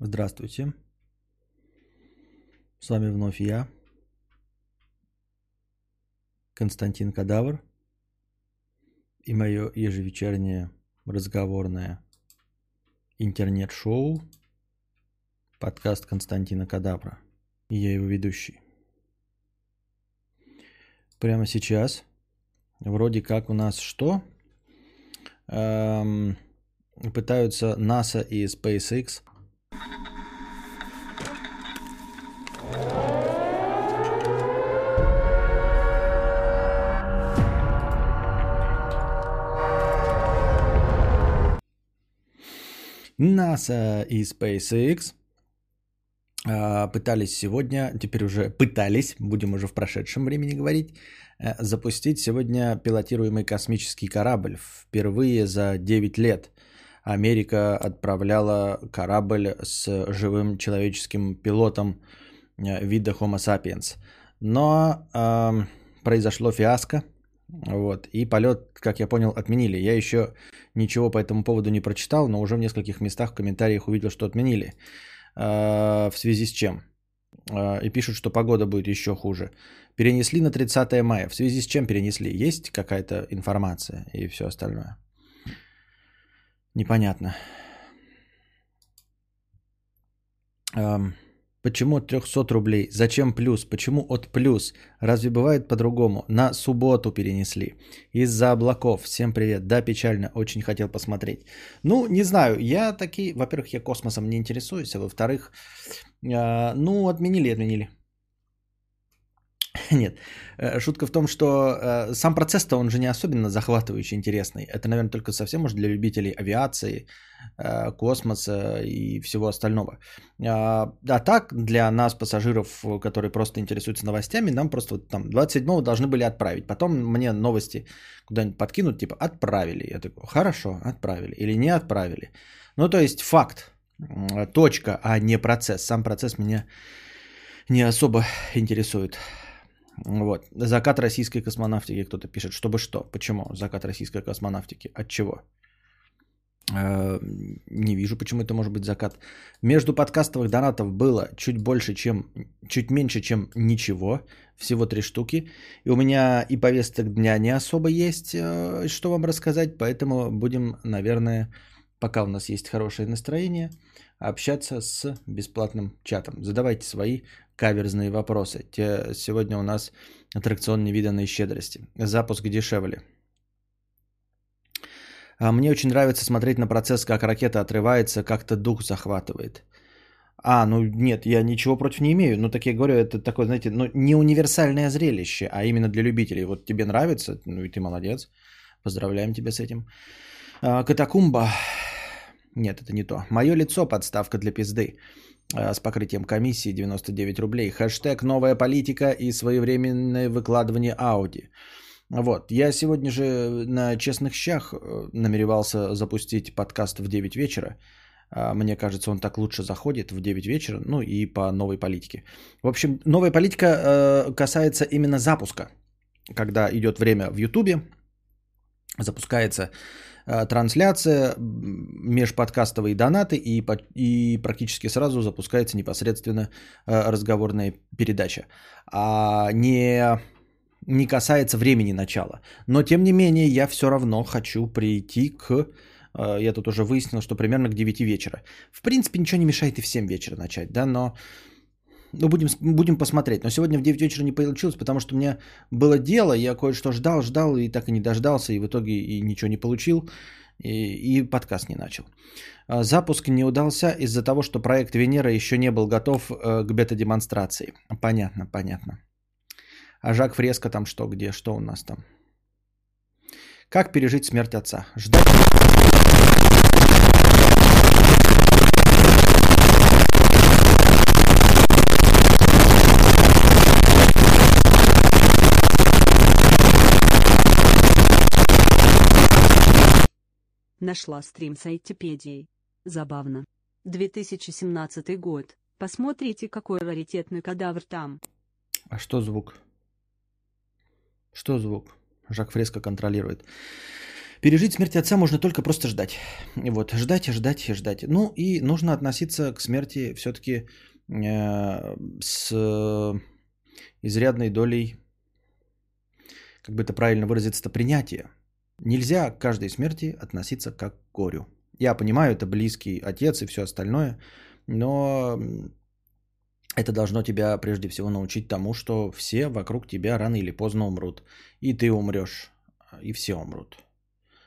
Здравствуйте. С вами вновь я, Константин Кадавр, и мое ежевечернее разговорное интернет-шоу подкаст Константина Кадавра. И я его ведущий. Прямо сейчас вроде как у нас что? Эм, пытаются НАСА и SpaceX NASA и SpaceX а, пытались сегодня, теперь уже пытались, будем уже в прошедшем времени говорить, э, запустить сегодня пилотируемый космический корабль. Впервые за 9 лет Америка отправляла корабль с живым человеческим пилотом э, вида Homo sapiens. Но э, произошло фиаско, вот. И полет, как я понял, отменили. Я еще ничего по этому поводу не прочитал, но уже в нескольких местах в комментариях увидел, что отменили. А, в связи с чем? А, и пишут, что погода будет еще хуже. Перенесли на 30 мая. В связи с чем перенесли? Есть какая-то информация и все остальное? Непонятно. Почему от 300 рублей? Зачем плюс? Почему от плюс? Разве бывает по-другому? На субботу перенесли. Из-за облаков. Всем привет. Да, печально. Очень хотел посмотреть. Ну, не знаю. Я такие... Во-первых, я космосом не интересуюсь. А во-вторых, э, ну, отменили, отменили. Нет. Э, шутка в том, что э, сам процесс-то он же не особенно захватывающий, интересный. Это, наверное, только совсем может для любителей авиации, э, космоса и всего остального. А, а так, для нас, пассажиров, которые просто интересуются новостями, нам просто вот там 27-го должны были отправить. Потом мне новости куда-нибудь подкинут, типа отправили. Я такой, хорошо, отправили. Или не отправили. Ну, то есть факт, точка, а не процесс. Сам процесс меня не особо интересует. Вот. Закат российской космонавтики кто-то пишет. Чтобы что? Почему закат российской космонавтики? От чего? Э, не вижу, почему это может быть закат. Между подкастовых донатов было чуть больше, чем, чуть меньше, чем ничего. Всего три штуки. И у меня и повесток дня не особо есть, э, что вам рассказать. Поэтому будем, наверное, пока у нас есть хорошее настроение, общаться с бесплатным чатом. Задавайте свои каверзные вопросы. Те, сегодня у нас аттракцион невиданной щедрости. Запуск дешевле. А мне очень нравится смотреть на процесс, как ракета отрывается, как-то дух захватывает. А, ну нет, я ничего против не имею. Ну, так я говорю, это такое, знаете, ну, не универсальное зрелище, а именно для любителей. Вот тебе нравится, ну и ты молодец. Поздравляем тебя с этим. А, катакумба. Нет, это не то. Мое лицо подставка для пизды. Э, с покрытием комиссии 99 рублей. Хэштег «Новая политика» и своевременное выкладывание Ауди. Вот. Я сегодня же на честных щах э, намеревался запустить подкаст в 9 вечера. А, мне кажется, он так лучше заходит в 9 вечера, ну и по новой политике. В общем, новая политика э, касается именно запуска. Когда идет время в Ютубе, запускается трансляция, межподкастовые донаты и, и практически сразу запускается непосредственно э, разговорная передача. А не, не касается времени начала. Но тем не менее я все равно хочу прийти к... Э, я тут уже выяснил, что примерно к 9 вечера. В принципе, ничего не мешает и в 7 вечера начать, да, но ну, будем, будем посмотреть. Но сегодня в 9 вечера не получилось, потому что у меня было дело, я кое-что ждал, ждал и так и не дождался, и в итоге и ничего не получил, и, и подкаст не начал. А, запуск не удался из-за того, что проект Венера еще не был готов э, к бета-демонстрации. Понятно, понятно. А Жак Фреско там что, где, что у нас там? Как пережить смерть отца? Ждать... Нашла стрим с айтипедией. Забавно. 2017 год. Посмотрите, какой раритетный кадавр там. А что звук? Что звук? Жак Фреско контролирует. Пережить смерть отца можно только просто ждать. Вот, ждать, ждать и ждать. Ну и нужно относиться к смерти все-таки э, с изрядной долей, как бы это правильно выразиться-то, принятия. Нельзя к каждой смерти относиться как к горю. Я понимаю, это близкий отец и все остальное, но это должно тебя прежде всего научить тому, что все вокруг тебя рано или поздно умрут. И ты умрешь, и все умрут.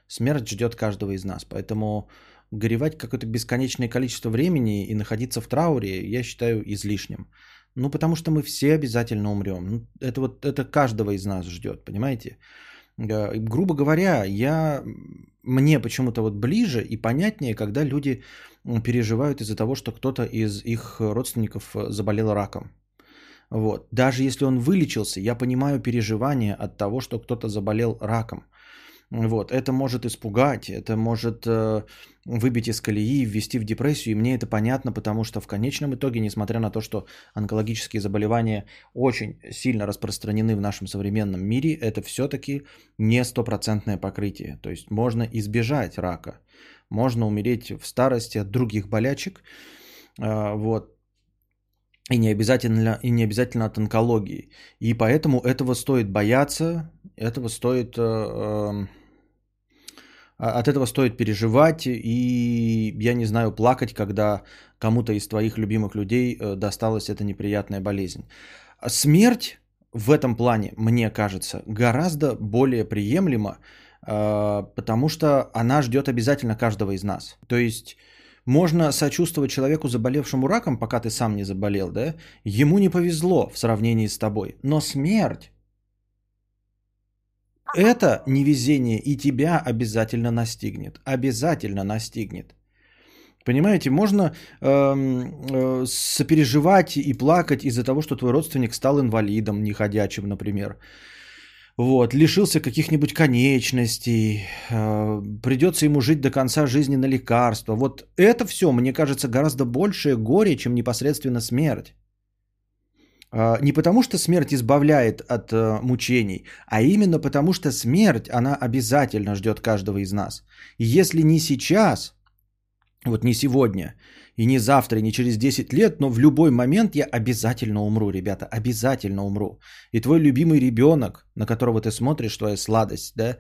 Смерть ждет каждого из нас, поэтому горевать какое-то бесконечное количество времени и находиться в трауре я считаю излишним. Ну, потому что мы все обязательно умрем. Ну, это вот это каждого из нас ждет, понимаете? Грубо говоря, я, мне почему-то вот ближе и понятнее, когда люди переживают из-за того, что кто-то из их родственников э, заболел раком. Вот. Даже если он вылечился, я понимаю переживания от того, что кто-то заболел раком. Вот. Это может испугать, это может э, выбить из колеи, ввести в депрессию. И мне это понятно, потому что в конечном итоге, несмотря на то, что онкологические заболевания очень сильно распространены в нашем современном мире, это все-таки не стопроцентное покрытие. То есть можно избежать рака, можно умереть в старости от других болячек. Э, вот. И не, обязательно, и не обязательно от онкологии. И поэтому этого стоит бояться, этого стоит... Э, э, а, от этого стоит переживать и, я не знаю, плакать, когда кому-то из твоих любимых людей э, досталась эта неприятная болезнь. А смерть в этом плане, мне кажется, гораздо более приемлема, а, потому что она ждет обязательно каждого из нас. То есть можно сочувствовать человеку, заболевшему раком, пока ты сам не заболел, да? Ему не повезло в сравнении с тобой. Но смерть это невезение и тебя обязательно настигнет. Обязательно настигнет. Понимаете, можно э, э, сопереживать и плакать из-за того, что твой родственник стал инвалидом, неходячим, например. Вот, лишился каких-нибудь конечностей, э, придется ему жить до конца жизни на лекарства. Вот это все, мне кажется, гораздо большее горе, чем непосредственно смерть. А, не потому, что смерть избавляет от э, мучений, а именно потому, что смерть, она обязательно ждет каждого из нас. И если не сейчас, вот не сегодня, и не завтра, и не через 10 лет, но в любой момент я обязательно умру, ребята, обязательно умру. И твой любимый ребенок, на которого ты смотришь, твоя сладость, да,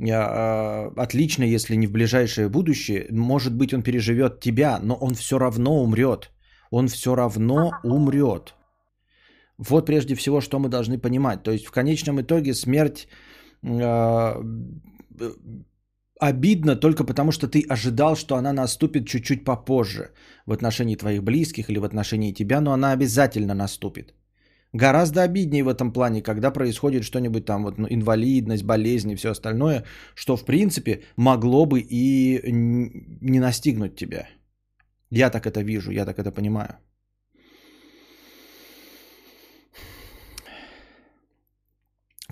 а, отлично, если не в ближайшее будущее, может быть, он переживет тебя, но он все равно умрет. Он все равно умрет. Вот прежде всего, что мы должны понимать. То есть в конечном итоге смерть э, обидна только потому, что ты ожидал, что она наступит чуть-чуть попозже в отношении твоих близких или в отношении тебя, но она обязательно наступит. Гораздо обиднее в этом плане, когда происходит что-нибудь там, вот, ну, инвалидность, болезнь и все остальное, что в принципе могло бы и не настигнуть тебя. Я так это вижу, я так это понимаю.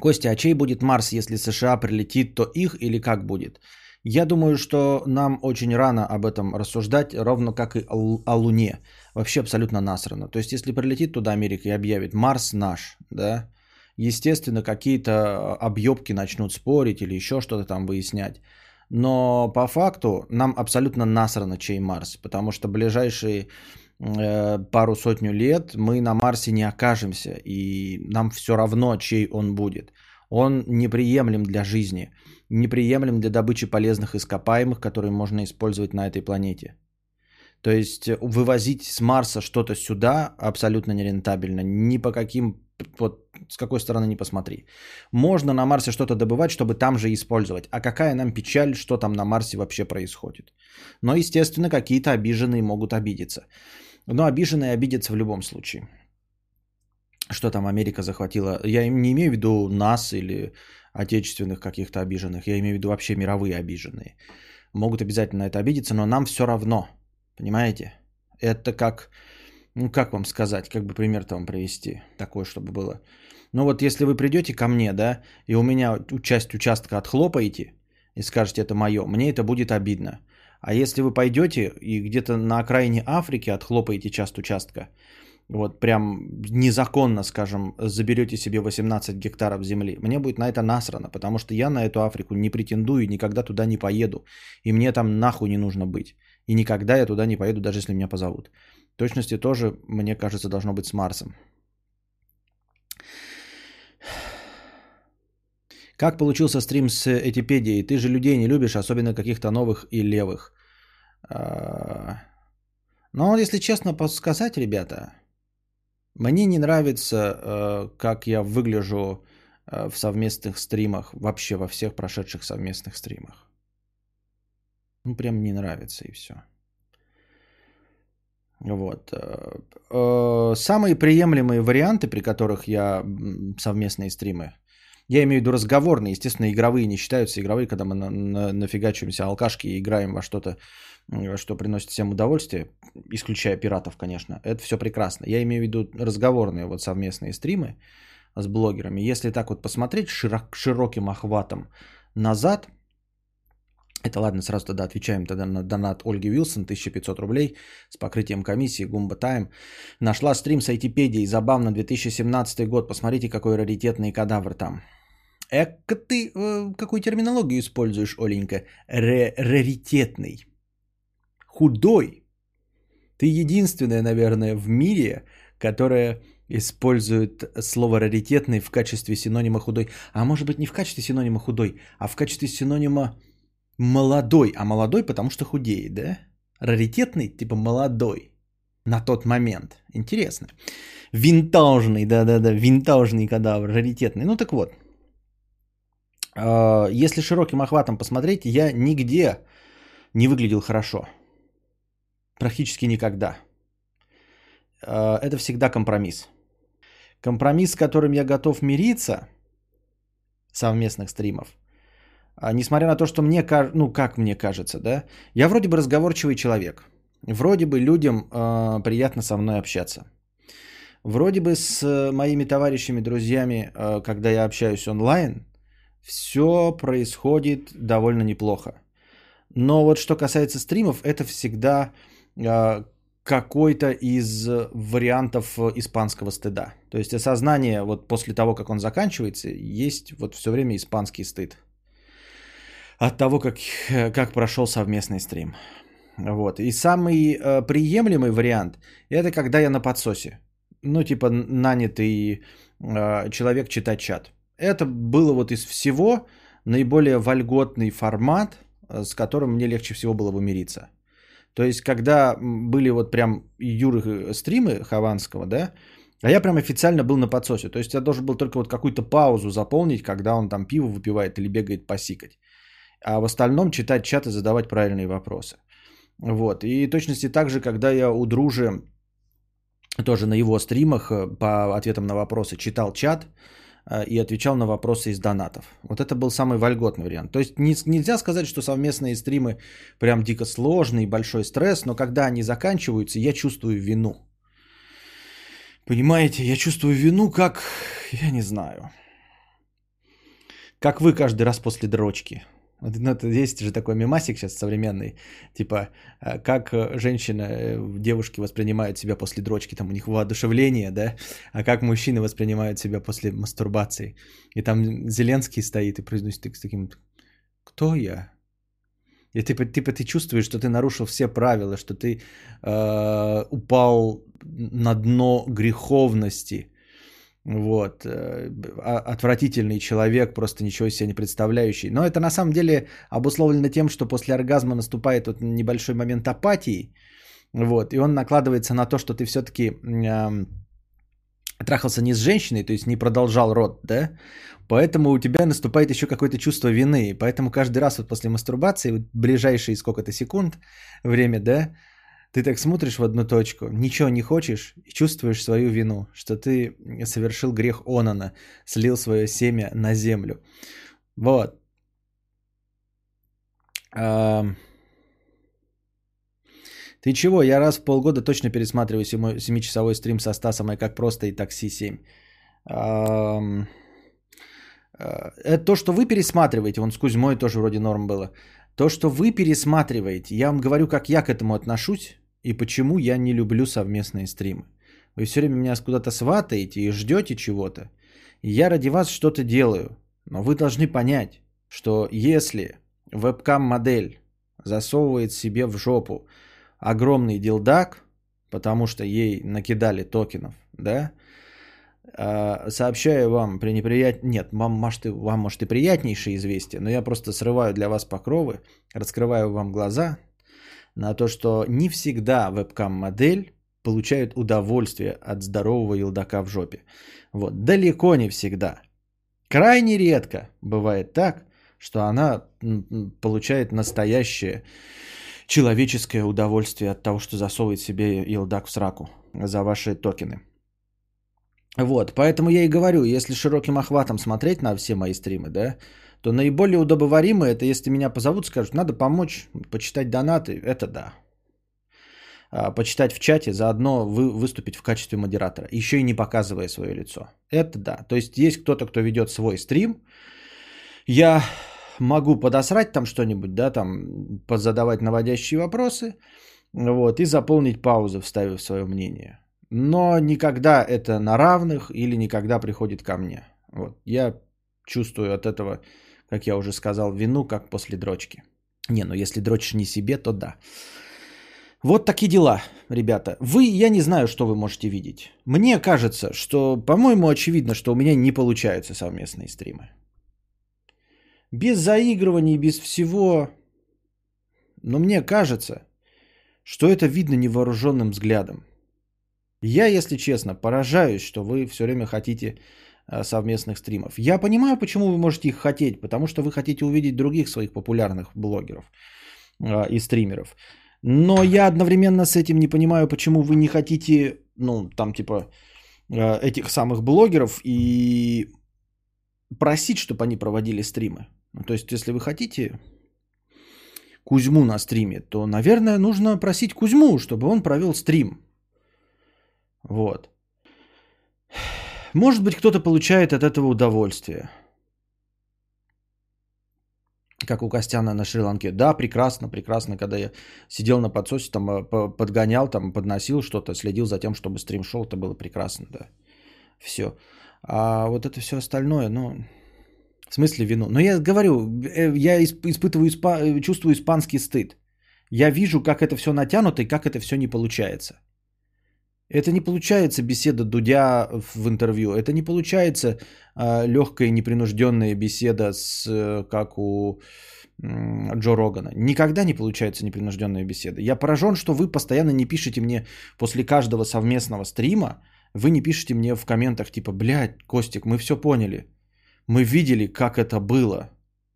Костя, а чей будет Марс, если США прилетит, то их или как будет? Я думаю, что нам очень рано об этом рассуждать, ровно как и о Луне. Вообще абсолютно насрано. То есть, если прилетит туда Америка и объявит «Марс наш», да, естественно, какие-то объебки начнут спорить или еще что-то там выяснять. Но по факту нам абсолютно насрано, чей Марс, потому что ближайшие пару сотню лет мы на Марсе не окажемся, и нам все равно, чей он будет. Он неприемлем для жизни, неприемлем для добычи полезных ископаемых, которые можно использовать на этой планете. То есть вывозить с Марса что-то сюда абсолютно нерентабельно, ни по каким, вот с какой стороны не посмотри. Можно на Марсе что-то добывать, чтобы там же использовать. А какая нам печаль, что там на Марсе вообще происходит. Но, естественно, какие-то обиженные могут обидеться. Но обиженные обидятся в любом случае. Что там Америка захватила? Я не имею в виду нас или отечественных каких-то обиженных. Я имею в виду вообще мировые обиженные. Могут обязательно на это обидеться, но нам все равно. Понимаете? Это как, ну как вам сказать, как бы пример-то вам привести, такое, чтобы было. Ну вот если вы придете ко мне, да, и у меня часть участка отхлопаете и скажете, это мое, мне это будет обидно. А если вы пойдете и где-то на окраине Африки отхлопаете часть участка, вот прям незаконно, скажем, заберете себе 18 гектаров земли, мне будет на это насрано, потому что я на эту Африку не претендую и никогда туда не поеду. И мне там нахуй не нужно быть. И никогда я туда не поеду, даже если меня позовут. В точности тоже, мне кажется, должно быть с Марсом. Как получился стрим с Этипедией? Ты же людей не любишь, особенно каких-то новых и левых. А, Но, если честно сказать, ребята, мне не нравится, э, как я выгляжу э, в совместных стримах, вообще во всех прошедших совместных стримах. Ну, прям не нравится и все. Вот. Э, самые приемлемые варианты, при которых я совместные стримы, я имею в виду разговорные, естественно, игровые не считаются игровые, когда мы на, на, нафигачиваемся алкашки и играем во что-то, что приносит всем удовольствие, исключая пиратов, конечно. Это все прекрасно. Я имею в виду разговорные вот совместные стримы с блогерами. Если так вот посмотреть широк, широким охватом назад, это ладно, сразу тогда отвечаем тогда на донат Ольги Вилсон, 1500 рублей с покрытием комиссии, Гумба Тайм. Нашла стрим с айтипедией, забавно, 2017 год, посмотрите, какой раритетный кадавр там. Эка ты э, какую терминологию используешь, Оленька? Раритетный. Худой. Ты единственная, наверное, в мире, которая использует слово раритетный в качестве синонима худой. А может быть не в качестве синонима худой, а в качестве синонима молодой. А молодой, потому что худеет, да? Раритетный, типа молодой. На тот момент. Интересно. Винтажный, да-да-да, винтажный кадавр, раритетный. Ну так вот, а, если широким охватом посмотреть, я нигде не выглядел хорошо. Практически никогда. А, это всегда компромисс. Компромисс, с которым я готов мириться, совместных стримов, а, несмотря на то, что мне, ну как мне кажется, да, я вроде бы разговорчивый человек. Вроде бы людям э, приятно со мной общаться. Вроде бы с моими товарищами, друзьями, э, когда я общаюсь онлайн, все происходит довольно неплохо. Но вот что касается стримов, это всегда э, какой-то из вариантов испанского стыда. То есть осознание вот после того, как он заканчивается, есть вот все время испанский стыд от того, как, как прошел совместный стрим. Вот. И самый э, приемлемый вариант это когда я на подсосе. Ну, типа нанятый э, человек читать чат. Это было вот из всего наиболее вольготный формат, э, с которым мне легче всего было бы мириться. То есть, когда были вот прям Юры э, стримы Хованского, да, а я прям официально был на подсосе. То есть, я должен был только вот какую-то паузу заполнить, когда он там пиво выпивает или бегает посикать. А в остальном читать чат и задавать правильные вопросы. Вот. И точности так же, когда я у дружи тоже на его стримах э, по ответам на вопросы читал чат, Э, и отвечал на вопросы из донатов. Вот это был самый вольготный вариант. То есть нельзя сказать, что совместные стримы прям дико сложный, большой стресс, но когда они заканчиваются, я чувствую вину. Понимаете, я чувствую вину, как, я не знаю, как вы каждый раз после дрочки. Ну, есть же такой мемасик сейчас современный, типа, э, как э, женщина, э, девушки воспринимают себя после дрочки, там у них воодушевление, да, а как мужчины воспринимают себя после мастурбации. И там Зеленский стоит и произносит с таким, кто я? И ты, типа, ты чувствуешь, что ты нарушил все правила, что ты э, упал на дно греховности – вот. Э, отвратительный человек, просто ничего себе не представляющий. Но это на самом деле обусловлено тем, что после оргазма наступает вот небольшой момент апатии. Вот. И он накладывается на то, что ты все-таки э, трахался не с женщиной, то есть не продолжал род, да? Поэтому у тебя наступает еще какое-то чувство вины. Поэтому каждый раз вот после мастурбации, вот ближайшие сколько-то секунд время, да, ты так смотришь в одну точку, ничего не хочешь и чувствуешь свою вину, что ты совершил грех Онана, слил свое семя на землю. Вот. Ты чего? Я раз в полгода точно пересматриваю 7-часовой стрим со Стасом и как просто и такси 7. Э, это то, что вы пересматриваете, вон с Кузьмой тоже вроде норм было. То, что вы пересматриваете, я вам говорю, как я к этому отношусь, и почему я не люблю совместные стримы. Вы все время меня куда-то сватаете и ждете чего-то. И я ради вас что-то делаю. Но вы должны понять, что если вебкам-модель засовывает себе в жопу огромный дилдак, потому что ей накидали токенов, да, а, сообщаю вам при неприят... Нет, вам может, и, вам может и приятнейшее известие, но я просто срываю для вас покровы, раскрываю вам глаза на то, что не всегда вебкам-модель получает удовольствие от здорового елдака в жопе. Вот, далеко не всегда. Крайне редко бывает так, что она получает настоящее человеческое удовольствие от того, что засовывает себе елдак в сраку за ваши токены. Вот, поэтому я и говорю, если широким охватом смотреть на все мои стримы, да, то наиболее удобоваримое это если меня позовут, скажут, надо помочь, почитать донаты, это да. А, почитать в чате, заодно вы, выступить в качестве модератора, еще и не показывая свое лицо. Это да. То есть есть кто-то, кто ведет свой стрим, я могу подосрать там что-нибудь, да, там позадавать наводящие вопросы, вот, и заполнить паузы, вставив свое мнение. Но никогда это на равных или никогда приходит ко мне. Вот, я чувствую от этого, как я уже сказал, вину, как после дрочки. Не, ну если дрочишь не себе, то да. Вот такие дела, ребята. Вы, я не знаю, что вы можете видеть. Мне кажется, что, по-моему, очевидно, что у меня не получаются совместные стримы. Без заигрываний, без всего. Но мне кажется, что это видно невооруженным взглядом. Я, если честно, поражаюсь, что вы все время хотите совместных стримов. Я понимаю, почему вы можете их хотеть, потому что вы хотите увидеть других своих популярных блогеров а, и стримеров. Но я одновременно с этим не понимаю, почему вы не хотите, ну, там, типа, а, этих самых блогеров и просить, чтобы они проводили стримы. Ну, то есть, если вы хотите Кузьму на стриме, то, наверное, нужно просить Кузьму, чтобы он провел стрим. Вот. Может быть, кто-то получает от этого удовольствие. Как у Костяна на Шри-Ланке. Да, прекрасно, прекрасно, когда я сидел на подсосе, там э, подгонял, там подносил что-то, следил за тем, чтобы стрим шел, это было прекрасно, да. Все. А вот это все остальное, ну, в смысле вину? Но я говорю, э, я испытываю, испа- чувствую испанский стыд. Я вижу, как это все натянуто и как это все не получается. Это не получается беседа Дудя в интервью. Это не получается э, легкая непринужденная беседа с, э, как у э, Джо Рогана. Никогда не получается непринужденная беседа. Я поражен, что вы постоянно не пишете мне после каждого совместного стрима, вы не пишете мне в комментах типа, блядь, Костик, мы все поняли. Мы видели, как это было.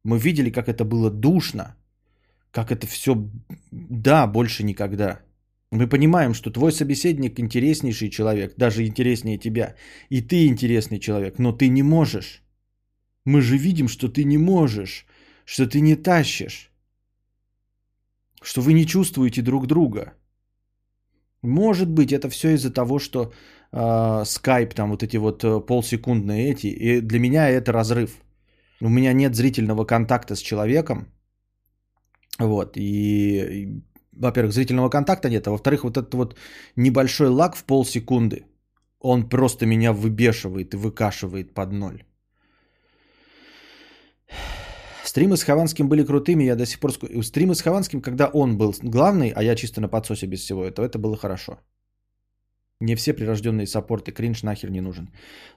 Мы видели, как это было душно. Как это все... Да, больше никогда. Мы понимаем, что твой собеседник интереснейший человек, даже интереснее тебя. И ты интересный человек, но ты не можешь. Мы же видим, что ты не можешь, что ты не тащишь, что вы не чувствуете друг друга. Может быть, это все из-за того, что э, скайп, там вот эти вот э, полсекундные эти, и для меня это разрыв. У меня нет зрительного контакта с человеком, вот, и во-первых, зрительного контакта нет, а во-вторых, вот этот вот небольшой лаг в полсекунды, он просто меня выбешивает и выкашивает под ноль. Стримы с Хованским были крутыми, я до сих пор... Стримы с Хованским, когда он был главный, а я чисто на подсосе без всего этого, это было хорошо. Не все прирожденные саппорты, кринж нахер не нужен.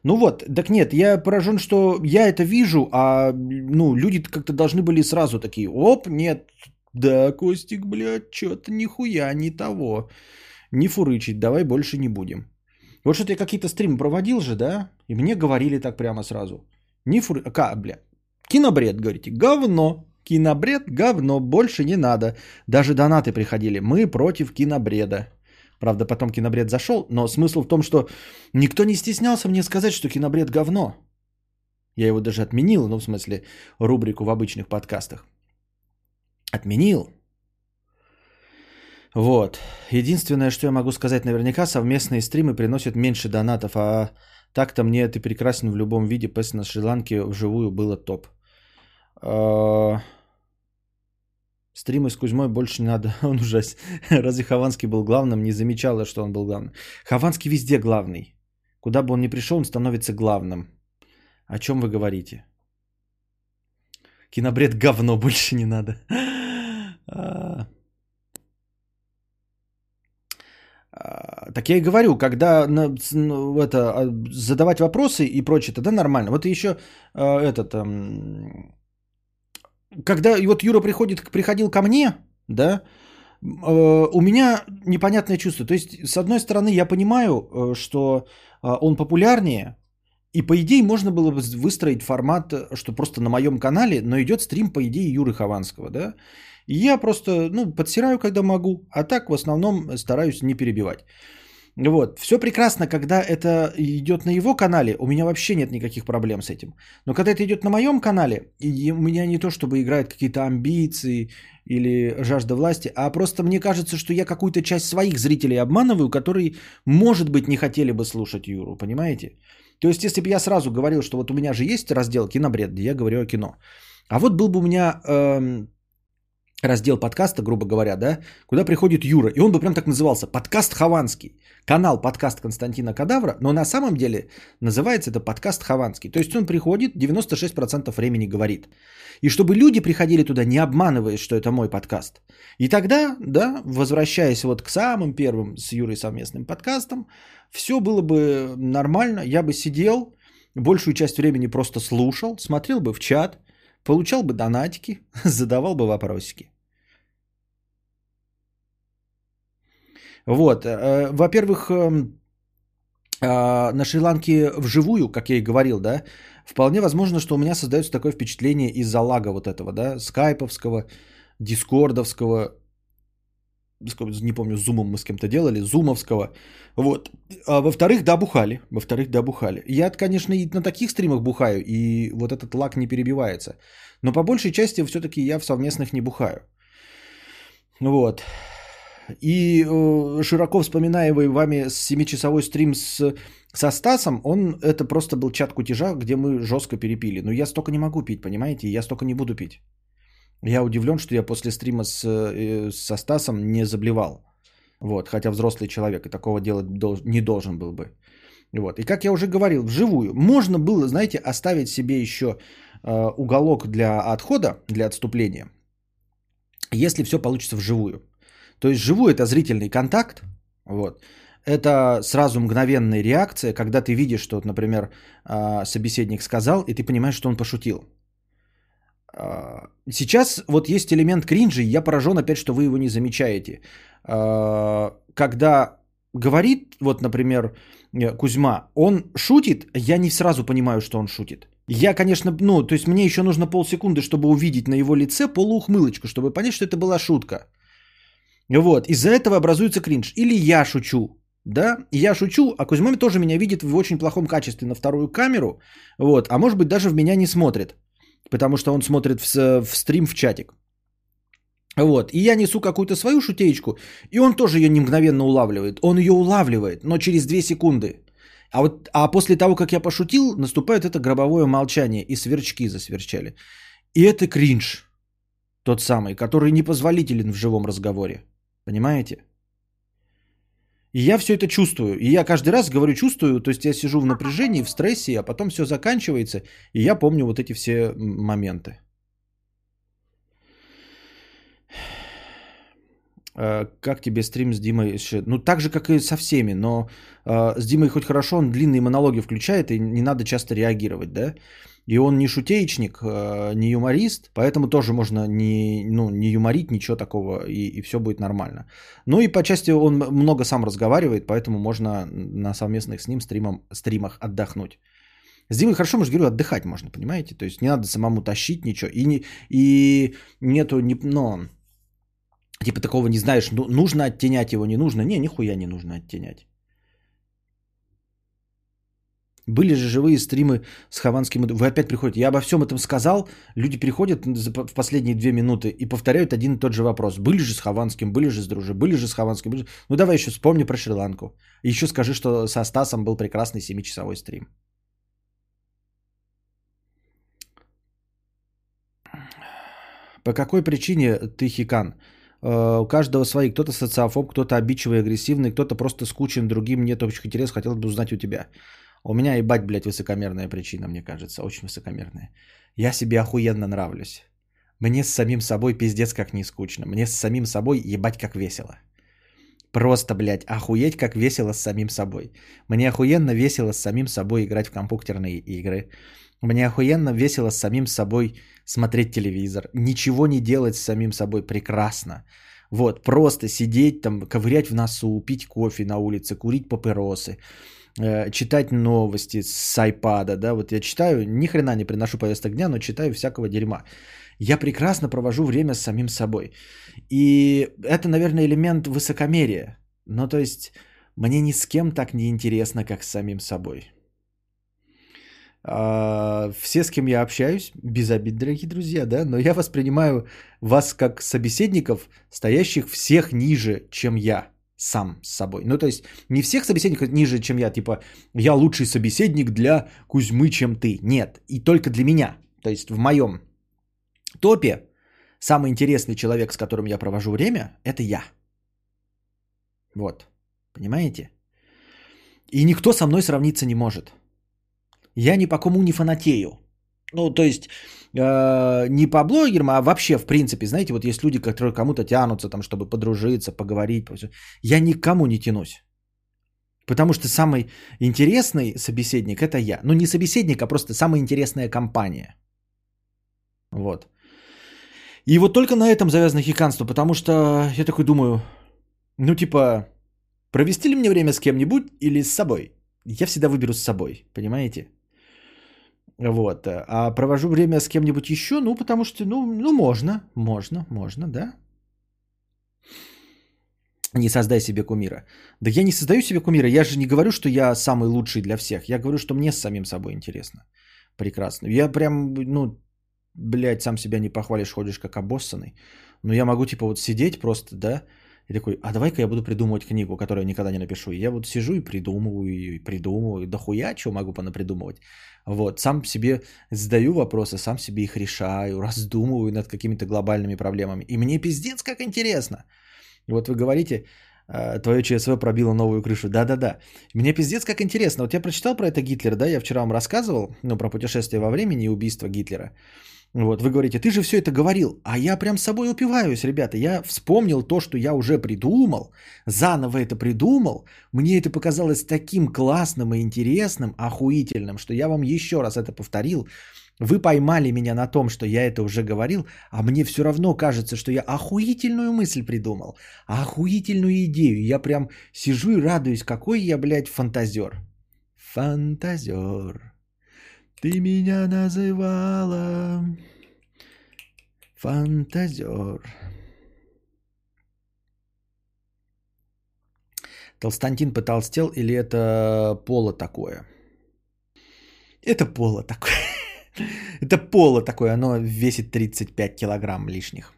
Ну вот, так нет, я поражен, что я это вижу, а ну, люди как-то должны были сразу такие, оп, нет, да, Костик, блядь, что-то нихуя не того. Не фурычить, давай больше не будем. Вот что-то я какие-то стримы проводил же, да? И мне говорили так прямо сразу. Не фур... Ка, бля. Кинобред, говорите. Говно. Кинобред, говно. Больше не надо. Даже донаты приходили. Мы против кинобреда. Правда, потом кинобред зашел, но смысл в том, что никто не стеснялся мне сказать, что кинобред говно. Я его даже отменил, ну, в смысле, рубрику в обычных подкастах. Отменил. Вот. Единственное, что я могу сказать наверняка, совместные стримы приносят меньше донатов, а так-то мне ты прекрасен в любом виде, пес на Шри-Ланке вживую было топ. А, Стримы с Кузьмой больше не надо, он ужас. Разве Хованский был главным? Не замечала, что он был главным. Хованский везде главный. Куда бы он ни пришел, он становится главным. О чем вы говорите? Кинобред говно больше не надо. А. А, так я и говорю, когда на, ну, это, а, задавать вопросы и прочее, тогда нормально. Вот еще этот, когда и вот Юра приходит, приходил ко мне, да, у меня непонятное чувство. То есть, с одной стороны, я понимаю, э, что он популярнее, и по идее можно было бы выстроить формат, что просто на моем канале, но идет стрим, по идее, Юры Хованского, да. И я просто, ну, подсираю, когда могу, а так в основном стараюсь не перебивать. Вот. Все прекрасно, когда это идет на его канале, у меня вообще нет никаких проблем с этим. Но когда это идет на моем канале, и у меня не то, чтобы играют какие-то амбиции или жажда власти, а просто мне кажется, что я какую-то часть своих зрителей обманываю, которые, может быть, не хотели бы слушать Юру, понимаете? То есть, если бы я сразу говорил, что вот у меня же есть раздел кинобред, где я говорю о кино. А вот был бы у меня эм, раздел подкаста, грубо говоря, да, куда приходит Юра, и он бы прям так назывался, подкаст Хованский, канал подкаст Константина Кадавра, но на самом деле называется это подкаст Хованский. То есть он приходит, 96% времени говорит. И чтобы люди приходили туда, не обманываясь, что это мой подкаст. И тогда, да, возвращаясь вот к самым первым с Юрой совместным подкастам, все было бы нормально, я бы сидел, большую часть времени просто слушал, смотрел бы в чат, получал бы донатики, задавал бы вопросики. Вот, э, во-первых, эм, а, на Шри-Ланке вживую, как я и говорил, да, вполне возможно, что у меня создается такое впечатление из-за лага вот этого, да, скайповского, дискордовского, не помню, зумом мы с кем-то делали, зумовского. Вот. А во-вторых, да, бухали. Во-вторых, да, бухали. Я, конечно, и на таких стримах бухаю, и вот этот лак не перебивается. Но по большей части все-таки я в совместных не бухаю. Вот. И э, широко вспоминаемый вами 7-часовой стрим с, со Стасом, он это просто был чат кутежа, где мы жестко перепили. Но я столько не могу пить, понимаете? Я столько не буду пить. Я удивлен, что я после стрима с, э, со Стасом не заблевал. Вот, хотя взрослый человек и такого делать дол- не должен был бы. Вот. И как я уже говорил, вживую. Можно было, знаете, оставить себе еще э, уголок для отхода, для отступления, если все получится вживую. То есть живую это зрительный контакт. Вот. Это сразу мгновенная реакция, когда ты видишь, что, например, э, собеседник сказал, и ты понимаешь, что он пошутил. А, сейчас вот есть элемент кринжа, и я поражен опять, что вы его не замечаете. А, когда говорит, вот, например, э, Кузьма, он шутит, я не сразу понимаю, что он шутит. Я, конечно, ну, то есть мне еще нужно полсекунды, чтобы увидеть на его лице полуухмылочку, чтобы понять, что это была шутка. Вот, из-за этого образуется кринж. Или я шучу, да, я шучу, а Кузьма тоже меня видит в очень плохом качестве на вторую камеру, вот, а может быть даже в меня не смотрит потому что он смотрит в, в стрим в чатик. Вот, и я несу какую-то свою шутеечку, и он тоже ее не мгновенно улавливает. Он ее улавливает, но через 2 секунды. А, вот, а после того, как я пошутил, наступает это гробовое молчание, и сверчки засверчали. И это кринж, тот самый, который непозволителен в живом разговоре. Понимаете? И я все это чувствую. И я каждый раз говорю чувствую, то есть я сижу в напряжении, в стрессе, а потом все заканчивается, и я помню вот эти все моменты. А, как тебе стрим с Димой? Ну, так же, как и со всеми, но э, с Димой хоть хорошо, он длинные монологи включает, и не надо часто реагировать, да? И он не шутеечник, э, не юморист, поэтому тоже можно не, ну, не юморить, ничего такого, и, и все будет нормально. Ну и по части он много сам разговаривает, поэтому можно на совместных с ним стримам, стримах отдохнуть. С Димой хорошо, может, говорю, отдыхать можно, понимаете? То есть не надо самому тащить ничего. И, не, и нету, не, ну, типа такого не знаешь, ну, нужно оттенять его, не нужно. Не, нихуя не нужно оттенять. Были же живые стримы с Хованским. Вы опять приходите. Я обо всем этом сказал. Люди приходят в последние две минуты и повторяют один и тот же вопрос. Были же с Хованским, были же с Дружи, были же с Хованским. Были... Ну давай еще вспомни про Шри-Ланку. Еще скажи, что со Стасом был прекрасный 7-часовой стрим. По какой причине ты хикан? Э, у каждого свои. Кто-то социофоб, кто-то обидчивый, агрессивный, кто-то просто скучен, другим нет общих интересов. Хотел бы узнать у тебя. У меня ебать, блядь, высокомерная причина, мне кажется. Очень высокомерная. Я себе охуенно нравлюсь. Мне с самим собой пиздец как не скучно. Мне с самим собой ебать как весело. Просто, блядь, охуеть как весело с самим собой. Мне охуенно весело с самим собой играть в компьютерные игры. Мне охуенно весело с самим собой смотреть телевизор. Ничего не делать с самим собой прекрасно. Вот, просто сидеть там, ковырять в носу, пить кофе на улице, курить папиросы, э, читать новости с айпада, да, вот я читаю, ни хрена не приношу повесток дня, но читаю всякого дерьма. Я прекрасно провожу время с самим собой. И это, наверное, элемент высокомерия. Ну, то есть, мне ни с кем так не интересно, как с самим собой. А, все, с кем я общаюсь, без обид, дорогие друзья, да, но я воспринимаю вас как собеседников, стоящих всех ниже, чем я сам с собой. Ну, то есть, не всех собеседников ниже, чем я, типа, я лучший собеседник для Кузьмы, чем ты. Нет, и только для меня. То есть, в моем топе самый интересный человек, с которым я провожу время, это я. Вот. Понимаете? И никто со мной сравниться не может. Я ни по кому не фанатею. Ну, то есть, э, не по блогерам, а вообще, в принципе, знаете, вот есть люди, которые кому-то тянутся, там, чтобы подружиться, поговорить. Я никому не тянусь. Потому что самый интересный собеседник – это я. Ну, не собеседник, а просто самая интересная компания. Вот. И вот только на этом завязано хиканство, потому что я такой думаю, ну типа, провести ли мне время с кем-нибудь или с собой? Я всегда выберу с собой, понимаете? Вот. А провожу время с кем-нибудь еще, ну, потому что, ну, ну, можно, можно, можно, да. Не создай себе кумира. Да я не создаю себе кумира. Я же не говорю, что я самый лучший для всех. Я говорю, что мне с самим собой интересно. Прекрасно. Я прям, ну, блядь, сам себя не похвалишь, ходишь как обоссанный. Но я могу, типа, вот сидеть просто, да, и такой, а давай-ка я буду придумывать книгу, которую я никогда не напишу. И я вот сижу и придумываю, и придумываю, да хуя, что могу понапридумывать. Вот, сам себе задаю вопросы, сам себе их решаю, раздумываю над какими-то глобальными проблемами. И мне пиздец как интересно. И вот вы говорите, «А, твое ЧСВ пробило новую крышу. Да-да-да. Мне пиздец как интересно. Вот я прочитал про это Гитлера, да, я вчера вам рассказывал, ну, про путешествие во времени и убийство Гитлера. Вот, вы говорите, ты же все это говорил, а я прям с собой упиваюсь, ребята. Я вспомнил то, что я уже придумал, заново это придумал. Мне это показалось таким классным и интересным, охуительным, что я вам еще раз это повторил. Вы поймали меня на том, что я это уже говорил, а мне все равно кажется, что я охуительную мысль придумал, охуительную идею. Я прям сижу и радуюсь, какой я, блядь, фантазер. Фантазер. Ты меня называла фантазер. Толстантин потолстел или это поло такое? Это поло такое. это поло такое, оно весит 35 килограмм лишних.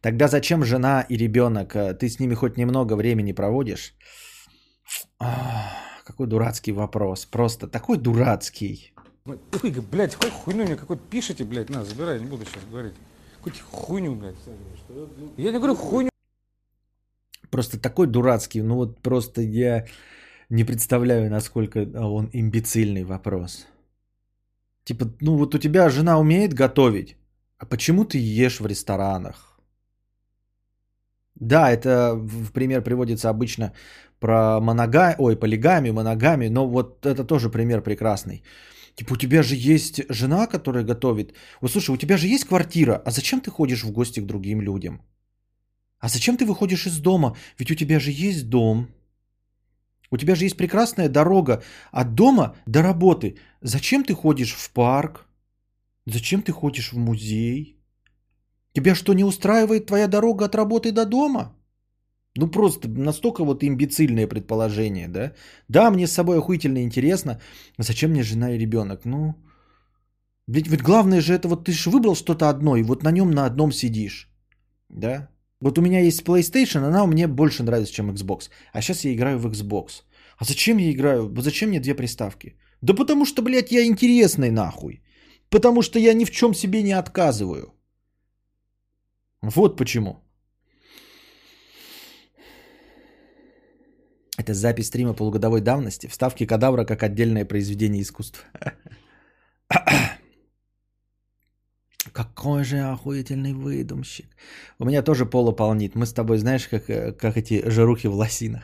Тогда зачем жена и ребенок? Ты с ними хоть немного времени проводишь? какой дурацкий вопрос. Просто такой дурацкий. Ой, блядь, какой хуйню мне какой-то пишите, блядь, на, забирай, не буду сейчас говорить. Какую-то хуйню, блядь. Я не говорю хуйню. Просто такой дурацкий, ну вот просто я не представляю, насколько он имбецильный вопрос. Типа, ну вот у тебя жена умеет готовить, а почему ты ешь в ресторанах? Да, это в пример приводится обычно про монога... ой, полигами, моногами, но вот это тоже пример прекрасный. Типа, у тебя же есть жена, которая готовит. Вот слушай, у тебя же есть квартира, а зачем ты ходишь в гости к другим людям? А зачем ты выходишь из дома? Ведь у тебя же есть дом. У тебя же есть прекрасная дорога от дома до работы. Зачем ты ходишь в парк? Зачем ты ходишь в музей? Тебя что, не устраивает твоя дорога от работы до дома? Ну просто настолько вот имбецильное предположение, да? Да, мне с собой охуительно интересно. Зачем мне жена и ребенок? Ну, ведь, ведь главное же это вот ты же выбрал что-то одно, и вот на нем на одном сидишь. Да? Вот у меня есть PlayStation, она мне больше нравится, чем Xbox. А сейчас я играю в Xbox. А зачем я играю? Зачем мне две приставки? Да потому что, блядь, я интересный нахуй. Потому что я ни в чем себе не отказываю. Вот почему. Это запись стрима полугодовой давности. Вставки кадавра как отдельное произведение искусства. Какой же охуительный выдумщик. У меня тоже пола полнит. Мы с тобой, знаешь, как, э, как эти жирухи в лосинах.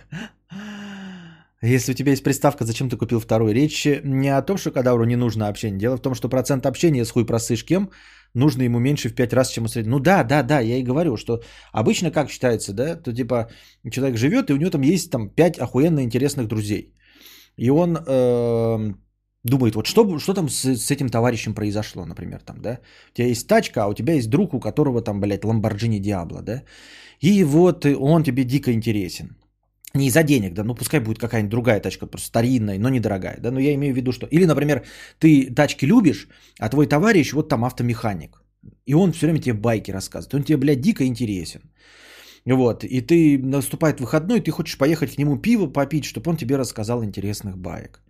Если у тебя есть приставка, зачем ты купил вторую? Речь не о том, что кадавру не нужно общение. Дело в том, что процент общения с хуй просышь кем нужно ему меньше в 5 раз, чем у среднего. Ну да, да, да, я и говорю, что обычно как считается, да, то типа человек живет, и у него там есть там 5 охуенно интересных друзей. И он э, думает, вот что, что там с, с этим товарищем произошло, например, там, да. У тебя есть тачка, а у тебя есть друг, у которого там, блядь, Ламборджини Диабло, да. И вот он тебе дико интересен. Не из-за денег, да, ну пускай будет какая-нибудь другая тачка, просто старинная, но недорогая, да, но я имею в виду, что... Или, например, ты тачки любишь, а твой товарищ вот там автомеханик, и он все время тебе байки рассказывает, он тебе, блядь, дико интересен. Вот, и ты наступает выходной, ты хочешь поехать к нему пиво попить, чтобы он тебе рассказал интересных баек.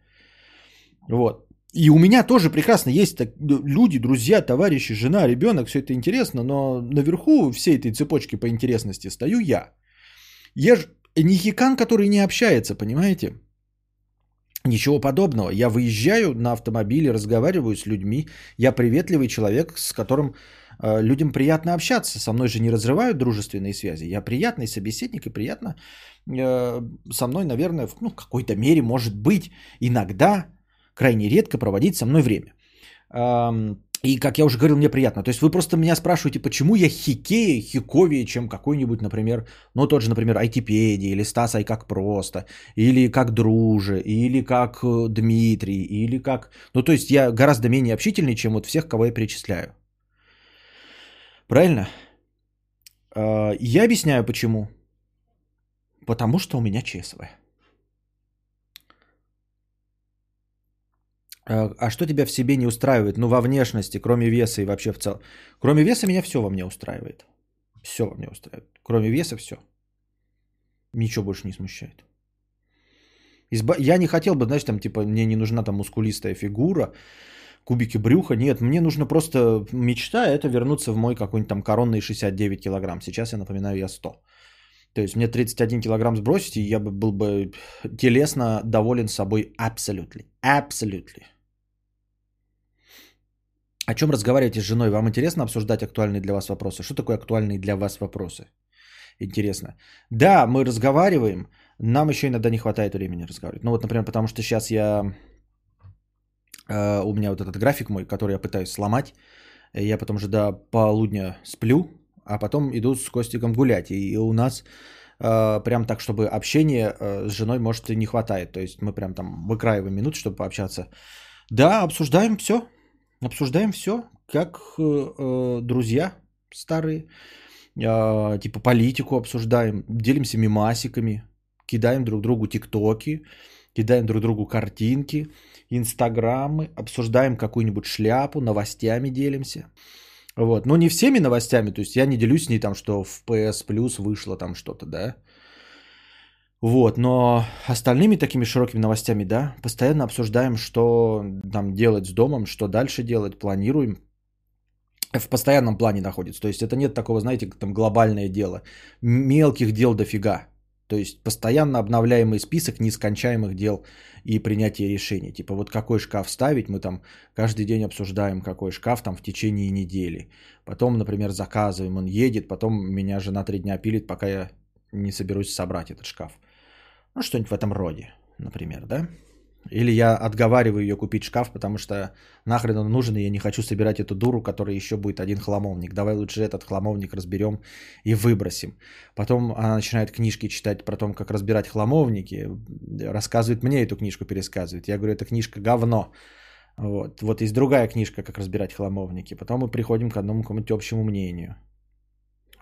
Вот. И у меня тоже прекрасно есть так, люди, друзья, товарищи, жена, ребенок, все это интересно, но наверху всей этой цепочки по интересности стою я. Я же не хикан, который не общается, понимаете? Ничего подобного. Я выезжаю на автомобиле, разговариваю с людьми. Я приветливый человек, с которым э, людям приятно общаться. Со мной же не разрывают дружественные связи. Я приятный собеседник и приятно э, со мной, наверное, в ну, какой-то мере, может быть, иногда, крайне редко проводить со мной время. Эм, и, как я уже говорил, мне приятно. То есть вы просто меня спрашиваете, почему я хикее, хиковее, чем какой-нибудь, например, ну тот же, например, айтипедия, или Стас Ай как просто, или как Друже, или как э, Дмитрий, или как... Ну то есть я гораздо менее общительный, чем вот всех, кого я перечисляю. Правильно? А, я объясняю, почему. Потому что у меня ЧСВ. А, а что тебя в себе не устраивает? Ну, во внешности, кроме веса и вообще в целом. Кроме веса меня все во мне устраивает. Все во мне устраивает. Кроме веса все. Ничего больше не смущает. Изба... Я не хотел бы, знаешь, там, типа, мне не нужна там мускулистая фигура, кубики брюха. Нет, мне нужно просто мечта, это вернуться в мой какой-нибудь там коронный 69 килограмм. Сейчас я напоминаю, я 100. То есть мне 31 килограмм сбросить, и я бы был бы телесно доволен собой абсолютно. Абсолютно. О чем разговариваете с женой? Вам интересно обсуждать актуальные для вас вопросы? Что такое актуальные для вас вопросы? Интересно. Да, мы разговариваем. Нам еще иногда не хватает времени разговаривать. Ну вот, например, потому что сейчас я... Э, у меня вот этот график мой, который я пытаюсь сломать. Я потом же до полудня сплю, а потом иду с Костиком гулять. И у нас э, прям так, чтобы общение э, с женой, может, и не хватает. То есть мы прям там выкраиваем минут, чтобы пообщаться. Да, обсуждаем все. Обсуждаем все, как э, э, друзья старые. Э, типа политику обсуждаем, делимся мимасиками, кидаем друг другу тиктоки, кидаем друг другу картинки, инстаграмы, обсуждаем какую-нибудь шляпу, новостями делимся. Вот. Но не всеми новостями, то есть я не делюсь с ней там, что в PS Plus вышло там что-то, да. Вот, но остальными такими широкими новостями, да, постоянно обсуждаем, что нам делать с домом, что дальше делать, планируем. В постоянном плане находится. То есть это нет такого, знаете, там глобальное дело. Мелких дел дофига. То есть постоянно обновляемый список нескончаемых дел и принятия решений. Типа вот какой шкаф ставить, мы там каждый день обсуждаем, какой шкаф там в течение недели. Потом, например, заказываем, он едет, потом меня жена три дня пилит, пока я не соберусь собрать этот шкаф. Ну, что-нибудь в этом роде, например, да? Или я отговариваю ее купить шкаф, потому что нахрен он нужен, и я не хочу собирать эту дуру, которая еще будет один хламовник. Давай лучше этот хламовник разберем и выбросим. Потом она начинает книжки читать про то, как разбирать хламовники. Рассказывает мне эту книжку, пересказывает. Я говорю, эта книжка говно. Вот. вот есть другая книжка, как разбирать хламовники. Потом мы приходим к одному какому-нибудь общему мнению.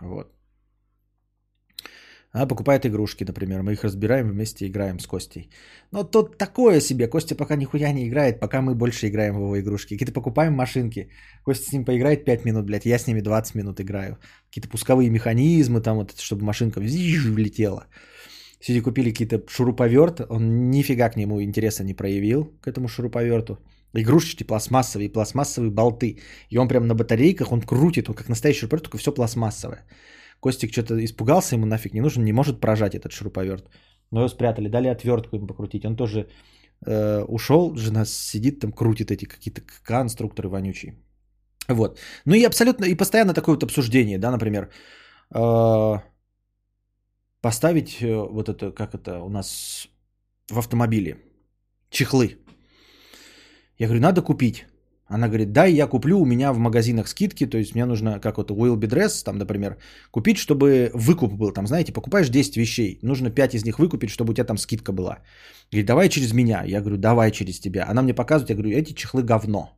Вот. Она покупает игрушки, например. Мы их разбираем, вместе играем с Костей. Но тут такое себе. Костя пока нихуя не играет, пока мы больше играем в его игрушки. Какие-то покупаем машинки. Костя с ним поиграет 5 минут, блядь. Я с ними 20 минут играю. Какие-то пусковые механизмы, там вот, чтобы машинка влетела. Сиди купили какие-то шуруповерт. Он нифига к нему интереса не проявил, к этому шуруповерту. Игрушечки пластмассовые, пластмассовые болты. И он прям на батарейках, он крутит, он как настоящий шуруповерт, только все пластмассовое. Костик что-то испугался, ему нафиг не нужен, не может прожать этот шуруповерт. Но его спрятали, дали отвертку ему покрутить. Он тоже э, ушел, жена сидит там, крутит эти какие-то конструкторы вонючие. Вот. Ну и абсолютно, и постоянно такое вот обсуждение, да, например, э, поставить э, вот это, как это у нас в автомобиле, чехлы. Я говорю, надо купить. Она говорит, да, я куплю, у меня в магазинах скидки, то есть мне нужно, как вот Will Be Dress, там, например, купить, чтобы выкуп был, там, знаете, покупаешь 10 вещей, нужно 5 из них выкупить, чтобы у тебя там скидка была. Говорит, давай через меня. Я говорю, давай через тебя. Она мне показывает, я говорю, эти чехлы говно.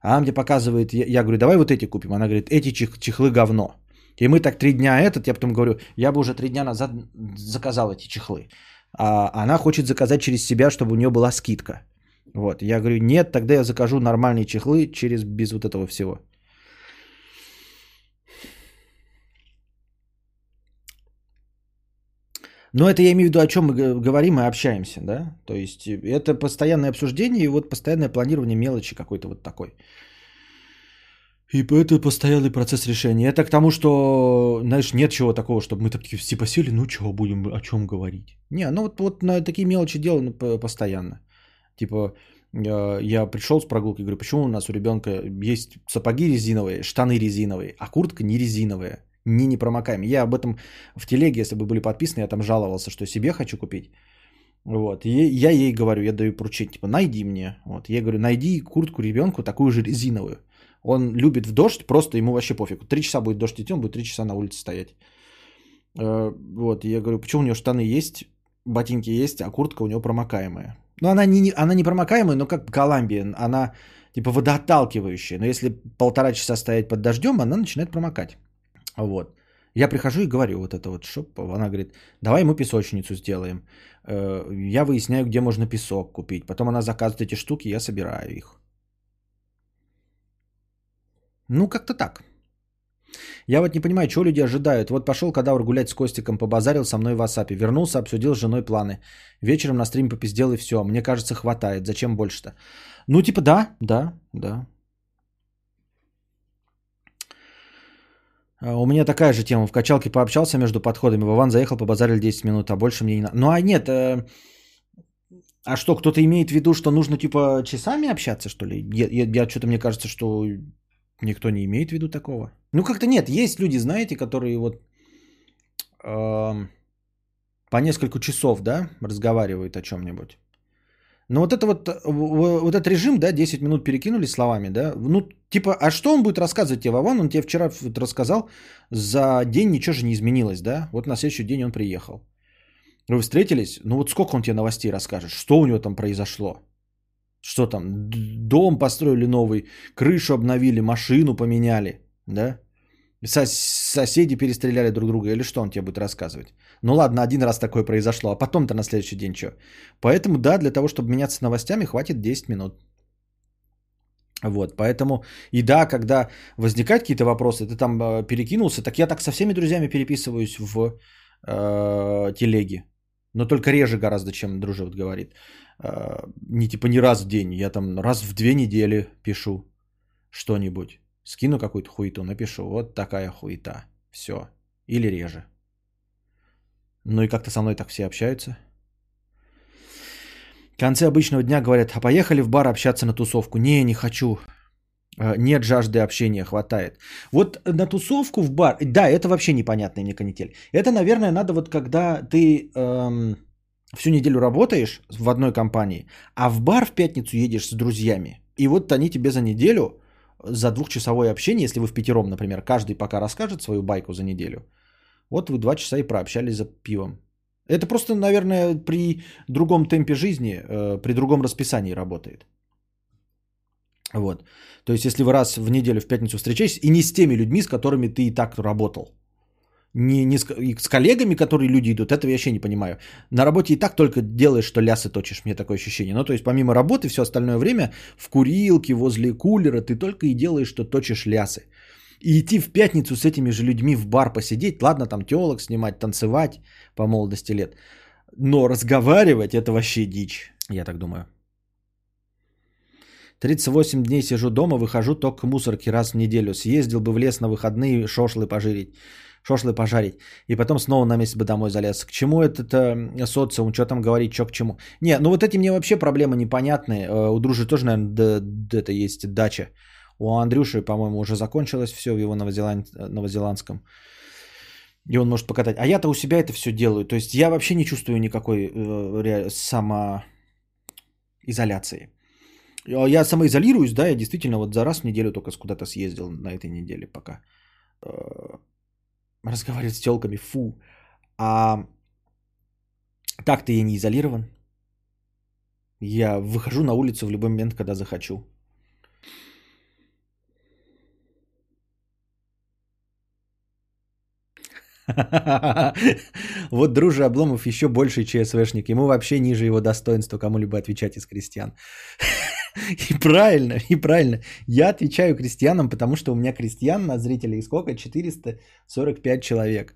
Она мне показывает, я, я говорю, давай вот эти купим. Она говорит, эти чех, чехлы говно. И мы так три дня этот, я потом говорю, я бы уже три дня назад заказал эти чехлы. А она хочет заказать через себя, чтобы у нее была скидка. Вот, я говорю, нет, тогда я закажу нормальные чехлы через без вот этого всего. Но это я имею в виду, о чем мы говорим и общаемся, да? То есть это постоянное обсуждение и вот постоянное планирование мелочи какой-то вот такой. И это постоянный процесс решения. Это к тому, что, знаешь, нет чего такого, чтобы мы такие все посели, ну чего будем, о чем говорить. Не, ну вот, вот на такие мелочи делаем постоянно. Типа, э, я пришел с прогулки, говорю, почему у нас у ребенка есть сапоги резиновые, штаны резиновые, а куртка не резиновая, не непромокаемая. Я об этом в телеге, если бы были подписаны, я там жаловался, что себе хочу купить. Вот, и я ей говорю, я даю поручение, типа, найди мне. Вот, я говорю, найди куртку ребенку такую же резиновую. Он любит в дождь, просто ему вообще пофиг. Три часа будет дождь идти, он будет три часа на улице стоять. Э, вот, я говорю, почему у него штаны есть, ботинки есть, а куртка у него промокаемая. Ну, она не, она не промокаемая, но как Колумбия. Она типа водоотталкивающая. Но если полтора часа стоять под дождем, она начинает промокать. Вот. Я прихожу и говорю вот это вот, шоп, она говорит, давай мы песочницу сделаем. Э, я выясняю, где можно песок купить. Потом она заказывает эти штуки, я собираю их. Ну, как-то так. Я вот не понимаю, чего люди ожидают. Вот пошел кадавр гулять с Костиком, побазарил со мной в WhatsApp, вернулся, обсудил с женой планы. Вечером на стрим попиздел и все. Мне кажется, хватает. Зачем больше-то? Ну, типа, да, да, да. А, у меня такая же тема. В качалке пообщался между подходами. Вован заехал, побазарил 10 минут, а больше мне не надо. Ну, а нет, э... а что, кто-то имеет в виду, что нужно, типа, часами общаться, что ли? Я, я, я что-то, мне кажется, что никто не имеет в виду такого. Ну, как-то нет. Есть люди, знаете, которые вот э, по несколько часов, да, разговаривают о чем-нибудь. Но вот это вот, вот этот режим, да, 10 минут перекинули словами, да, ну, типа, а что он будет рассказывать тебе, Вован? Он тебе вчера вот рассказал, за день ничего же не изменилось, да, вот на следующий день он приехал. Вы встретились, ну вот сколько он тебе новостей расскажет, что у него там произошло? Что там, дом построили новый, крышу обновили, машину поменяли, да? Сос- соседи перестреляли друг друга, или что он тебе будет рассказывать? Ну ладно, один раз такое произошло, а потом-то на следующий день что? Поэтому да, для того, чтобы меняться новостями, хватит 10 минут. Вот, поэтому и да, когда возникают какие-то вопросы, ты там э, перекинулся, так я так со всеми друзьями переписываюсь в э, телеге, но только реже гораздо, чем дружит говорит. Э, не типа не раз в день, я там раз в две недели пишу что-нибудь. Скину какую-то хуету, напишу, вот такая хуета. Все. Или реже. Ну и как-то со мной так все общаются. В конце обычного дня говорят, а поехали в бар общаться на тусовку. Не, не хочу. Э, нет жажды общения, хватает. Вот на тусовку в бар, да, это вообще непонятная мне канитель. Это, наверное, надо вот когда ты эм, всю неделю работаешь в одной компании, а в бар в пятницу едешь с друзьями. И вот они тебе за неделю за двухчасовое общение, если вы в пятером, например, каждый пока расскажет свою байку за неделю, вот вы два часа и прообщались за пивом. Это просто, наверное, при другом темпе жизни, э, при другом расписании работает. Вот. То есть, если вы раз в неделю в пятницу встречаетесь, и не с теми людьми, с которыми ты и так работал, не, не с, с коллегами, которые люди идут, этого я вообще не понимаю. На работе и так только делаешь, что лясы точишь, мне такое ощущение. Ну, то есть, помимо работы, все остальное время в курилке, возле кулера, ты только и делаешь, что точишь лясы. И идти в пятницу с этими же людьми в бар посидеть, ладно, там телок снимать, танцевать по молодости лет. Но разговаривать это вообще дичь, я так думаю. 38 дней сижу дома, выхожу только к мусорке раз в неделю. Съездил бы в лес на выходные шошлы пожарить. Шошлы пожарить. И потом снова на месяц бы домой залез. К чему этот э, социум? Что там говорить? Что к чему? Не, ну вот эти мне вообще проблемы непонятные. Э, у дружи тоже, наверное, д- д- это есть дача. У Андрюши, по-моему, уже закончилось все в его новозеланд... новозеландском. И он может покатать. А я-то у себя это все делаю. То есть я вообще не чувствую никакой э, ре- самоизоляции. А Я самоизолируюсь, да, я действительно вот за раз в неделю только куда-то съездил на этой неделе пока. Разговаривать с телками, фу. А так-то я не изолирован. Я выхожу на улицу в любой момент, когда захочу. Вот дружи Обломов еще больше ЧСВшник. Ему вообще ниже его достоинства кому-либо отвечать из крестьян. И правильно, и правильно. Я отвечаю крестьянам, потому что у меня крестьян на зрителей сколько? 445 человек.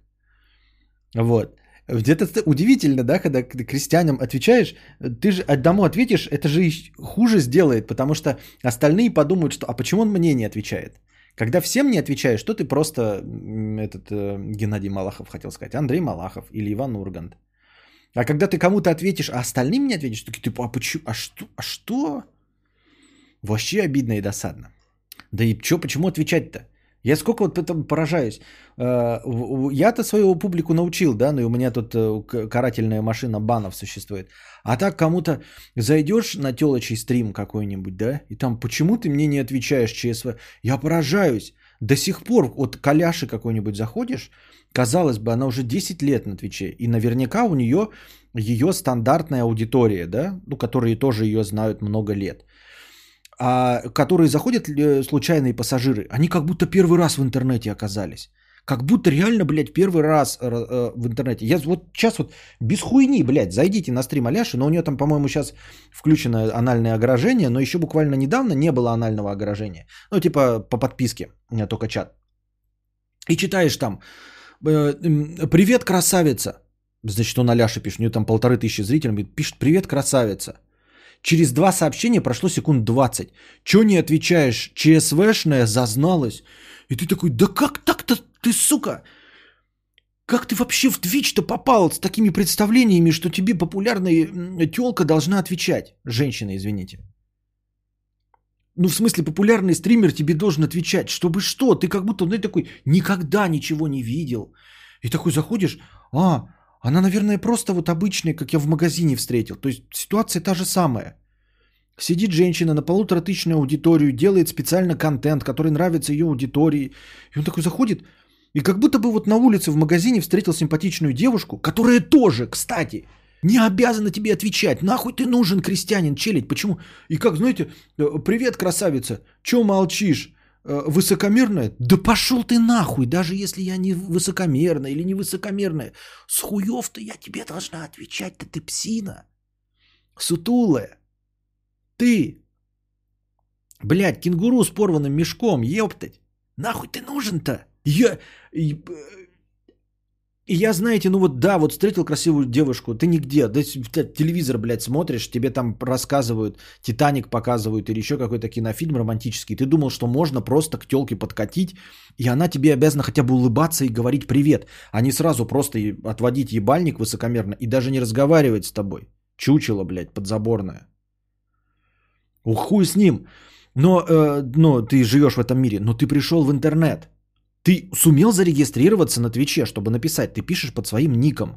Вот. Где-то удивительно, да, когда крестьянам отвечаешь, ты же одному ответишь, это же хуже сделает, потому что остальные подумают, что а почему он мне не отвечает? Когда всем не отвечаешь, то ты просто этот э, Геннадий Малахов хотел сказать, Андрей Малахов или Иван Ургант. А когда ты кому-то ответишь, а остальным не ответишь, такие ты, а почему, а что, а что? Вообще обидно и досадно. Да и чё, почему отвечать-то? Я сколько вот этому поражаюсь. Э, Я-то свою публику научил, да, ну и у меня тут э, карательная машина банов существует. А так кому-то зайдешь на телочий стрим какой-нибудь, да, и там почему ты мне не отвечаешь ЧСВ? Я поражаюсь. До сих пор вот Коляши какой-нибудь заходишь, казалось бы, она уже 10 лет на Твиче, и наверняка у нее ее стандартная аудитория, да, ну, которые тоже ее знают много лет а которые заходят э, случайные пассажиры, они как будто первый раз в интернете оказались. Как будто реально, блядь, первый раз э, э, в интернете. Я вот сейчас вот без хуйни, блядь, зайдите на стрим Аляши, но у нее там, по-моему, сейчас включено анальное огражение, но еще буквально недавно не было анального огражения. Ну, типа по подписке, у меня только чат. И читаешь там, э, привет, красавица. Значит, он Аляше пишет, у нее там полторы тысячи зрителей, пишет, привет, красавица. Через два сообщения прошло секунд 20. Чё не отвечаешь? ЧСВшная зазналась. И ты такой, да как так-то ты, сука? Как ты вообще в Твич-то попал с такими представлениями, что тебе популярная телка должна отвечать? Женщина, извините. Ну, в смысле, популярный стример тебе должен отвечать. Чтобы что? Ты как будто, ну, такой, никогда ничего не видел. И такой заходишь, а, она, наверное, просто вот обычная, как я в магазине встретил. То есть ситуация та же самая. Сидит женщина на полуторатысячную аудиторию, делает специально контент, который нравится ее аудитории. И он такой заходит, и как будто бы вот на улице в магазине встретил симпатичную девушку, которая тоже, кстати, не обязана тебе отвечать. Нахуй ты нужен, крестьянин, челядь? Почему? И как, знаете, э, привет, красавица, чё молчишь? Э, Высокомерная? Да пошел ты нахуй, даже если я не высокомерная или не высокомерная. С хуев-то я тебе должна отвечать-то ты псина. Сутулая. Ты. Блядь, кенгуру с порванным мешком, ептать. Нахуй ты нужен-то? Я... И, я, знаете, ну вот да, вот встретил красивую девушку, ты нигде, да, телевизор, блядь, смотришь, тебе там рассказывают, Титаник показывают или еще какой-то кинофильм романтический, ты думал, что можно просто к телке подкатить, и она тебе обязана хотя бы улыбаться и говорить привет, а не сразу просто отводить ебальник высокомерно и даже не разговаривать с тобой. Чучело, блядь, подзаборное. У хуй с ним. Но, э, но ты живешь в этом мире, но ты пришел в интернет. Ты сумел зарегистрироваться на Твиче, чтобы написать. Ты пишешь под своим ником.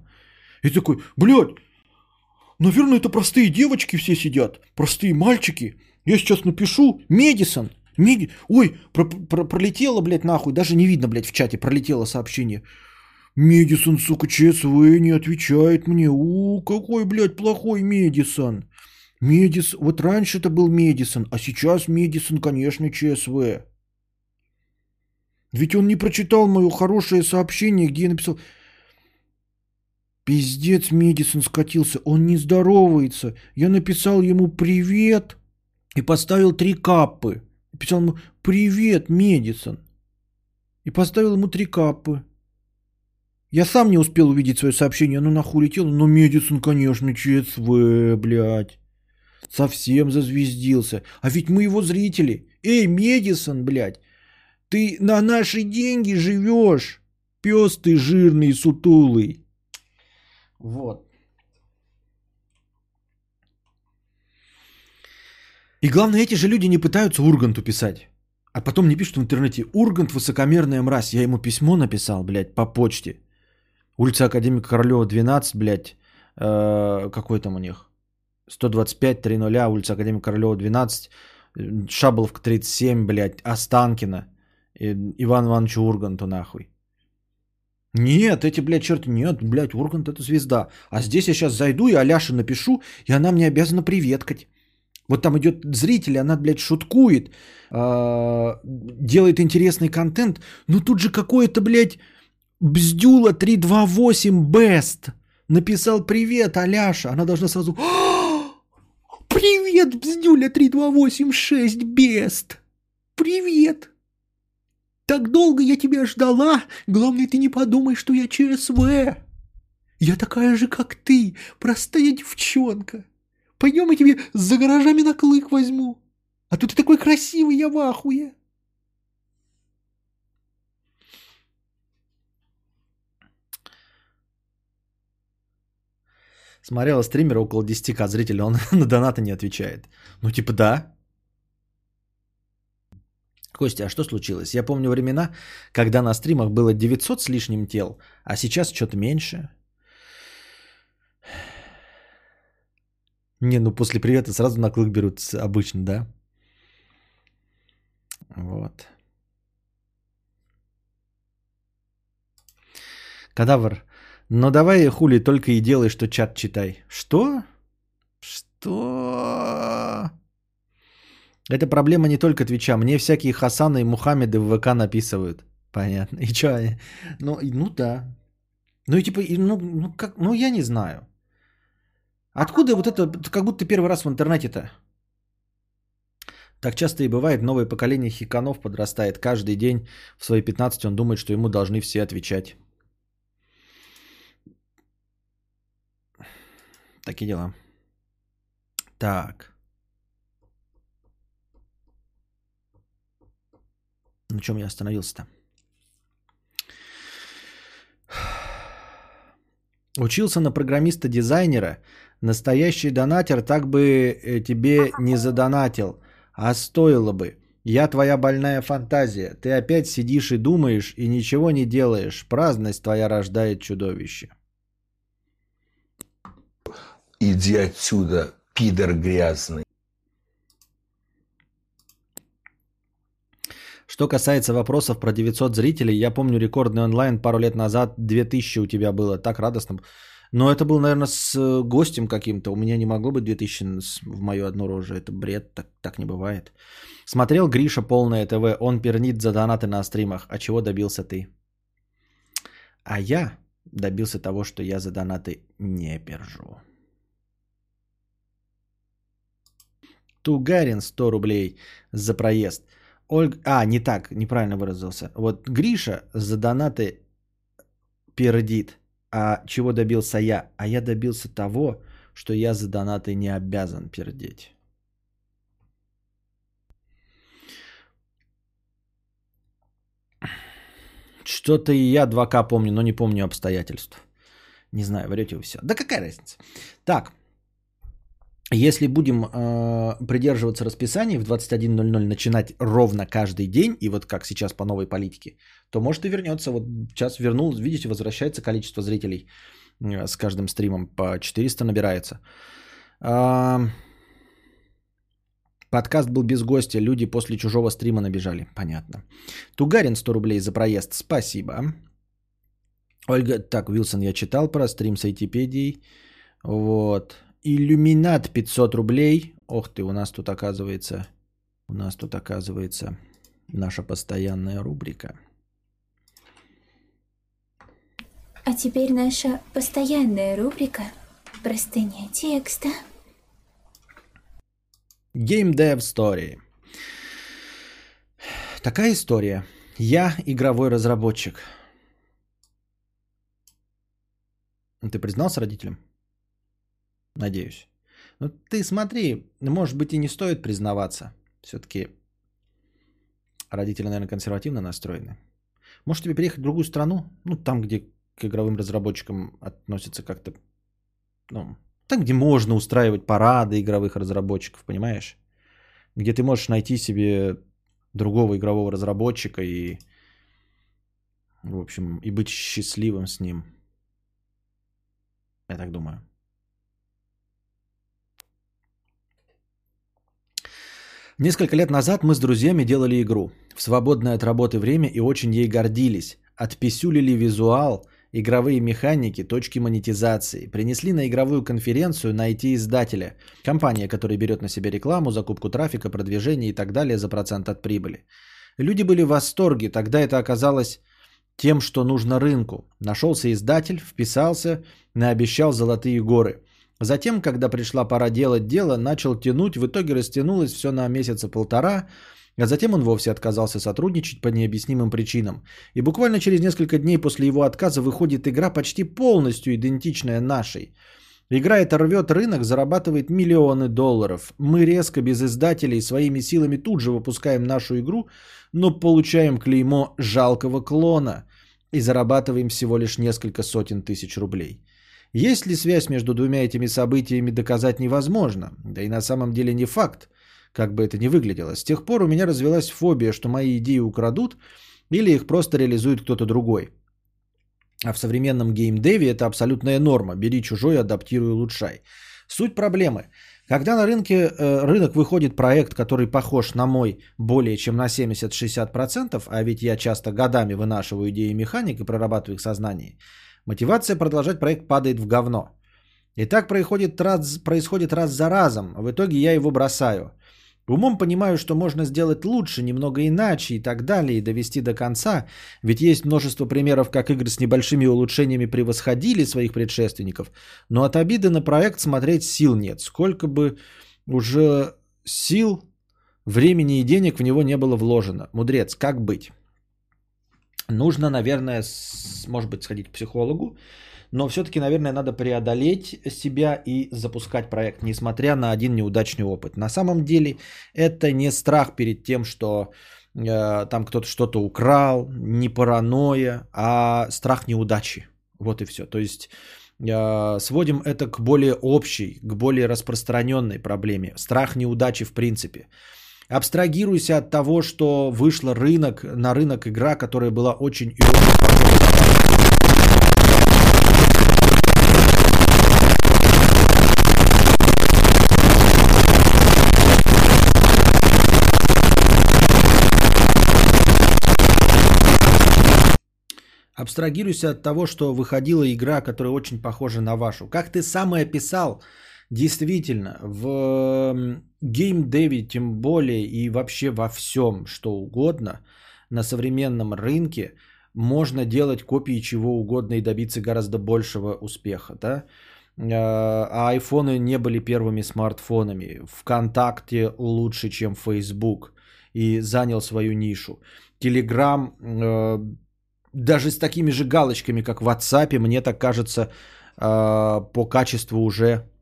И такой, блядь, наверное, это простые девочки все сидят. Простые мальчики. Я сейчас напишу Медисон. Меди... Ой, про- про- пролетело, блядь, нахуй. Даже не видно, блядь, в чате пролетело сообщение. Медисон, сука, ЧСВ не отвечает мне. У, какой, блядь, плохой Медисон. Медис, вот раньше это был Медисон, а сейчас Медисон, конечно, ЧСВ. Ведь он не прочитал мое хорошее сообщение, где я написал, пиздец, Медисон скатился, он не здоровается. Я написал ему привет и поставил три каппы. Написал ему привет, Медисон. И поставил ему три каппы. Я сам не успел увидеть свое сообщение, оно нахуй летело, но Медисон, конечно, ЧСВ, блядь. Совсем зазвездился. А ведь мы его зрители. Эй, Медисон, блядь, ты на наши деньги живешь. Пес ты жирный, сутулый. Вот. И главное, эти же люди не пытаются Урганту писать. А потом не пишут в интернете, Ургант высокомерная мразь. Я ему письмо написал, блядь, по почте. Улица Академика Королева, 12, блядь. Э, какой там у них? 125 30, улица Академика Королева, 12. Шабловка 37, блядь, Останкина. Иван Иванович Урганту нахуй. Нет, эти, блядь, черти, нет, блядь, Ургант это звезда. А здесь я сейчас зайду и Аляше напишу, и она мне обязана приветкать. Вот там идет зритель, она, блядь, шуткует, э, делает интересный контент, но тут же какое-то, блядь, Бздюла 328 Best написал привет, Аляша. Она должна сразу... Привет, Бздюля 3286 Best. Привет. Так долго я тебя ждала. Главное, ты не подумай, что я ЧСВ. Я такая же, как ты, простая девчонка. Пойдем я тебе за гаражами на клык возьму. А тут ты такой красивый, я в ахуе. Смотрела стримера около 10к зрителей, он на донаты не отвечает. Ну типа да. Костя, а что случилось? Я помню времена, когда на стримах было 900 с лишним тел, а сейчас что-то меньше. Не, ну после привета сразу на клык берут обычно, да? Вот. Кадавр. Ну давай, хули, только и делай, что чат читай. Что? Что? Это проблема не только Твича. Мне всякие Хасаны и Мухаммеды в ВК написывают. Понятно. И что? Ну, ну да. Ну и типа, ну, ну, как, ну я не знаю. Откуда вот это, как будто первый раз в интернете-то? Так часто и бывает, новое поколение хиканов подрастает. Каждый день в свои 15 он думает, что ему должны все отвечать. Такие дела. Так. На чем я остановился-то? Учился на программиста-дизайнера. Настоящий донатер так бы э, тебе не задонатил, а стоило бы. Я твоя больная фантазия. Ты опять сидишь и думаешь, и ничего не делаешь. Праздность твоя рождает чудовище. Иди отсюда, пидор грязный. Что касается вопросов про 900 зрителей, я помню рекордный онлайн пару лет назад, 2000 у тебя было, так радостно. Но это был, наверное, с э, гостем каким-то. У меня не могло быть 2000 в мою одно роже. Это бред, так, так не бывает. Смотрел Гриша полное ТВ, он пернит за донаты на стримах. А чего добился ты? А я добился того, что я за донаты не пержу. Тугарин 100 рублей за проезд. Ольга... А, не так, неправильно выразился. Вот Гриша за донаты пердит. А чего добился я? А я добился того, что я за донаты не обязан пердеть. Что-то и я 2К помню, но не помню обстоятельств. Не знаю, врете вы все. Да какая разница? Так, если будем э, придерживаться расписания в 21.00 начинать ровно каждый день, и вот как сейчас по новой политике, то может и вернется. Вот сейчас вернул, видите, возвращается количество зрителей э, с каждым стримом по 400 набирается. Э, подкаст был без гостя, люди после чужого стрима набежали. Понятно. Тугарин 100 рублей за проезд, спасибо. Ольга, так, Вилсон я читал про стрим с айтипедией. Вот. Иллюминат 500 рублей. Ох ты, у нас тут оказывается, у нас тут оказывается наша постоянная рубрика. А теперь наша постоянная рубрика «Простыня текста». Game Dev Story. Такая история. Я игровой разработчик. Ты признался родителям? Надеюсь. Ну ты смотри, может быть и не стоит признаваться. Все-таки родители, наверное, консервативно настроены. Может тебе переехать в другую страну? Ну там, где к игровым разработчикам относятся как-то, ну, там, где можно устраивать парады игровых разработчиков, понимаешь? Где ты можешь найти себе другого игрового разработчика и, в общем, и быть счастливым с ним. Я так думаю. Несколько лет назад мы с друзьями делали игру в свободное от работы время и очень ей гордились. Отписюлили визуал, игровые механики, точки монетизации. Принесли на игровую конференцию на IT-издателя. Компания, которая берет на себя рекламу, закупку трафика, продвижение и так далее за процент от прибыли. Люди были в восторге, тогда это оказалось тем, что нужно рынку. Нашелся издатель, вписался, наобещал золотые горы. Затем, когда пришла пора делать дело, начал тянуть, в итоге растянулось все на месяца полтора, а затем он вовсе отказался сотрудничать по необъяснимым причинам. И буквально через несколько дней после его отказа выходит игра почти полностью идентичная нашей. Игра эта рвет рынок, зарабатывает миллионы долларов. Мы резко, без издателей, своими силами тут же выпускаем нашу игру, но получаем клеймо жалкого клона и зарабатываем всего лишь несколько сотен тысяч рублей. Есть ли связь между двумя этими событиями, доказать невозможно. Да и на самом деле не факт, как бы это ни выглядело. С тех пор у меня развелась фобия, что мои идеи украдут или их просто реализует кто-то другой. А в современном геймдеве это абсолютная норма. Бери чужой, адаптируй, улучшай. Суть проблемы. Когда на рынке э, рынок выходит проект, который похож на мой более чем на 70-60%, а ведь я часто годами вынашиваю идеи механик и прорабатываю их сознание, Мотивация продолжать проект падает в говно. И так происходит раз, происходит раз за разом. В итоге я его бросаю. Умом понимаю, что можно сделать лучше, немного иначе и так далее, и довести до конца. Ведь есть множество примеров, как игры с небольшими улучшениями превосходили своих предшественников. Но от обиды на проект смотреть сил нет. Сколько бы уже сил, времени и денег в него не было вложено. Мудрец, как быть? Нужно, наверное, с, может быть, сходить к психологу, но все-таки, наверное, надо преодолеть себя и запускать проект, несмотря на один неудачный опыт. На самом деле это не страх перед тем, что э, там кто-то что-то украл, не паранойя, а страх неудачи. Вот и все. То есть э, сводим это к более общей, к более распространенной проблеме. Страх неудачи в принципе. Абстрагируйся от того, что вышла рынок, на рынок игра, которая была очень и Абстрагируйся от того, что выходила игра, которая очень похожа на вашу. Как ты сам и описал, Действительно, в геймдеве, тем более и вообще во всем, что угодно, на современном рынке можно делать копии чего угодно и добиться гораздо большего успеха. Да? А айфоны не были первыми смартфонами. Вконтакте лучше, чем Facebook и занял свою нишу. Телеграм э, даже с такими же галочками, как в WhatsApp, мне так кажется, э, по качеству уже Э,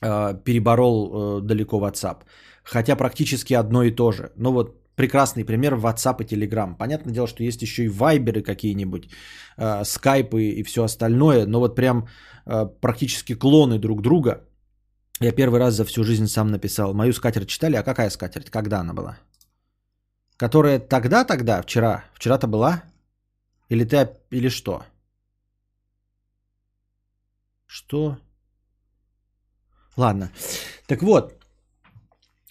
переборол э, далеко WhatsApp. Хотя практически одно и то же. Ну вот прекрасный пример WhatsApp и Telegram. Понятное дело, что есть еще и вайберы какие-нибудь, э, скайпы и все остальное, но вот прям практически клоны друг друга. Я первый раз за всю жизнь сам написал. Мою скатерть читали, а какая скатерть? Когда она была? Которая тогда-тогда, вчера. Вчера-то была? Или ты, или что? Что? Ладно. Так вот,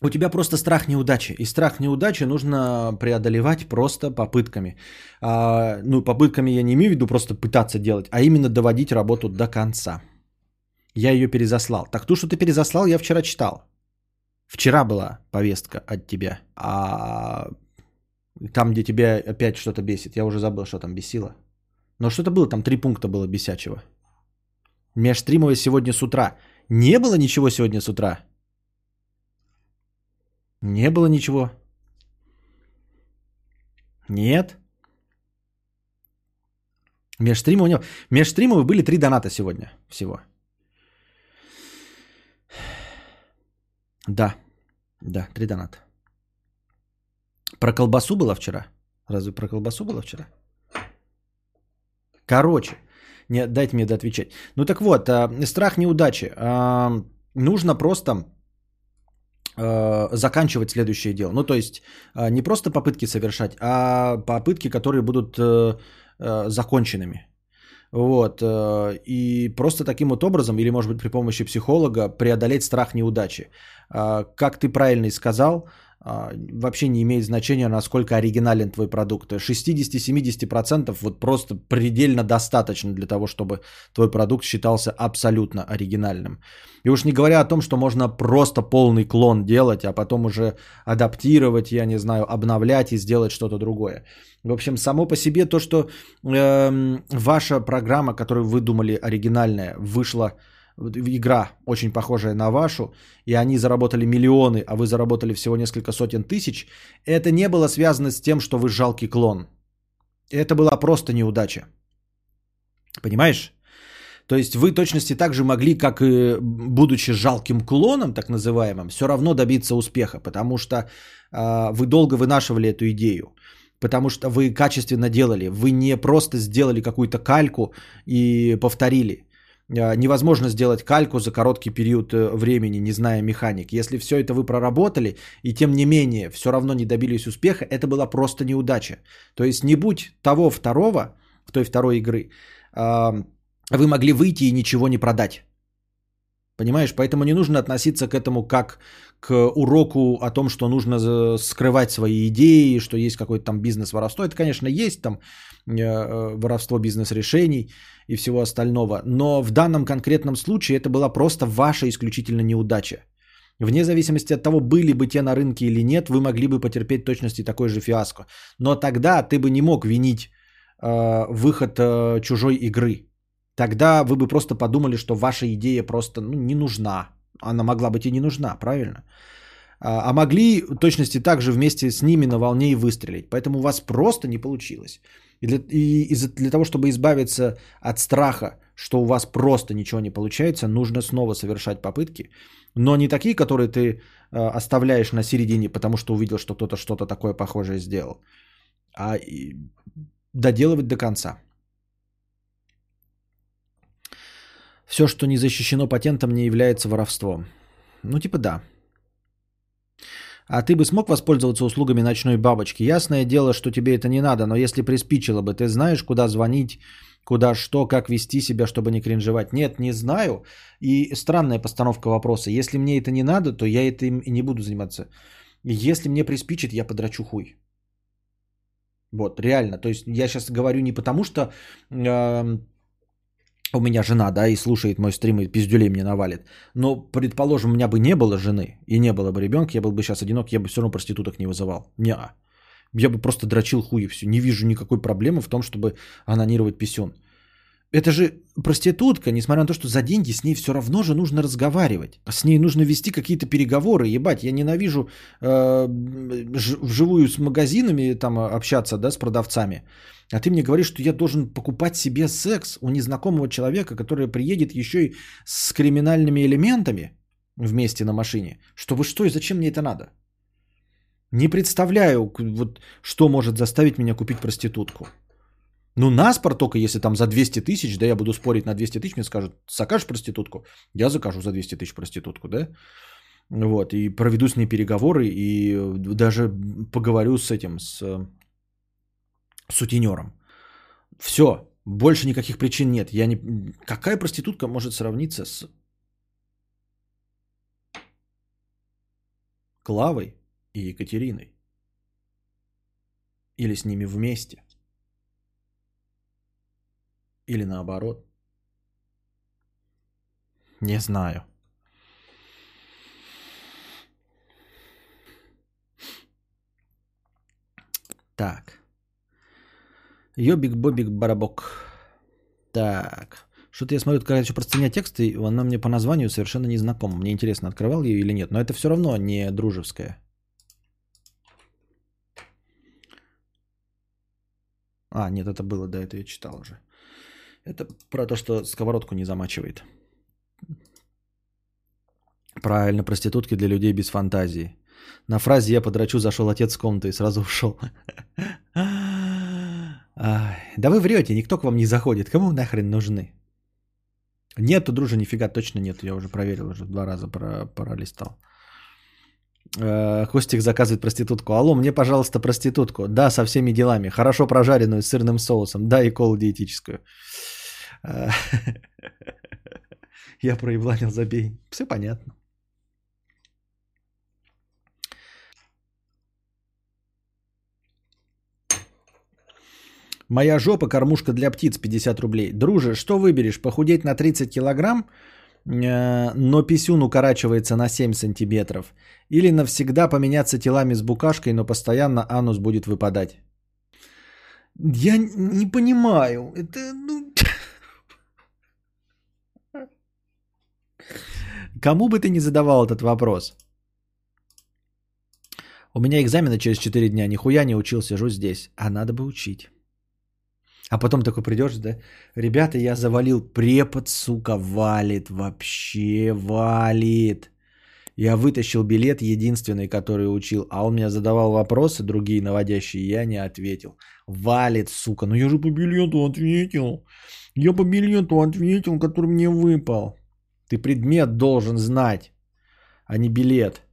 у тебя просто страх неудачи. И страх неудачи нужно преодолевать просто попытками. А, ну, попытками я не имею в виду просто пытаться делать, а именно доводить работу до конца. Я ее перезаслал. Так ту, что ты перезаслал, я вчера читал. Вчера была повестка от тебя. А там, где тебя опять что-то бесит, я уже забыл, что там бесило. Но что-то было, там три пункта было бесячего. Межстримовое сегодня с утра. Не было ничего сегодня с утра? Не было ничего? Нет? Межстримов не Межстримовые были три доната сегодня всего. Да, да, три доната. Про колбасу было вчера? Разве про колбасу было вчера? Короче, не, дайте мне доотвечать. Ну так вот, э, страх неудачи. Э, нужно просто э, заканчивать следующее дело. Ну то есть не просто попытки совершать, а попытки, которые будут э, э, законченными. Вот. э, И просто таким вот образом, или может быть при помощи психолога, преодолеть страх неудачи. А, Как ты правильно и сказал, а, вообще не имеет значения, насколько оригинален твой продукт. 60-70% вот просто предельно достаточно для того, чтобы твой продукт считался абсолютно оригинальным. И уж не говоря о том, что можно просто полный клон делать, а потом уже адаптировать, я не знаю, обновлять и сделать что-то другое. В общем, само по себе то, что эм, ваша программа, которую вы думали оригинальная, вышла игра очень похожая на вашу, и они заработали миллионы, а вы заработали всего несколько сотен тысяч, это не было связано с тем, что вы жалкий клон. Это была просто неудача. Понимаешь? То есть вы точности так же могли, как и будучи жалким клоном, так называемым, все равно добиться успеха, потому что э, вы долго вынашивали эту идею, потому что вы качественно делали, вы не просто сделали какую-то кальку и повторили. Э, Невозможно сделать кальку за короткий период э, времени, не зная механик. Если все это вы проработали и тем не менее все равно не добились успеха, это была просто неудача. То есть не будь того второго, в той второй игры, э, вы могли выйти и ничего не продать. Понимаешь, поэтому не нужно относиться к этому как к уроку о том, что нужно за- скрывать свои идеи, что есть какой-то там бизнес-воровство. Это, конечно, есть там э, э, воровство бизнес-решений и всего остального. Но в данном конкретном случае это была просто ваша исключительно неудача. Вне зависимости от того, были бы те на рынке или нет, вы могли бы потерпеть точности такой же фиаско. Но тогда ты бы не мог винить э, выход э, чужой игры. Тогда вы бы просто подумали, что ваша идея просто ну, не нужна. Она могла быть и не нужна, правильно? А, а могли точности так же вместе с ними на волне и выстрелить. Поэтому у вас просто не получилось. И для, и для того, чтобы избавиться от страха, что у вас просто ничего не получается, нужно снова совершать попытки. Но не такие, которые ты э, оставляешь на середине, потому что увидел, что кто-то что-то такое похожее сделал. А и доделывать до конца. Все, что не защищено патентом, не является воровством. Ну, типа да. А ты бы смог воспользоваться услугами ночной бабочки? Ясное дело, что тебе это не надо, но если приспичило бы, ты знаешь, куда звонить, куда что, как вести себя, чтобы не кринжевать? Нет, не знаю. И странная постановка вопроса. Если мне это не надо, то я этим и не буду заниматься. Если мне приспичит, я подрачу хуй. Вот, реально. То есть я сейчас говорю не потому, что эм, у меня жена, да, и слушает мой стрим и пиздюлей мне навалит. Но, предположим, у меня бы не было жены и не было бы ребенка, я был бы сейчас одинок, я бы все равно проституток не вызывал. Не, я бы просто дрочил хуй и все. Не вижу никакой проблемы в том, чтобы анонировать писюн. Это же проститутка, несмотря на то, что за деньги с ней все равно же нужно разговаривать. С ней нужно вести какие-то переговоры. Ебать, я ненавижу э, вживую с магазинами там общаться, да, с продавцами. А ты мне говоришь, что я должен покупать себе секс у незнакомого человека, который приедет еще и с криминальными элементами вместе на машине. Чтобы что и зачем мне это надо? Не представляю, вот, что может заставить меня купить проститутку. Ну, наспор только, если там за 200 тысяч, да, я буду спорить на 200 тысяч, мне скажут, закажешь проститутку? Я закажу за 200 тысяч проститутку, да? Вот, и проведу с ней переговоры, и даже поговорю с этим, с сутенером. Все, больше никаких причин нет. Я не... Какая проститутка может сравниться с Клавой и Екатериной? Или с ними вместе? Или наоборот? Не знаю. Так. Йобик Бобик Барабок. Так. Что-то я смотрю, когда еще простыня текста, и она мне по названию совершенно не знакома. Мне интересно, открывал ее или нет. Но это все равно не дружеская. А, нет, это было, да, это я читал уже. Это про то, что сковородку не замачивает. Правильно, проститутки для людей без фантазии. На фразе «я подрачу» зашел отец с комнаты и сразу ушел. Да вы врете, никто к вам не заходит. Кому нахрен нужны? Нету, дружи, нифига, точно нет. Я уже проверил, уже два раза про- пролистал. Э, Костик заказывает проститутку. Алло, мне, пожалуйста, проститутку. Да, со всеми делами. Хорошо прожаренную с сырным соусом. Да, и колу диетическую. Э, Я проебланил, забей. Все понятно. Моя жопа кормушка для птиц 50 рублей. Друже, что выберешь? Похудеть на 30 килограмм, э, но писюн укорачивается на 7 сантиметров? Или навсегда поменяться телами с букашкой, но постоянно анус будет выпадать? Я не понимаю. Это, ну... Кому бы ты не задавал этот вопрос? У меня экзамены через 4 дня, нихуя не учил, сижу здесь. А надо бы учить. А потом такой придешь, да? Ребята, я завалил, препод, сука, валит, вообще валит. Я вытащил билет, единственный, который учил, а он меня задавал вопросы, другие наводящие, я не ответил. Валит, сука, ну я же по билету ответил. Я по билету ответил, который мне выпал. Ты предмет должен знать, а не билет.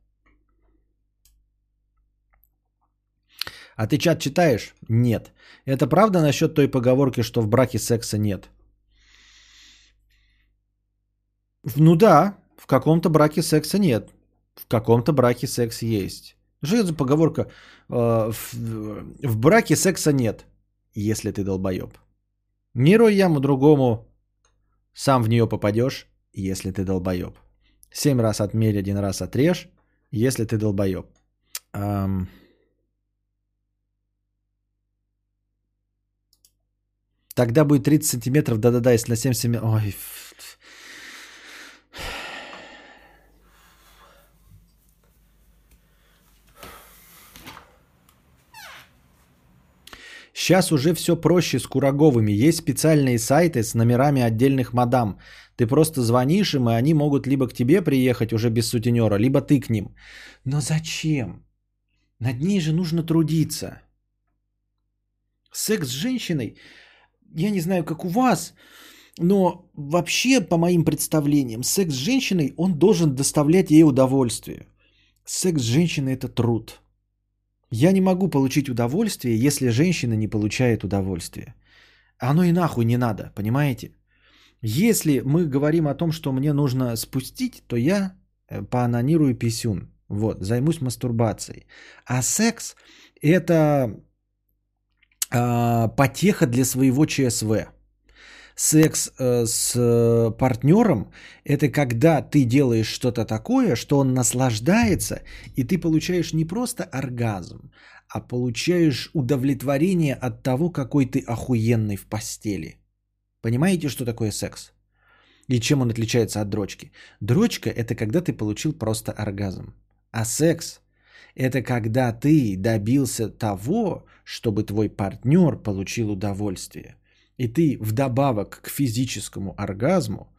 А ты чат читаешь? Нет. Это правда насчет той поговорки, что в браке секса нет? Ну да, в каком-то браке секса нет. В каком-то браке секс есть. Что это за поговорка? Э, В, в браке секса нет, если ты долбоеб. Не рой яму другому, сам в нее попадешь, если ты долбоеб. Семь раз отмерь, один раз отрежь, если ты долбоеб. Ам, Тогда будет 30 сантиметров, да-да-да, если на 7 сантиметров... Ой, Сейчас уже все проще с Кураговыми. Есть специальные сайты с номерами отдельных мадам. Ты просто звонишь им, и они могут либо к тебе приехать уже без сутенера, либо ты к ним. Но зачем? Над ней же нужно трудиться. Секс с женщиной, я не знаю, как у вас, но вообще, по моим представлениям, секс с женщиной, он должен доставлять ей удовольствие. Секс с женщиной – это труд. Я не могу получить удовольствие, если женщина не получает удовольствие. Оно и нахуй не надо, понимаете? Если мы говорим о том, что мне нужно спустить, то я э, поанонирую писюн. Вот, займусь мастурбацией. А секс – это потеха для своего ЧСВ. Секс э, с э, партнером – это когда ты делаешь что-то такое, что он наслаждается, и ты получаешь не просто оргазм, а получаешь удовлетворение от того, какой ты охуенный в постели. Понимаете, что такое секс? И чем он отличается от дрочки? Дрочка – это когда ты получил просто оргазм. А секс – это когда ты добился того, чтобы твой партнер получил удовольствие. И ты вдобавок к физическому оргазму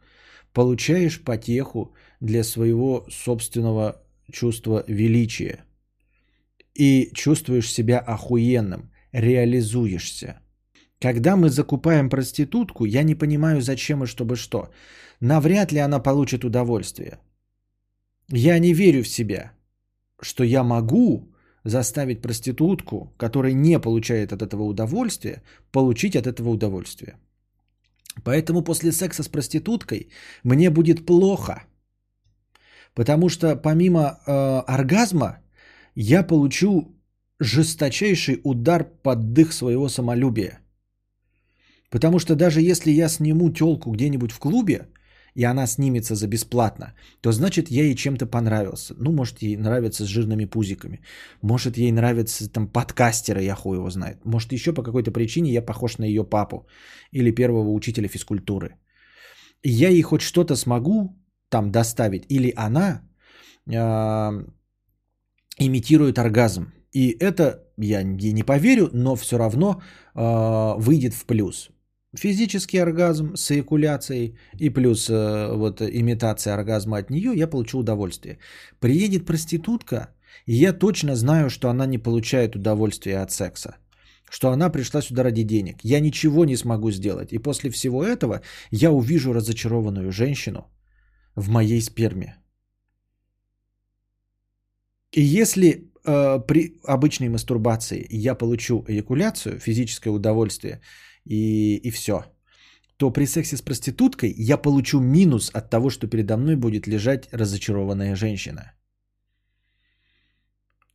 получаешь потеху для своего собственного чувства величия. И чувствуешь себя охуенным, реализуешься. Когда мы закупаем проститутку, я не понимаю, зачем и чтобы что. Навряд ли она получит удовольствие. Я не верю в себя, что я могу заставить проститутку, которая не получает от этого удовольствия, получить от этого удовольствие. Поэтому после секса с проституткой мне будет плохо. Потому что помимо э, оргазма я получу жесточайший удар под дых своего самолюбия. Потому что даже если я сниму телку где-нибудь в клубе, и она снимется за бесплатно, то значит я ей чем-то понравился. Ну, может, ей нравится с жирными пузиками. Может, ей нравятся там подкастеры, я хуй его знает. Может, еще по какой-то причине я похож на ее папу или первого учителя физкультуры. Я ей хоть что-то смогу там доставить, или она э, имитирует оргазм. И это я ей не поверю, но все равно э, выйдет в плюс. Физический оргазм с эякуляцией и плюс э, вот имитация оргазма от нее, я получу удовольствие. Приедет проститутка, и я точно знаю, что она не получает удовольствия от секса. Что она пришла сюда ради денег. Я ничего не смогу сделать. И после всего этого я увижу разочарованную женщину в моей сперме. И если э, при обычной мастурбации я получу эякуляцию, физическое удовольствие и, и все, то при сексе с проституткой я получу минус от того, что передо мной будет лежать разочарованная женщина.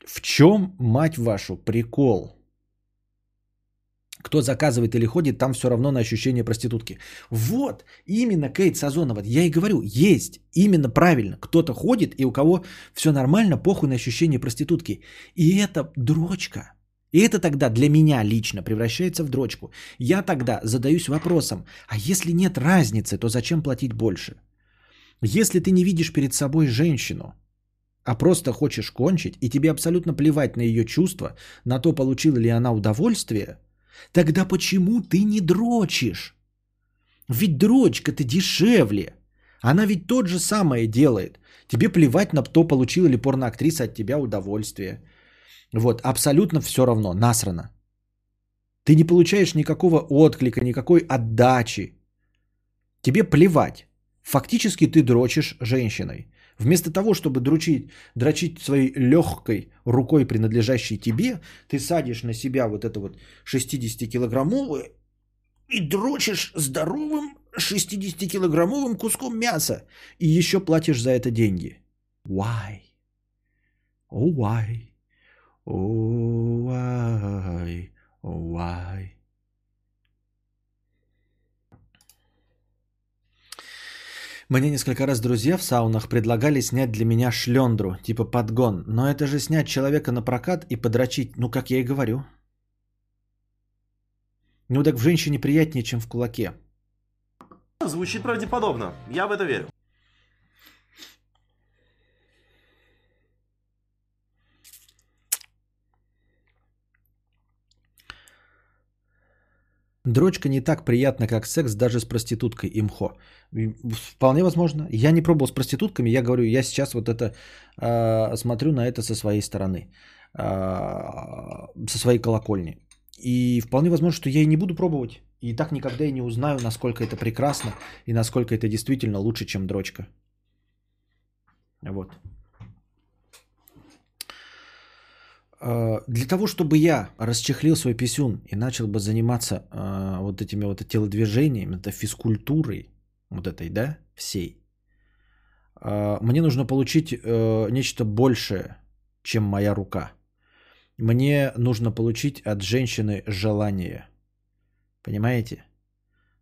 В чем, мать вашу, прикол? Кто заказывает или ходит, там все равно на ощущение проститутки. Вот, именно Кейт Сазонова, я и говорю, есть, именно правильно. Кто-то ходит, и у кого все нормально, похуй на ощущение проститутки. И это дрочка. И это тогда для меня лично превращается в дрочку. Я тогда задаюсь вопросом, а если нет разницы, то зачем платить больше? Если ты не видишь перед собой женщину, а просто хочешь кончить, и тебе абсолютно плевать на ее чувства, на то, получила ли она удовольствие – Тогда почему ты не дрочишь? Ведь дрочка-то дешевле. Она ведь тот же самое делает. Тебе плевать на то, получила ли порноактриса от тебя удовольствие. Вот, абсолютно все равно, насрано. Ты не получаешь никакого отклика, никакой отдачи. Тебе плевать. Фактически ты дрочишь женщиной. Вместо того, чтобы дрочить, дрочить своей легкой рукой, принадлежащей тебе, ты садишь на себя вот это вот 60-килограммовое и дрочишь здоровым 60-килограммовым куском мяса. И еще платишь за это деньги. Why? Oh, why? Oh, why? Oh, why? Мне несколько раз друзья в саунах предлагали снять для меня шлендру, типа подгон. Но это же снять человека на прокат и подрочить, ну как я и говорю. Ну так в женщине приятнее, чем в кулаке. Звучит правдеподобно. Я в это верю. Дрочка не так приятна, как секс даже с проституткой имхо. Вполне возможно. Я не пробовал с проститутками, я говорю, я сейчас вот это э, смотрю на это со своей стороны, э, со своей колокольни. И вполне возможно, что я и не буду пробовать. И так никогда и не узнаю, насколько это прекрасно и насколько это действительно лучше, чем дрочка. Вот. А, для того, чтобы я расчехлил свой писюн и начал бы заниматься э, вот этими вот телодвижениями, это физкультурой, вот этой, да, всей, э, мне нужно получить э, нечто большее, чем моя рука. Мне нужно получить от женщины желание. Понимаете?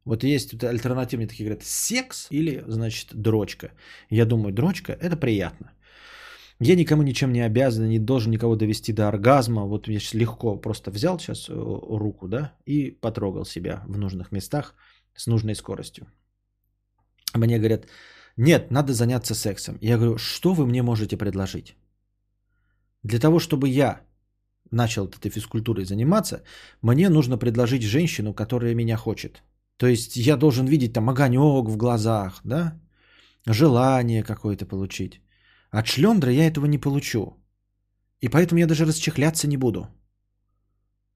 Вот есть вот альтернативные такие говорят, секс или, значит, дрочка. Я думаю, дрочка – это приятно. Я никому ничем не обязан, не должен никого довести до оргазма. Вот я сейчас легко просто взял сейчас э, руку, да, и потрогал себя в нужных местах с нужной скоростью. Мне говорят, нет, надо заняться сексом. Я говорю, что вы мне можете предложить? Для того, чтобы я начал этой физкультурой заниматься, мне нужно предложить женщину, которая меня хочет. То есть я должен видеть там огонек в глазах, да, желание какое-то получить. От шлендра я этого не получу. И поэтому я даже расчехляться не буду.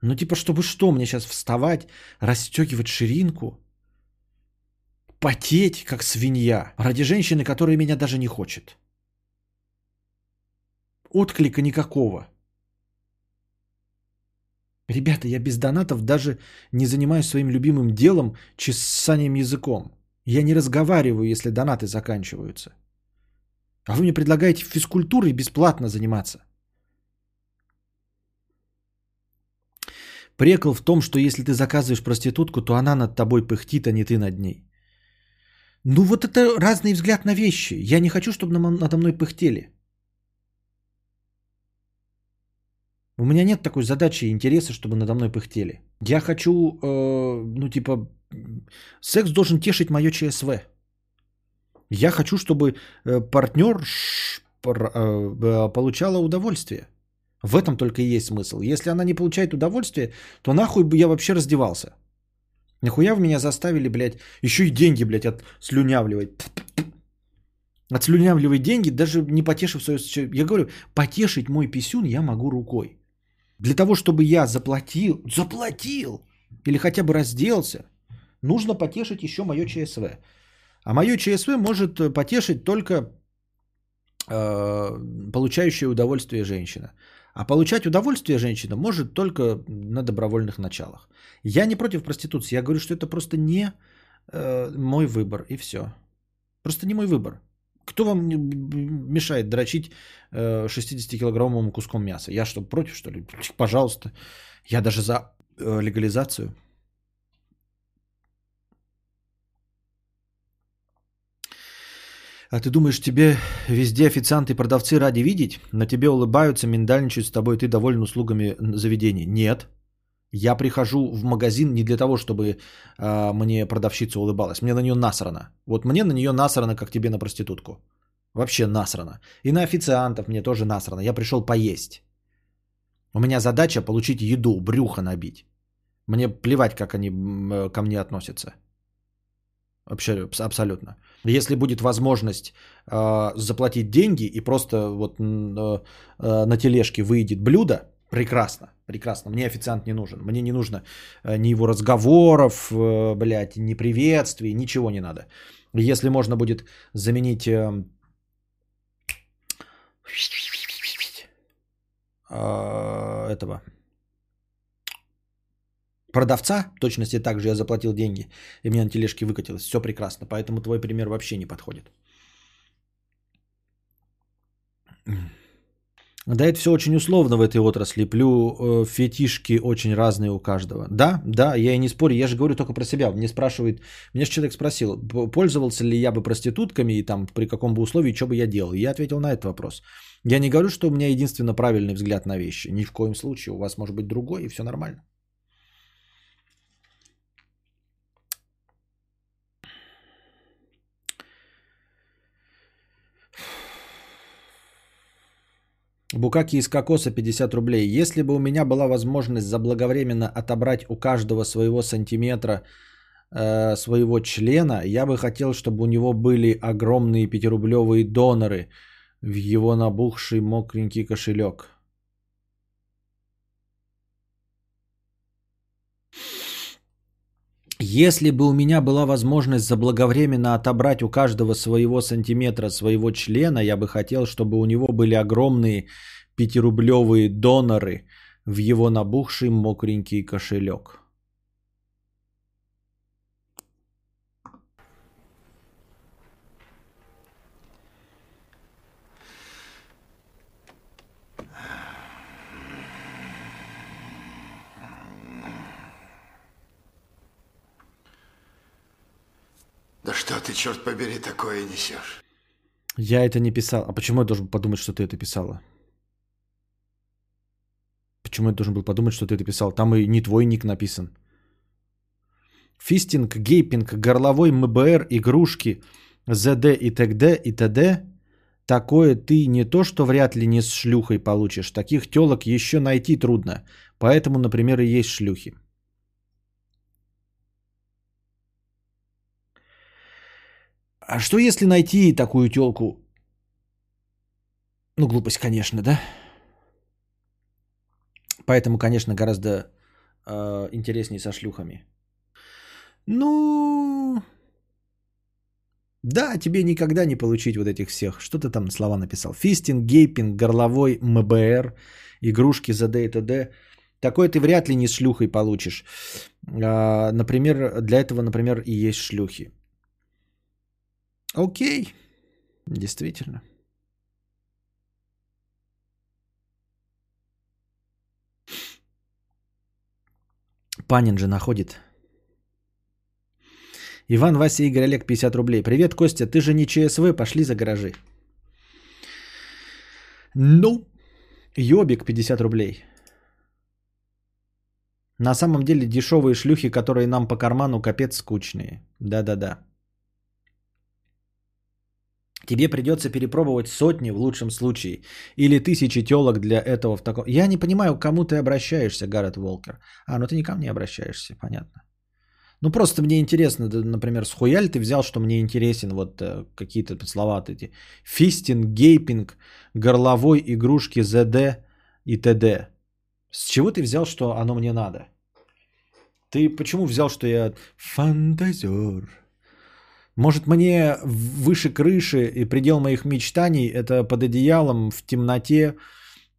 Ну типа, чтобы что, мне сейчас вставать, расстегивать ширинку, потеть, как свинья, ради женщины, которая меня даже не хочет. Отклика никакого. Ребята, я без донатов даже не занимаюсь своим любимым делом, чесанием языком. Я не разговариваю, если донаты заканчиваются. А вы мне предлагаете физкультурой бесплатно заниматься. Прекол в том, что если ты заказываешь проститутку, то она над тобой пыхтит, а не ты над ней. Ну вот это разный взгляд на вещи. Я не хочу, чтобы надо мной пыхтели. У меня нет такой задачи и интереса, чтобы надо мной пыхтели. Я хочу, э, ну типа, секс должен тешить мое ЧСВ. Я хочу, чтобы э, партнер э, получала удовольствие. В этом только и есть смысл. Если она не получает удовольствие, то нахуй бы я вообще раздевался. Нахуя вы меня заставили, блядь, еще и деньги, блядь, отслюнявливать? Отслюнявливать деньги, даже не потешив свое... Я говорю, потешить мой писюн я могу рукой. Для того, чтобы я заплатил, заплатил, или хотя бы разделся, нужно потешить еще мое ЧСВ. А мое ЧСВ может э, потешить только э, получающая удовольствие женщина. А получать удовольствие женщина может только на добровольных началах. Я не против проституции, я говорю, что это просто не э, мой выбор, и все. Просто не мой выбор. Кто вам мешает дрочить э, 60-килограммовым куском мяса? Я что, против, что ли? Пожалуйста. Я даже за э, легализацию. А ты думаешь, тебе везде официанты и продавцы ради видеть? На тебе улыбаются, миндальничают с тобой, ты доволен услугами заведения? Нет. Я прихожу в магазин не для того, чтобы э, мне продавщица улыбалась. Мне на нее насрано. Вот мне на нее насрано, как тебе на проститутку. Вообще насрано. И на официантов мне тоже насрано. Я пришел поесть. У меня задача получить еду, брюхо набить. Мне плевать, как они ко мне относятся. Вообще, абсолютно. Если будет возможность э, заплатить деньги и просто вот э, на тележке выйдет блюдо, прекрасно, прекрасно. Мне официант не нужен. Мне не нужно э, ни его разговоров, э, блядь, ни приветствий, ничего не надо. Если можно будет заменить э, этого продавца, точности так же я заплатил деньги, и мне на тележке выкатилось. Все прекрасно. Поэтому твой пример вообще не подходит. Да, это все очень условно в этой отрасли. Плю э, фетишки очень разные у каждого. Да, да, я и не спорю. Я же говорю только про себя. Мне спрашивает, меня же человек спросил, пользовался ли я бы проститутками и там при каком бы условии, что бы я делал. Я ответил на этот вопрос. Я не говорю, что у меня единственно правильный взгляд на вещи. Ни в коем случае. У вас может быть другой, и все нормально. Букаки из кокоса 50 рублей. Если бы у меня была возможность заблаговременно отобрать у каждого своего сантиметра э, своего члена, я бы хотел, чтобы у него были огромные пятирублевые доноры в его набухший мокренький кошелек. Если бы у меня была возможность заблаговременно отобрать у каждого своего сантиметра своего члена, я бы хотел, чтобы у него были огромные пятирублевые доноры в его набухший мокренький кошелек. Да что ты, черт побери, такое несешь? Я это не писал. А почему я должен подумать, что ты это писала? Почему я должен был подумать, что ты это писал? Там и не твой ник написан. Фистинг, гейпинг, горловой МБР, игрушки, ЗД и т.д. и т.д. Такое ты не то, что вряд ли не с шлюхой получишь. Таких телок еще найти трудно. Поэтому, например, и есть шлюхи. А что если найти такую телку? Ну, глупость, конечно, да? Поэтому, конечно, гораздо э, интереснее со шлюхами. Ну, да, тебе никогда не получить вот этих всех. Что ты там слова написал? Фистинг, гейпинг, горловой, МБР, игрушки, ЗД и т.д. Такое ты вряд ли не с шлюхой получишь. А, например, для этого, например, и есть шлюхи. Окей, действительно. Панин же находит. Иван, Вася, Игорь, Олег, 50 рублей. Привет, Костя, ты же не ЧСВ, пошли за гаражи. Ну, Йобик, 50 рублей. На самом деле дешевые шлюхи, которые нам по карману, капец скучные. Да-да-да. Тебе придется перепробовать сотни в лучшем случае. Или тысячи телок для этого в таком... Я не понимаю, к кому ты обращаешься, Гаррет Волкер. А, ну ты не обращаешься, понятно. Ну, просто мне интересно, например, с хуя ли ты взял, что мне интересен вот э, какие-то слова эти. Фистинг, гейпинг, горловой, игрушки, ЗД и т.д. С чего ты взял, что оно мне надо? Ты почему взял, что я фантазер? Может, мне выше крыши и предел моих мечтаний это под одеялом в темноте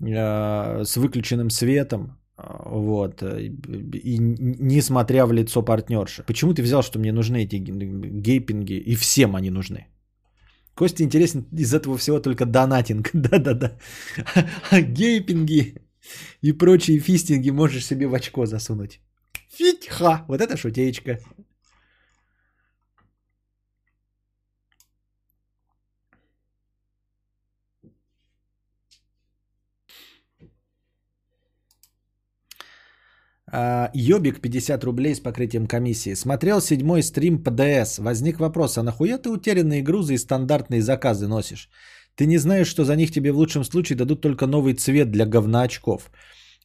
э, с выключенным светом, э, вот, э, и не смотря в лицо партнерши. Почему ты взял, что мне нужны эти гейпинги, и всем они нужны? Костя интересен из этого всего только донатинг. Да-да-да. А гейпинги и прочие фистинги можешь себе в очко засунуть. Фитьха! Вот это шутеечка. Йобик 50 рублей с покрытием комиссии. Смотрел седьмой стрим по ДС. Возник вопрос, а нахуя ты утерянные грузы и стандартные заказы носишь? Ты не знаешь, что за них тебе в лучшем случае дадут только новый цвет для говноочков.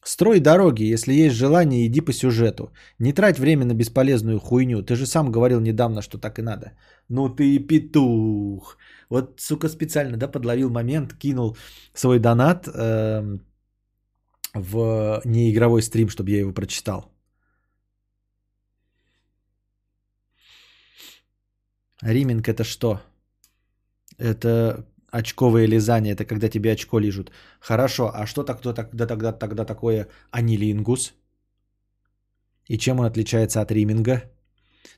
Строй дороги, если есть желание, иди по сюжету. Не трать время на бесполезную хуйню. Ты же сам говорил недавно, что так и надо. Ну ты петух. Вот, сука, специально, да, подловил момент, кинул свой донат э, в неигровой стрим, чтобы я его прочитал. Риминг это что? Это очковое лизание, это когда тебе очко лижут. Хорошо, а что тогда, тогда, тогда, тогда такое анилингус? И чем он отличается от риминга?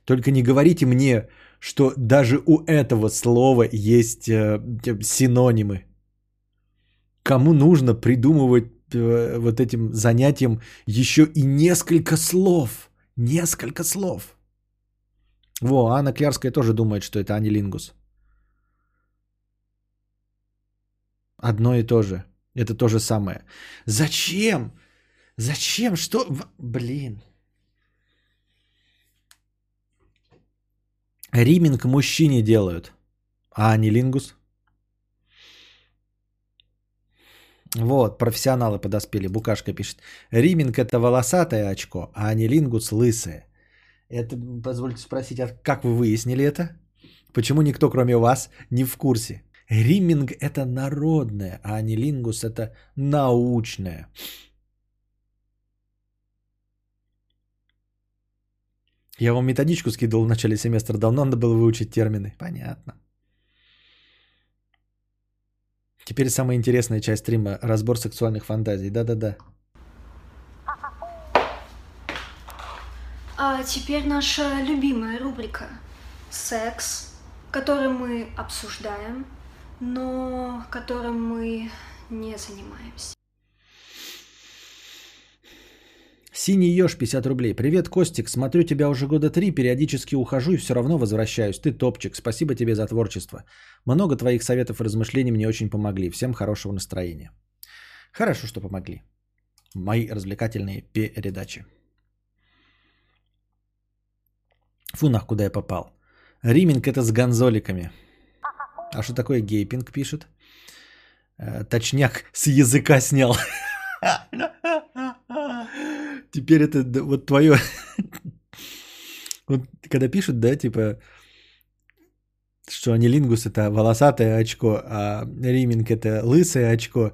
Только не говорите мне, что даже у этого слова есть э, синонимы. Кому нужно придумывать вот этим занятием еще и несколько слов? Несколько слов. Во, Анна Клярская тоже думает, что это анилингус. Одно и то же. Это то же самое. Зачем? Зачем? Что? Блин. Риминг мужчине делают, а не Вот, профессионалы подоспели. Букашка пишет. Риминг это волосатое очко, а анилингус лысое. Это, позвольте спросить, а как вы выяснили это? Почему никто, кроме вас, не в курсе? Риминг это народное, а анилингус это научное. Я вам методичку скидывал в начале семестра, давно надо было выучить термины. Понятно. Теперь самая интересная часть стрима – разбор сексуальных фантазий. Да-да-да. А теперь наша любимая рубрика «Секс», который мы обсуждаем – но которым мы не занимаемся. Синий еж 50 рублей. Привет, Костик. Смотрю тебя уже года три, периодически ухожу и все равно возвращаюсь. Ты топчик. Спасибо тебе за творчество. Много твоих советов и размышлений мне очень помогли. Всем хорошего настроения. Хорошо, что помогли. Мои развлекательные передачи. Фу, нах, куда я попал. Риминг это с гонзоликами. А что такое гейпинг пишет? Э, точняк с языка снял. Теперь это вот твое... Вот когда пишут, да, типа, что анилингус это волосатое очко, а риминг это лысое очко,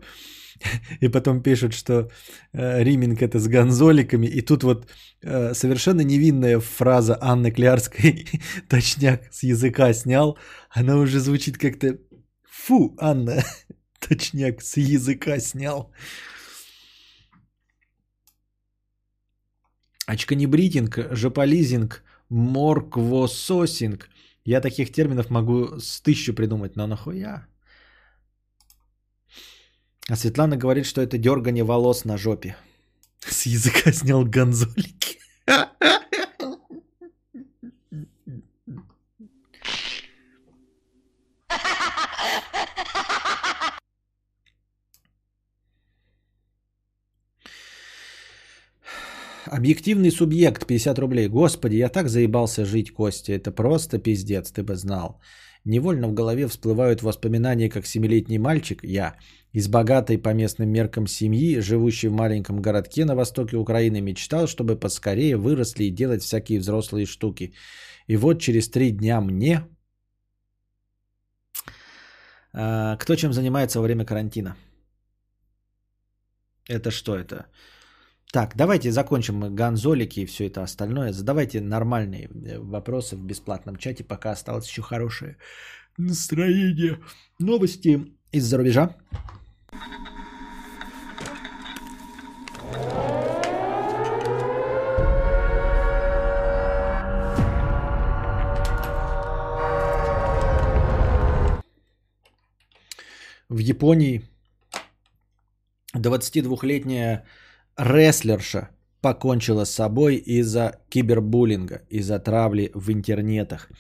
и потом пишут, что э, риминг это с гонзоликами, и тут вот э, совершенно невинная фраза Анны Клярской, точняк с языка снял, она уже звучит как-то «Фу, Анна, точняк с языка снял». Очканебритинг, жополизинг, морквососинг. Я таких терминов могу с тысячу придумать, но нахуя? А Светлана говорит, что это дергание волос на жопе. С языка снял гонзолики. Объективный субъект 50 рублей. Господи, я так заебался жить, Костя. Это просто пиздец, ты бы знал. Невольно в голове всплывают воспоминания, как семилетний мальчик, я, из богатой по местным меркам семьи, живущей в маленьком городке на востоке Украины, мечтал, чтобы поскорее выросли и делать всякие взрослые штуки. И вот через три дня мне... А, кто чем занимается во время карантина? Это что это? Так, давайте закончим гонзолики и все это остальное. Задавайте нормальные э, вопросы в бесплатном чате, пока осталось еще хорошее настроение. Новости из-за рубежа. В Японии 22-летняя рестлерша покончила с собой из-за кибербуллинга, из-за травли в интернетах.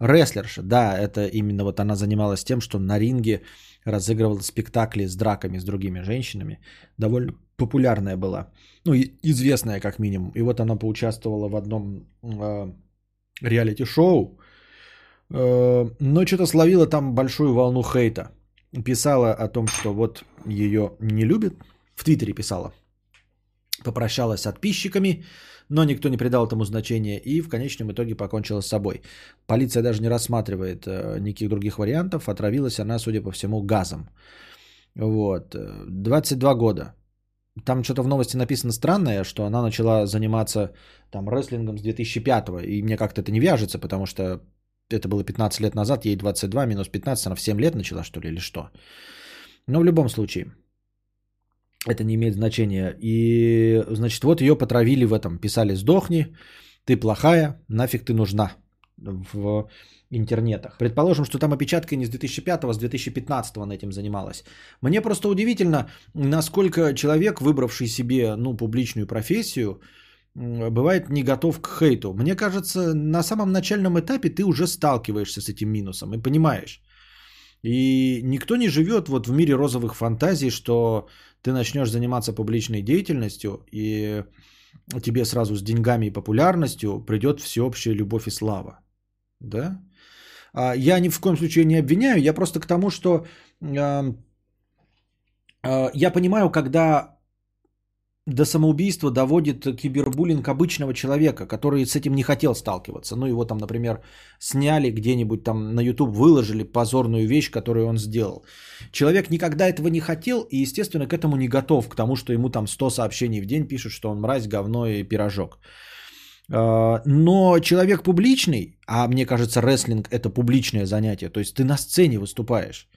Рестлерша, да, это именно вот она занималась тем, что на ринге разыгрывала спектакли с драками с другими женщинами. Довольно популярная была, ну, известная как минимум. И вот она поучаствовала в одном э, реалити-шоу, э, но что-то словила там большую волну хейта. Писала о том, что вот ее не любят, в Твиттере писала. Попрощалась с подписчиками, но никто не придал этому значения и в конечном итоге покончила с собой. Полиция даже не рассматривает э, никаких других вариантов. Отравилась она, судя по всему, газом. Вот. 22 года. Там что-то в новости написано странное, что она начала заниматься там рестлингом с 2005 и мне как-то это не вяжется, потому что это было 15 лет назад, ей 22, минус 15, она в 7 лет начала, что ли, или что. Но в любом случае, это не имеет значения. И, значит, вот ее потравили в этом. Писали, сдохни, ты плохая, нафиг ты нужна в интернетах. Предположим, что там опечатка не с 2005, а с 2015 на этим занималась. Мне просто удивительно, насколько человек, выбравший себе ну, публичную профессию, бывает не готов к хейту. Мне кажется, на самом начальном этапе ты уже сталкиваешься с этим минусом и понимаешь. И никто не живет вот в мире розовых фантазий, что ты начнешь заниматься публичной деятельностью, и тебе сразу с деньгами и популярностью придет всеобщая любовь и слава. Да? А я ни в коем случае не обвиняю, я просто к тому, что э, я понимаю, когда до самоубийства доводит кибербуллинг обычного человека, который с этим не хотел сталкиваться. Ну, его там, например, сняли где-нибудь там на YouTube, выложили позорную вещь, которую он сделал. Человек никогда этого не хотел и, естественно, к этому не готов, к тому, что ему там 100 сообщений в день пишут, что он мразь, говно и пирожок. А, но человек публичный, а мне кажется, рестлинг это публичное занятие, то есть ты на сцене выступаешь.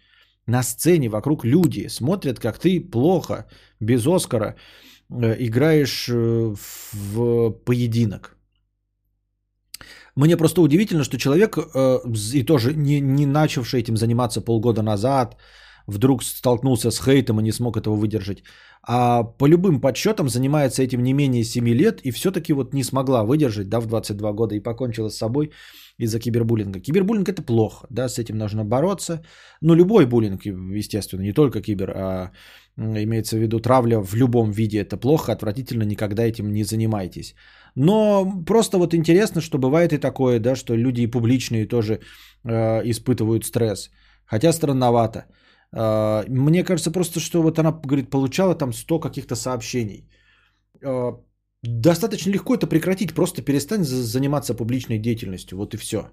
На сцене вокруг люди смотрят, как ты плохо, без Оскара, играешь э, в поединок. Мне просто удивительно, что человек, э, и тоже не, не начавший этим заниматься полгода назад, вдруг столкнулся с хейтом и не смог этого выдержать. А по любым подсчетам занимается этим не менее 7 лет и все-таки вот не смогла выдержать, да, в 22 года и покончила с собой из-за кибербуллинга. Кибербуллинг это плохо, да, с этим нужно бороться. Ну, любой буллинг, естественно, не только кибер, а имеется в виду травля в любом виде это плохо, отвратительно, никогда этим не занимайтесь. Но просто вот интересно, что бывает и такое, да, что люди и публичные тоже э, испытывают стресс. Хотя странновато. Э, мне кажется просто, что вот она, говорит, получала там 100 каких-то сообщений. Э, достаточно легко это прекратить, просто перестань заниматься публичной деятельностью, вот и все.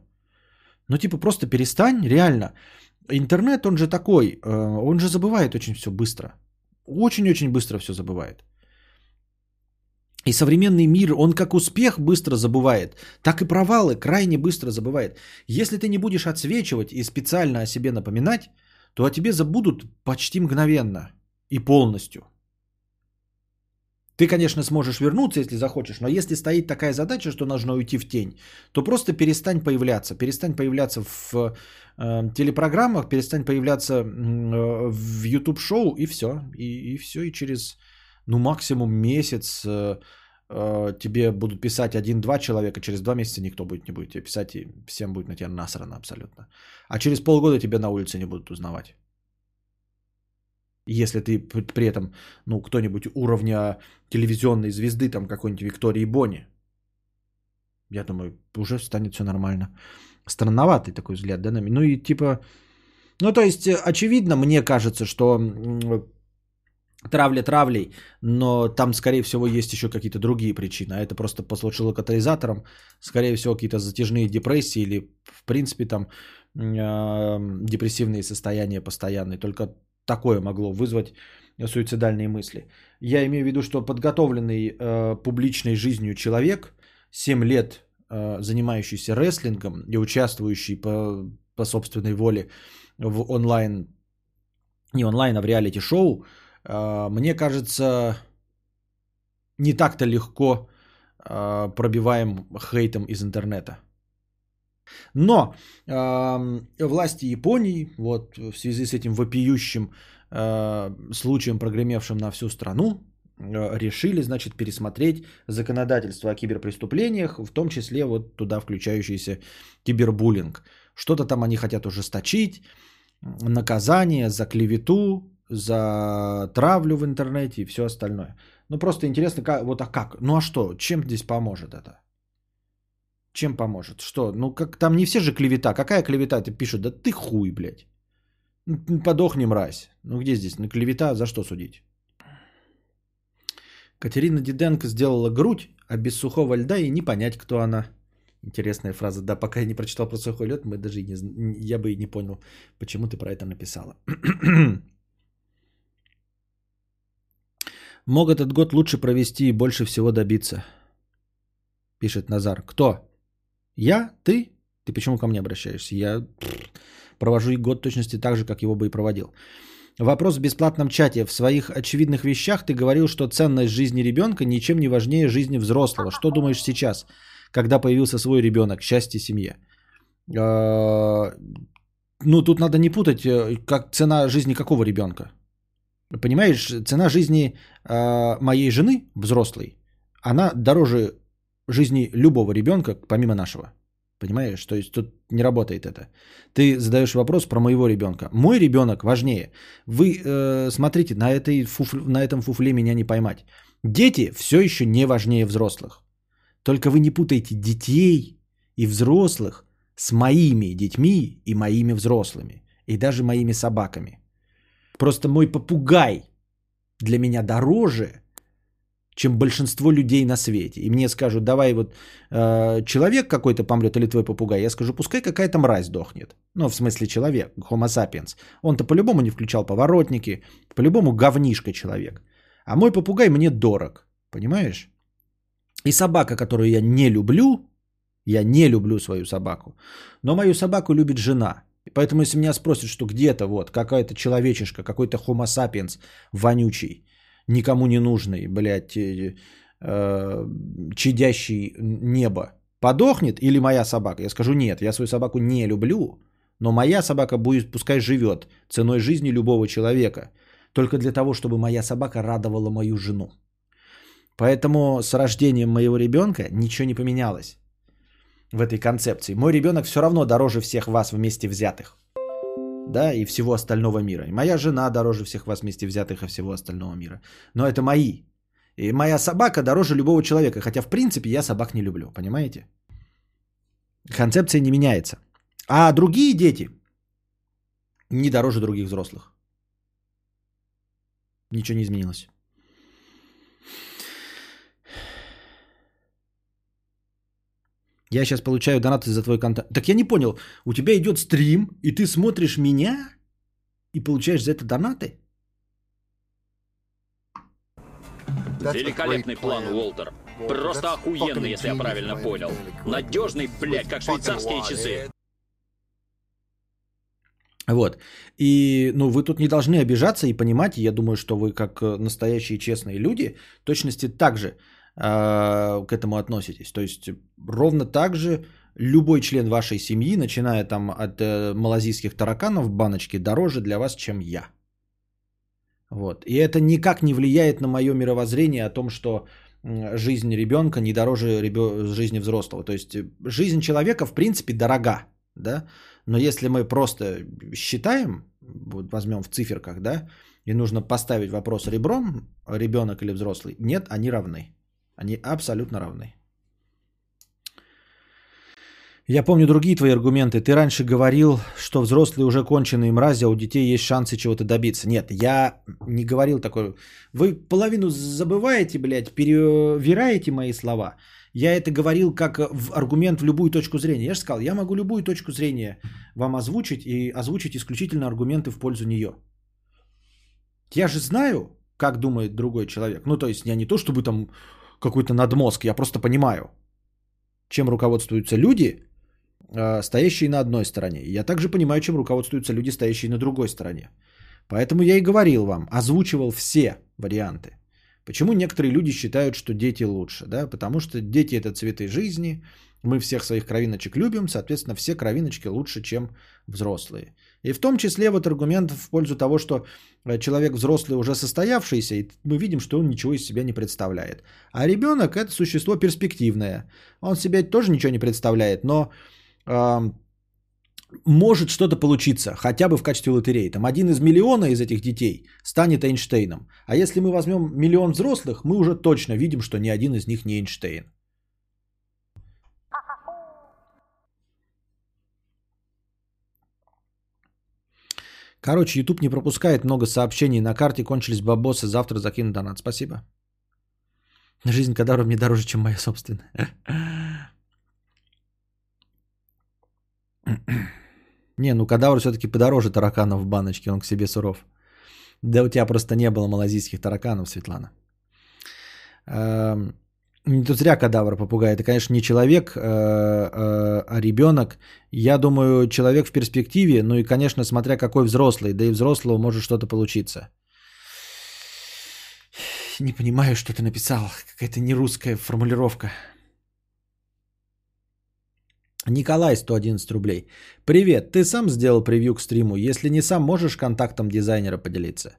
Ну типа просто перестань, реально. Интернет, он же такой, э, он же забывает очень все быстро. Очень-очень быстро все забывает. И современный мир, он как успех быстро забывает, так и провалы крайне быстро забывает. Если ты не будешь отсвечивать и специально о себе напоминать, то о тебе забудут почти мгновенно и полностью. Ты, конечно, сможешь вернуться, если захочешь, но если стоит такая задача, что нужно уйти в тень, то просто перестань появляться. Перестань появляться в э, телепрограммах, перестань появляться э, в YouTube-шоу и все. И, и все, и через, ну, максимум месяц э, э, тебе будут писать один-два человека, через два месяца никто будет не будет тебе писать, и всем будет на тебя насрано абсолютно. А через полгода тебя на улице не будут узнавать. Если ты при этом, ну, кто-нибудь уровня телевизионной звезды, там какой-нибудь Виктории Бони, я думаю, уже станет все нормально. Странноватый такой взгляд, да, нами. Ну и типа, Ну, то есть, очевидно, мне кажется, что травля травлей, но там, скорее всего, есть еще какие-то другие причины. А это просто послужило катализатором. Скорее всего, какие-то затяжные депрессии или, в принципе, там э, депрессивные состояния постоянные. Только такое могло вызвать суицидальные мысли. Я имею в виду, что подготовленный э, публичной жизнью человек, 7 лет э, занимающийся рестлингом и участвующий по, по собственной воле в онлайн, не онлайн, а в реалити-шоу, э, мне кажется, не так-то легко э, пробиваем хейтом из интернета. Но э, власти Японии, вот в связи с этим вопиющим э, случаем, прогремевшим на всю страну, э, решили, значит, пересмотреть законодательство о киберпреступлениях, в том числе вот туда включающийся кибербуллинг. Что-то там они хотят ужесточить, наказание за клевету, за травлю в интернете и все остальное. Ну просто интересно, как, вот а как? Ну а что? Чем здесь поможет это? Чем поможет? Что? Ну как там не все же клевета. Какая клевета? Ты пишут, да ты хуй, блядь. Ну, Подохни, мразь. Ну где здесь? Ну клевета за что судить? Катерина Диденко сделала грудь, а без сухого льда и не понять, кто она. Интересная фраза. Да, пока я не прочитал про сухой лед, мы даже и не, я бы и не понял, почему ты про это написала. Мог этот год лучше провести и больше всего добиться. Пишет Назар. Кто? Я? Ты? Ты почему ко мне обращаешься? Я провожу и год точности так же, как его бы и проводил. Вопрос в бесплатном чате. В своих очевидных вещах ты говорил, что ценность жизни ребенка ничем не важнее жизни взрослого. Что думаешь сейчас, когда появился свой ребенок, счастье семье? Э, Ну, тут надо не путать, э, как цена жизни какого ребенка. Понимаешь, цена жизни э, моей жены, взрослой, она дороже жизни любого ребенка, помимо нашего. Понимаешь? То есть тут не работает это. Ты задаешь вопрос про моего ребенка. Мой ребенок важнее. Вы э, смотрите, на, этой фуф- на этом фуфле меня не поймать. Дети все еще не важнее взрослых. Только вы не путайте детей и взрослых с моими детьми и моими взрослыми. И даже моими собаками. Просто мой попугай для меня дороже, чем большинство людей на свете. И мне скажут, давай вот э, человек какой-то помрет или твой попугай. Я скажу, пускай какая-то мразь дохнет. Ну, в смысле человек, homo sapiens. Он-то по-любому не включал поворотники, по-любому говнишка человек. А мой попугай мне дорог, понимаешь? И собака, которую я не люблю, я не люблю свою собаку, но мою собаку любит жена. И поэтому, если меня спросят, что где-то вот какая-то человечишка, какой-то homo sapiens вонючий, никому не нужный, блядь, э, э, чадящий небо, подохнет или моя собака? Я скажу, нет, я свою собаку не люблю, но моя собака будет, пускай живет ценой жизни любого человека, только для того, чтобы моя собака радовала мою жену. Поэтому с рождением моего ребенка ничего не поменялось в этой концепции. Мой ребенок все равно дороже всех вас вместе взятых. Да, и всего остального мира. И моя жена дороже всех вас вместе взятых и всего остального мира. Но это мои. И моя собака дороже любого человека. Хотя, в принципе, я собак не люблю. Понимаете? Концепция не меняется. А другие дети не дороже других взрослых. Ничего не изменилось. Я сейчас получаю донаты за твой контент. Так я не понял, у тебя идет стрим, и ты смотришь меня и получаешь за это донаты? Великолепный план, Уолтер. Просто охуенный, если я правильно понял. Надежный, блядь, как швейцарские часы. Вот. И, ну, вы тут не должны обижаться и понимать, и я думаю, что вы, как э, настоящие честные люди, в точности так же к этому относитесь. То есть, ровно так же любой член вашей семьи, начиная там от э, малазийских тараканов в баночке, дороже для вас, чем я. Вот. И это никак не влияет на мое мировоззрение о том, что жизнь ребенка не дороже ребё- жизни взрослого. То есть жизнь человека в принципе дорога, да. Но если мы просто считаем, вот возьмем в циферках, да, и нужно поставить вопрос ребром, ребенок или взрослый, нет, они равны. Они абсолютно равны. Я помню другие твои аргументы. Ты раньше говорил, что взрослые уже конченые мрази, а у детей есть шансы чего-то добиться. Нет, я не говорил такое. Вы половину забываете, блядь, перевираете мои слова. Я это говорил как аргумент в любую точку зрения. Я же сказал, я могу любую точку зрения вам озвучить и озвучить исключительно аргументы в пользу нее. Я же знаю, как думает другой человек. Ну, то есть я не то, чтобы там какой-то надмозг, я просто понимаю, чем руководствуются люди, э, стоящие на одной стороне. Я также понимаю, чем руководствуются люди, стоящие на другой стороне. Поэтому я и говорил вам, озвучивал все варианты. Почему некоторые люди считают, что дети лучше? Да? Потому что дети это цветы жизни, мы всех своих кровиночек любим, соответственно, все кровиночки лучше, чем взрослые. И в том числе вот аргумент в пользу того, что э, человек взрослый уже состоявшийся, и мы видим, что он ничего из себя не представляет. А ребенок это существо перспективное. Он себя тоже ничего не представляет, но э, может что-то получиться, хотя бы в качестве лотереи. Там один из миллиона из этих детей станет Эйнштейном. А если мы возьмем миллион взрослых, мы уже точно видим, что ни один из них не Эйнштейн. Короче, YouTube не пропускает много сообщений. На карте кончились бабосы. Завтра закину донат. Спасибо. Жизнь Кадару мне дороже, чем моя собственная. Не, ну кадавр все-таки подороже тараканов в баночке, он к себе суров. Да у тебя просто не было малазийских тараканов, Светлана. Не тут зря кадавр попугай. Это, конечно, не человек, э, э, а ребенок. Я думаю, человек в перспективе, ну и, конечно, смотря какой взрослый, да и взрослого может что-то получиться. Не понимаю, что ты написал. Какая-то нерусская формулировка. Николай, 111 рублей. Привет, ты сам сделал превью к стриму? Если не сам, можешь контактом дизайнера поделиться?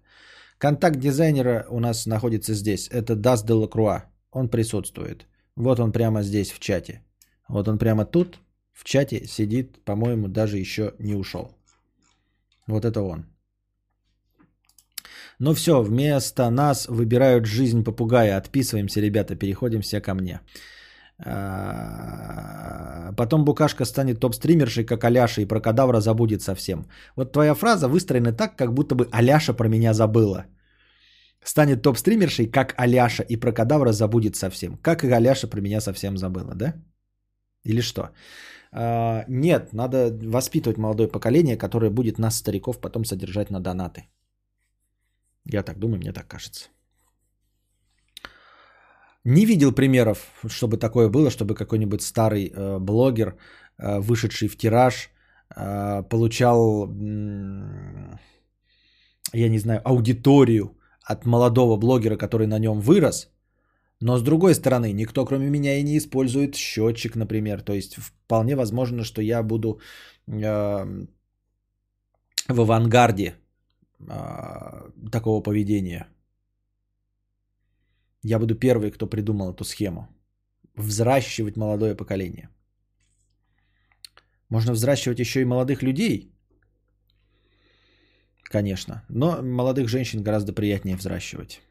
Контакт дизайнера у нас находится здесь. Это Даст Делакруа он присутствует. Вот он прямо здесь в чате. Вот он прямо тут в чате сидит, по-моему, даже еще не ушел. Вот это он. Ну все, вместо нас выбирают жизнь попугая. Отписываемся, ребята, переходим все ко мне. А, потом Букашка станет топ-стримершей, как Аляша, и про кадавра забудет совсем. Вот твоя фраза выстроена так, как будто бы Аляша про меня забыла станет топ-стримершей, как Аляша, и про кадавра забудет совсем. Как и Аляша про меня совсем забыла, да? Или что? А, нет, надо воспитывать молодое поколение, которое будет нас, стариков, потом содержать на донаты. Я так думаю, мне так кажется. Не видел примеров, чтобы такое было, чтобы какой-нибудь старый э, блогер, э, вышедший в тираж, э, получал, э, я не знаю, аудиторию от молодого блогера, который на нем вырос. Но с другой стороны, никто кроме меня и не использует счетчик, например. То есть вполне возможно, что я буду э, в авангарде э, такого поведения. Я буду первый, кто придумал эту схему. Взращивать молодое поколение. Можно взращивать еще и молодых людей, Конечно. Но молодых женщин гораздо приятнее взращивать.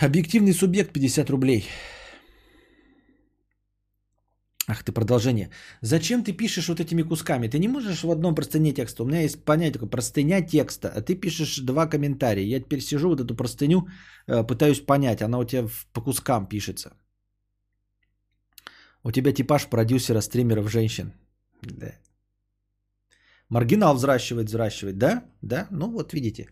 Объективный субъект 50 рублей. Ах ты, продолжение. Зачем ты пишешь вот этими кусками? Ты не можешь в одном простыне текста. У меня есть понятие такое простыня текста, а ты пишешь два комментария. Я теперь сижу вот эту простыню, э, пытаюсь понять. Она у тебя по кускам пишется. У тебя типаж продюсера, стримеров, женщин. Да. Маргинал взращивает, взращивает, да? Да? Ну вот видите.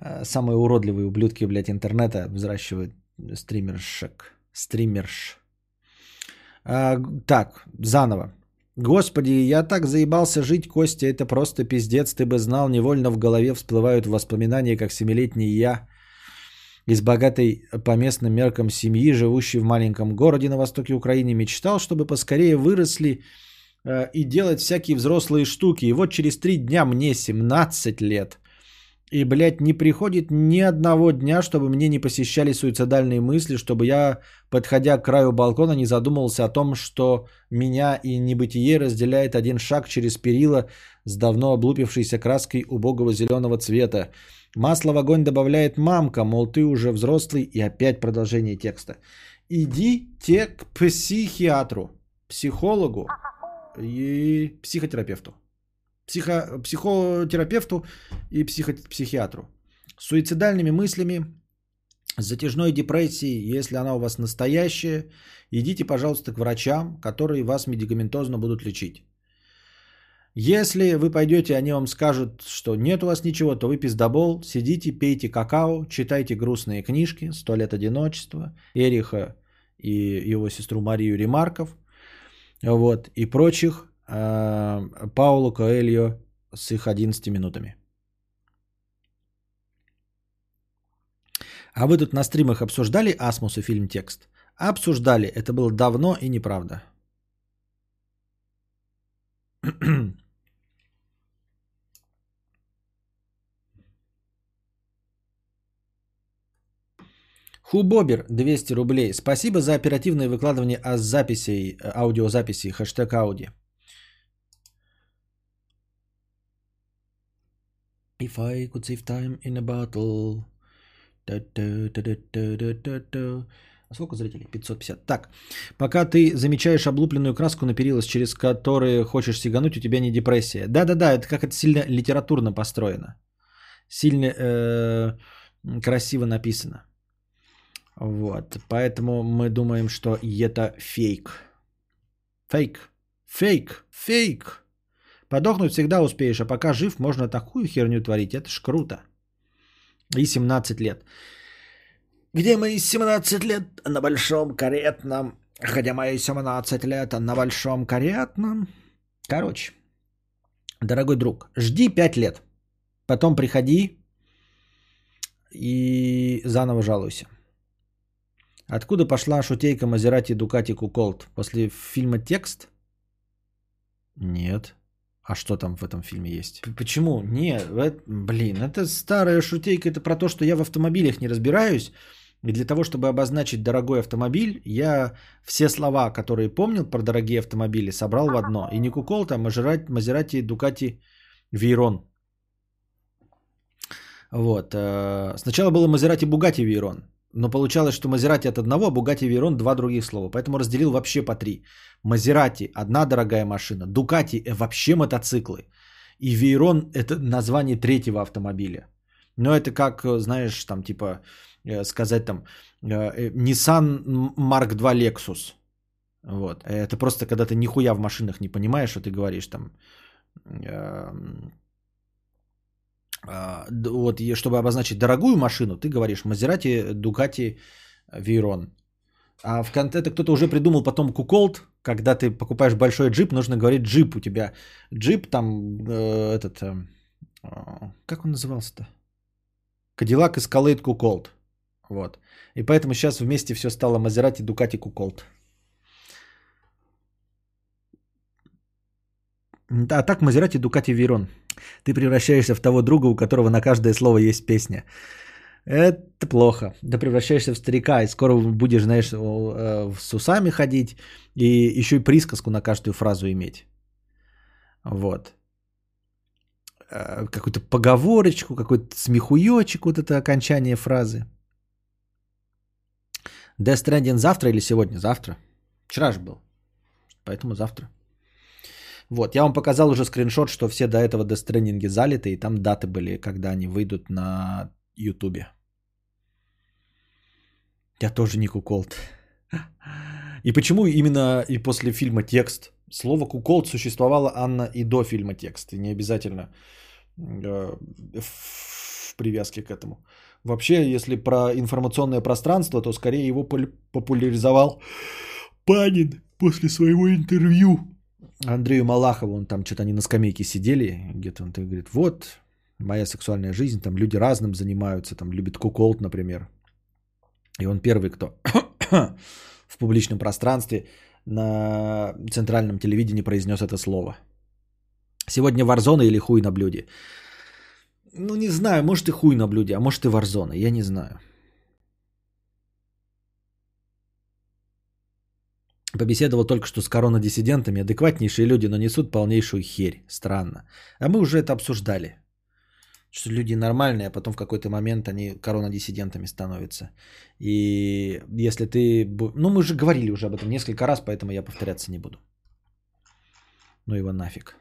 Э, самые уродливые ублюдки, блядь, интернета взращивают стримершек. Стримерш. А, так, заново. Господи, я так заебался жить, Костя, это просто пиздец. Ты бы знал, невольно в голове всплывают воспоминания, как семилетний я из богатой по местным меркам семьи, живущей в маленьком городе на востоке Украины, мечтал, чтобы поскорее выросли и делать всякие взрослые штуки. И вот через три дня мне 17 лет. И, блядь, не приходит ни одного дня, чтобы мне не посещали суицидальные мысли, чтобы я, подходя к краю балкона, не задумывался о том, что меня и небытие разделяет один шаг через перила с давно облупившейся краской убогого зеленого цвета. Масло в огонь добавляет мамка, мол, ты уже взрослый, и опять продолжение текста. идите к психиатру, психологу и психотерапевту. Психо, психотерапевту и психо, психиатру. Суицидальными мыслями, затяжной депрессией, если она у вас настоящая, идите, пожалуйста, к врачам, которые вас медикаментозно будут лечить. Если вы пойдете, они вам скажут, что нет у вас ничего, то вы пиздобол, сидите, пейте какао, читайте грустные книжки «Сто лет одиночества», Эриха и его сестру Марию Ремарков, вот, и прочих, э, Паулу Коэльо с их 11 минутами. А вы тут на стримах обсуждали Асмус и фильм «Текст»? Обсуждали. Это было давно и неправда. Хубобер 200 рублей. Спасибо за оперативное выкладывание о записей, э, аудиозаписи, хэштег ауди. If I could save time in a. Та-та-та-та-та-та-та. А сколько зрителей? 550. Так, пока ты замечаешь облупленную краску на перилах, через которые хочешь сигануть, у тебя не депрессия. Да-да-да, это как это сильно литературно построено. Сильно э, красиво написано. Вот, поэтому мы думаем, что это фейк. Фейк. Фейк. Фейк. Подохнуть всегда успеешь, а пока жив, можно такую херню творить. Это ж круто. И 17 лет. Где мои 17 лет? На большом каретном. Хотя мои 17 лет на большом каретном. Короче, дорогой друг, жди 5 лет. Потом приходи и заново жалуйся. Откуда пошла шутейка Мазерати Дукати Куколт? После фильма «Текст»? Нет. А что там в этом фильме есть? Почему? Нет, это, блин, это старая шутейка, это про то, что я в автомобилях не разбираюсь. И для того, чтобы обозначить дорогой автомобиль, я все слова, которые помнил про дорогие автомобили, собрал в одно. И не Куколт, а Мазерати Дукати Вейрон. Вот. Э, сначала было Мазерати Бугати Вейрон. Но получалось, что Мазерати от одного, а Бугати Вейрон два других слова. Поэтому разделил вообще по три. Мазерати – одна дорогая машина. Дукати – вообще мотоциклы. И Вейрон – это название третьего автомобиля. Но это как, знаешь, там типа э, сказать там э, э, Nissan Mark II Lexus. Вот. Это просто когда ты нихуя в машинах не понимаешь, что ты говоришь там эм, а, вот, и чтобы обозначить дорогую машину, ты говоришь Мазерати, Дугати, Вейрон. А в конце это кто-то уже придумал потом куколд, когда ты покупаешь большой джип, нужно говорить джип у тебя. Джип там э, этот, э, как он назывался-то? Кадиллак Escalade Куколд. Вот. И поэтому сейчас вместе все стало Мазерати, Дукати, Куколд. А так Мазерати, Дукати, Вейрон. Ты превращаешься в того друга, у которого на каждое слово есть песня. Это плохо. Ты превращаешься в старика, и скоро будешь, знаешь, э, с усами ходить, и еще и присказку на каждую фразу иметь. Вот. Э, какую-то поговорочку, какой-то смехуёчек, вот это окончание фразы. Death Stranding завтра или сегодня? Завтра. Вчера же был. Поэтому завтра. Вот, я вам показал уже скриншот, что все до этого дестренинги залиты, и там даты были, когда они выйдут на Ютубе. Я тоже не куколд. И почему именно и после фильма «Текст»? Слово «куколд» существовало, Анна, и до фильма «Текст». И не обязательно э, в привязке к этому. Вообще, если про информационное пространство, то скорее его популяризовал Панин после своего интервью Андрею Малахову, он там что-то они на скамейке сидели, где-то он говорит, вот моя сексуальная жизнь, там люди разным занимаются, там любит куколт, например. И он первый, кто в публичном пространстве на центральном телевидении произнес это слово. Сегодня варзона или хуй на блюде? Ну, не знаю, может и хуй на блюде, а может и варзона, я не знаю. Побеседовал только что с коронадиссидентами. Адекватнейшие люди, но несут полнейшую херь. Странно. А мы уже это обсуждали. Что люди нормальные, а потом в какой-то момент они коронадиссидентами становятся. И если ты... Ну, мы же говорили уже об этом несколько раз, поэтому я повторяться не буду. Ну его нафиг.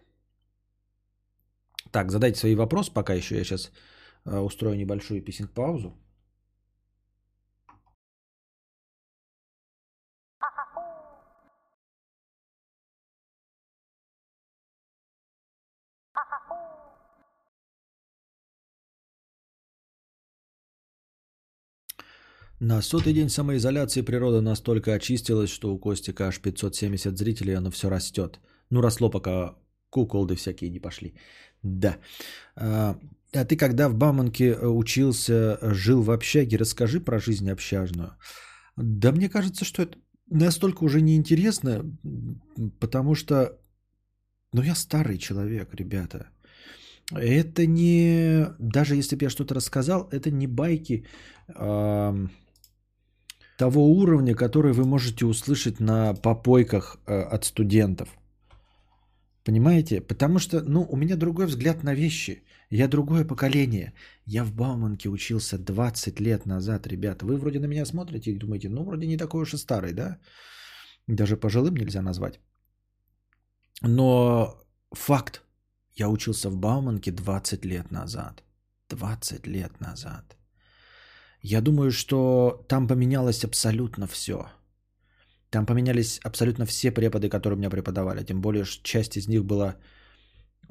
Так, задайте свои вопросы, пока еще я сейчас устрою небольшую писинг-паузу. На сотый день самоизоляции природа настолько очистилась, что у Костика аж 570 зрителей, оно все растет. Ну, росло, пока куколды всякие не пошли. Да. А, а ты когда в Баманке учился, жил в общаге, расскажи про жизнь общажную. Да мне кажется, что это настолько уже неинтересно, потому что, ну, я старый человек, ребята. Это не, даже если бы я что-то рассказал, это не байки ам, того уровня, который вы можете услышать на попойках э, от студентов. Понимаете? Потому что, ну, у меня другой взгляд на вещи. Я другое поколение. Я в Бауманке учился 20 лет назад, ребята. Вы вроде на меня смотрите и думаете, ну, вроде не такой уж и старый, да? Даже пожилым нельзя назвать. Но факт. Я учился в Бауманке 20 лет назад. 20 лет назад. Я думаю, что там поменялось абсолютно все. Там поменялись абсолютно все преподы, которые меня преподавали. Тем более, что часть из них была,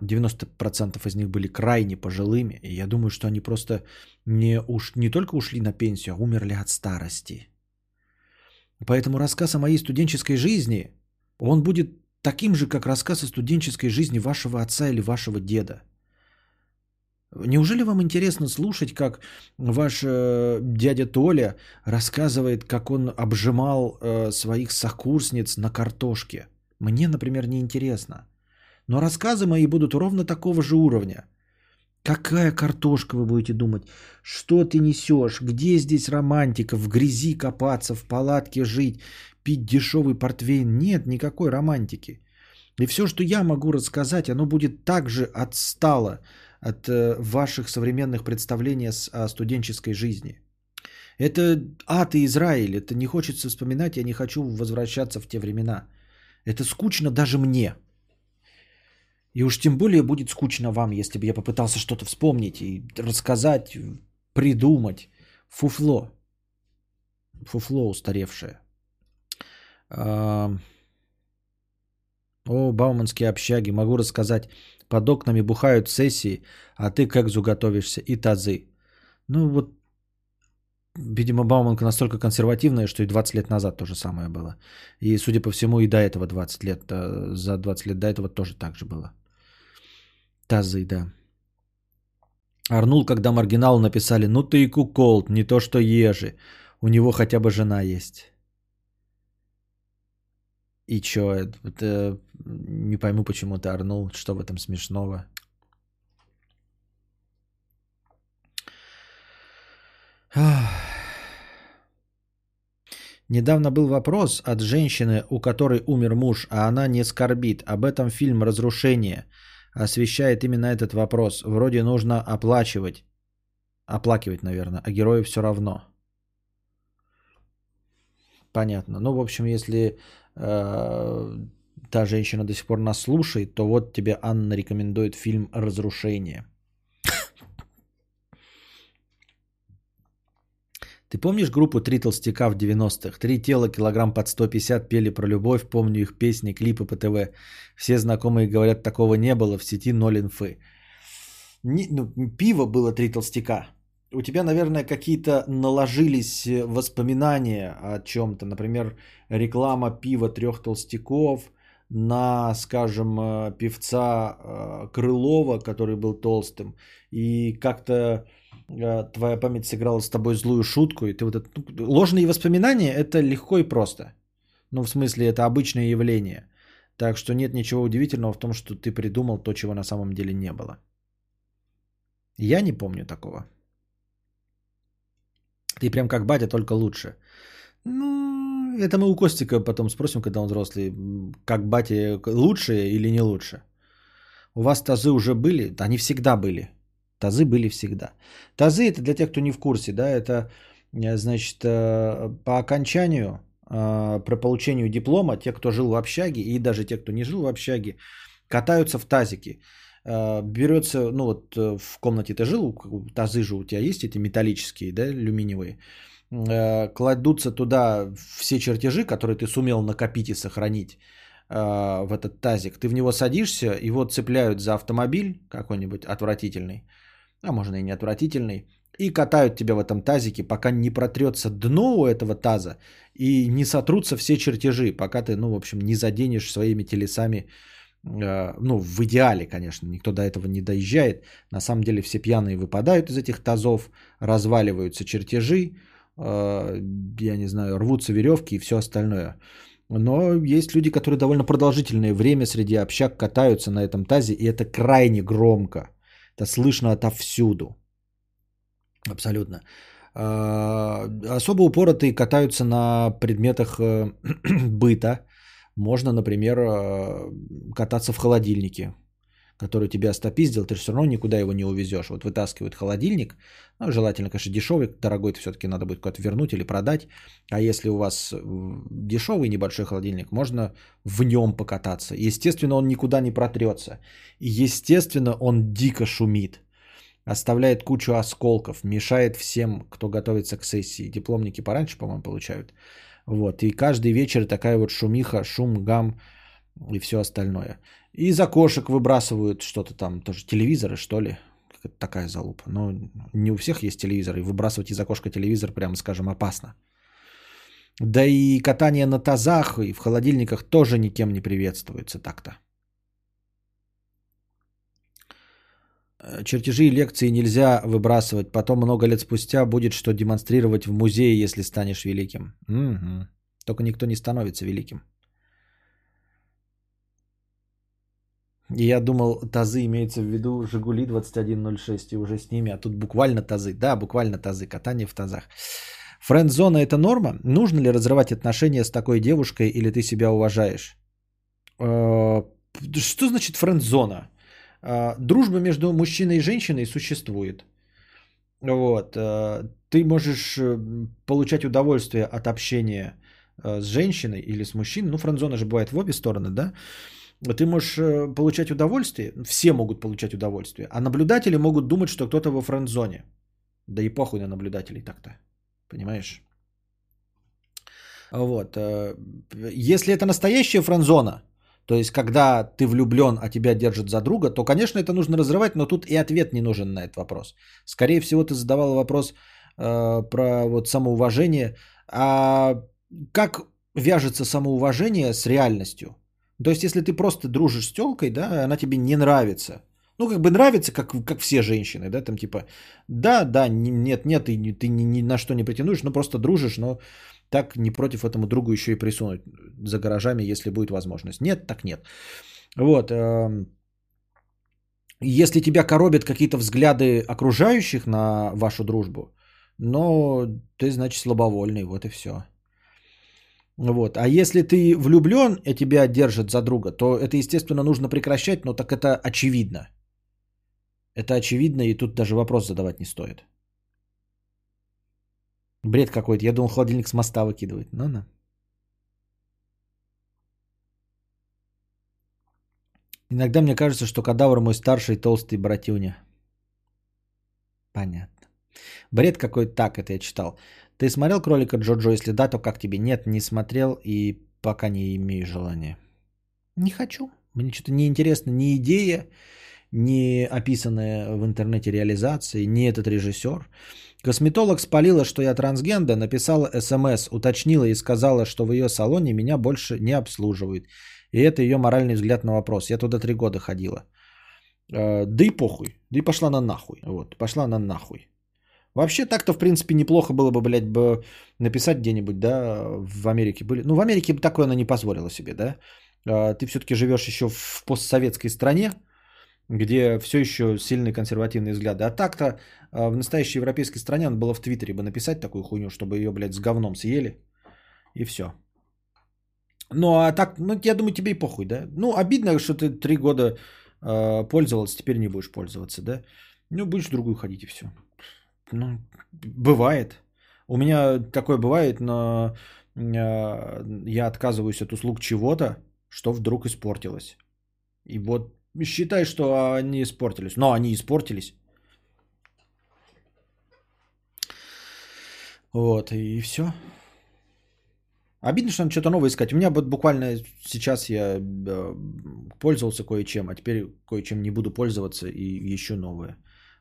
90% из них были крайне пожилыми. И я думаю, что они просто не, уж, не только ушли на пенсию, а умерли от старости. Поэтому рассказ о моей студенческой жизни, он будет таким же, как рассказ о студенческой жизни вашего отца или вашего деда. Неужели вам интересно слушать, как ваш э, дядя Толя рассказывает, как он обжимал э, своих сокурсниц на картошке? Мне, например, не интересно. Но рассказы мои будут ровно такого же уровня. Какая картошка, вы будете думать? Что ты несешь? Где здесь романтика? В грязи копаться, в палатке жить, пить дешевый портвейн? Нет никакой романтики. И все, что я могу рассказать, оно будет также отстало от э, ваших современных представлений о студенческой жизни. Это ад и Израиль. Это не хочется вспоминать, я не хочу возвращаться в те времена. Это скучно даже мне. И уж тем более будет скучно вам, если бы я попытался что-то вспомнить и рассказать, придумать. Фуфло. Фуфло устаревшее. О, бауманские общаги. Могу рассказать. Под окнами бухают сессии, а ты как готовишься и тазы. Ну вот, видимо, Бауманка настолько консервативная, что и 20 лет назад то же самое было. И, судя по всему, и до этого 20 лет, э, за 20 лет до этого тоже так же было. Тазы, да. Арнул, когда маргинал написали, ну ты и куколд, не то что ежи. У него хотя бы жена есть. И чё, это, это- не пойму, почему ты орнул, что в этом смешного. Недавно был вопрос от женщины, у которой умер муж, а она не скорбит. Об этом фильм «Разрушение» освещает именно этот вопрос. Вроде нужно оплачивать. Оплакивать, наверное, а герою все равно. Понятно. Ну, в общем, если э, та женщина до сих пор нас слушает, то вот тебе Анна рекомендует фильм «Разрушение». Ты помнишь группу «Три толстяка» в 90-х? Три тела, килограмм под 150, пели про любовь, помню их песни, клипы по ТВ. Все знакомые говорят, такого не было, в сети ноль инфы. Не- ну, пиво было «Три толстяка». У тебя, наверное, какие-то наложились э, воспоминания о чем-то. Например, реклама пива трех толстяков на, скажем, э, певца э, Крылова, который был толстым. И как-то твоя память сыграла с тобой злую шутку, и ты вот это... ну, Ложные воспоминания – это легко и просто. Ну, в смысле, это обычное явление. Так что нет ничего удивительного в том, что ты придумал то, чего на самом деле не было. Я не помню такого. Ты прям как батя, только лучше. Ну, это мы у Костика потом спросим, когда он взрослый, как батя лучше или не лучше. У вас тазы уже были? Они всегда были. Тазы были всегда. Тазы это для тех, кто не в курсе, да, это э, значит э, по окончанию, э, про получению диплома, те, кто жил в общаге и даже те, кто не жил в общаге, катаются в тазике. Берется, ну вот в комнате ты жил, тазы же у тебя есть эти металлические, да, алюминиевые. Кладутся туда все чертежи, которые ты сумел накопить и сохранить в этот тазик. Ты в него садишься, его цепляют за автомобиль какой-нибудь отвратительный, а можно и не отвратительный, и катают тебя в этом тазике, пока не протрется дно у этого таза и не сотрутся все чертежи, пока ты, ну, в общем, не заденешь своими телесами, э, ну, в идеале, конечно, никто до этого не доезжает. На самом деле все пьяные выпадают из этих тазов, разваливаются чертежи, э, я не знаю, рвутся веревки и все остальное. Но есть люди, которые довольно продолжительное время среди общак катаются на этом тазе, и это крайне громко. Это слышно отовсюду. Абсолютно. А, особо упоротые катаются на предметах э, быта. Можно, например, э, кататься в холодильнике, который тебя стопиздил, ты все равно никуда его не увезешь. Вот вытаскивают холодильник, ну, желательно, конечно, дешевый, дорогой это все-таки надо будет куда-то вернуть или продать. А если у вас дешевый небольшой холодильник, можно в нем покататься. Естественно, он никуда не протрется. Естественно, он дико шумит. Оставляет кучу осколков, мешает всем, кто готовится к сессии. Дипломники пораньше, по-моему, получают. Вот. И каждый вечер такая вот шумиха, шум, гам и все остальное. И из окошек выбрасывают что-то там, тоже телевизоры, что ли. Такая залупа. Но не у всех есть телевизор. И выбрасывать из окошка телевизор, прямо скажем, опасно. Да и катание на тазах и в холодильниках тоже никем не приветствуется так-то. Чертежи и лекции нельзя выбрасывать. Потом много лет спустя будет что демонстрировать в музее, если станешь великим. Угу. Только никто не становится великим. И я думал, тазы имеется в виду Жигули 2106 и уже с ними, а тут буквально тазы. Да, буквально тазы, катание в тазах. Френд-зона это норма? Нужно ли разрывать отношения с такой девушкой или ты себя уважаешь? Э, что значит френд-зона? Э, дружба между мужчиной и женщиной существует. Вот. Э, ты можешь получать удовольствие от общения с женщиной или с мужчиной. Ну, френд-зона же бывает в обе стороны, да? ты можешь э, получать удовольствие, все могут получать удовольствие, а наблюдатели могут думать, что кто-то во френд-зоне. Да и похуй на наблюдателей так-то. Понимаешь? Вот. Э, если это настоящая френд-зона, то есть когда ты влюблен, а тебя держат за друга, то, конечно, это нужно разрывать, но тут и ответ не нужен на этот вопрос. Скорее всего, ты задавал вопрос э, про вот самоуважение. А как вяжется самоуважение с реальностью? То есть, если ты просто дружишь с телкой, да, она тебе не нравится. Ну, как бы нравится, как, как все женщины, да, там типа, да, да, нет, нет, ты, ты ни, ни на что не претендуешь, но просто дружишь, но так не против этому другу еще и присунуть за гаражами, если будет возможность. Нет, так нет. Вот. Эм, если тебя коробят какие-то взгляды окружающих на вашу дружбу, но ты, значит, слабовольный, вот и все. Вот. А если ты влюблен и тебя держат за друга, то это, естественно, нужно прекращать, но так это очевидно. Это очевидно, и тут даже вопрос задавать не стоит. Бред какой-то. Я думал, холодильник с моста выкидывает. Ну, на. Иногда мне кажется, что кадавр мой старший толстый братюня. Понятно. Бред какой-то так, это я читал. Ты смотрел кролика Джоджо? Если да, то как тебе? Нет, не смотрел и пока не имею желания. Не хочу. Мне что-то не интересно ни идея, ни описанная в интернете реализация, ни этот режиссер. Косметолог спалила, что я трансгенда, написала смс, уточнила и сказала, что в ее салоне меня больше не обслуживают. И это ее моральный взгляд на вопрос. Я туда три года ходила. Э, да и похуй. Да и пошла на нахуй. Вот, пошла на нахуй. Вообще так-то, в принципе, неплохо было бы, блядь, бы написать где-нибудь, да, в Америке были. Ну, в Америке бы такое она не позволила себе, да. А, ты все-таки живешь еще в постсоветской стране, где все еще сильные консервативные взгляды. А так-то а, в настоящей европейской стране надо было в Твиттере бы написать такую хуйню, чтобы ее, блядь, с говном съели. И все. Ну, а так, ну, я думаю, тебе и похуй, да? Ну, обидно, что ты три года э, пользовался, теперь не будешь пользоваться, да? Ну, будешь другую ходить и все. Ну, бывает. У меня такое бывает, но э, я отказываюсь от услуг чего-то, что вдруг испортилось. И вот считай, что они испортились. Но они испортились. Вот, и все. Обидно, что надо что-то новое искать. У меня вот буквально сейчас я э, пользовался кое-чем, а теперь кое-чем не буду пользоваться и еще новое.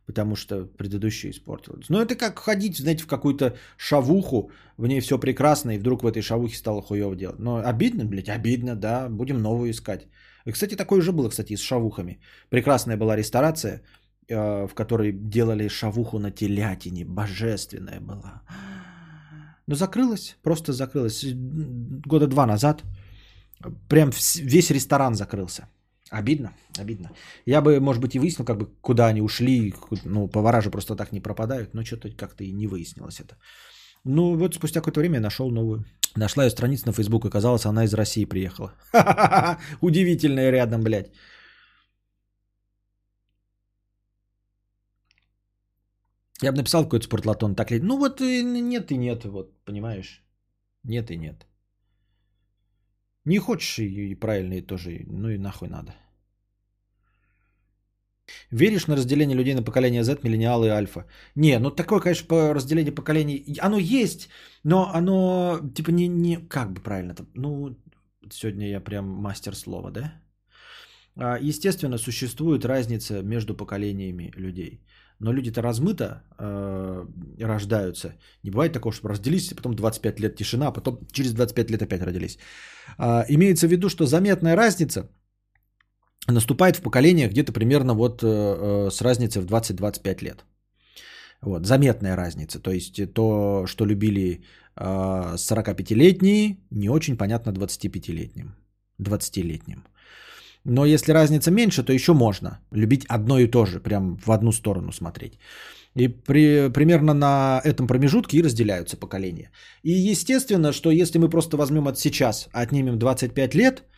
Потому что предыдущее испортилось. Но это как ходить, знаете, в какую-то шавуху, в ней все прекрасно, и вдруг в этой шавухе стало хуево делать. Но обидно, блядь, обидно, да, будем новую искать. И, кстати, такое уже было, кстати, с шавухами. Прекрасная была ресторация, э, в которой делали шавуху на телятине. Божественная была. Но закрылась, просто закрылась. Года два назад прям весь ресторан закрылся. Обидно, обидно. Я бы, может быть, и выяснил, как бы, куда они ушли. Ну, повара же просто так не пропадают. Но что-то как-то и не выяснилось это. Ну, вот спустя какое-то время я нашел новую. Нашла ее страницу на Facebook, оказалось, она из России приехала. Удивительная рядом, блядь. Я бы написал какой-то спортлатон, так ли? Ну вот нет и нет, вот, понимаешь? Нет и нет. Не хочешь и и тоже, ну и нахуй надо. Веришь на разделение людей на поколение Z, миллениалы и альфа? Не, ну такое, конечно, по разделению поколений, оно есть, но оно, типа, не, не как бы правильно, ну, сегодня я прям мастер слова, да? А, естественно, существует разница между поколениями людей. Но люди-то размыто э, рождаются. Не бывает такого, что разделились, а потом 25 лет тишина, а потом через 25 лет опять родились. Э, имеется в виду, что заметная разница наступает в поколениях где-то примерно вот э, э с разницей в 20-25 лет. Вот, заметная разница. То есть то, что любили э, 45-летние, не очень понятно 25-летним. 20-летним. Но если разница меньше, то еще можно любить одно и то же, прям в одну сторону смотреть. И при, примерно на этом промежутке и разделяются поколения. И естественно, что если мы просто возьмем от сейчас, отнимем 25 лет, э,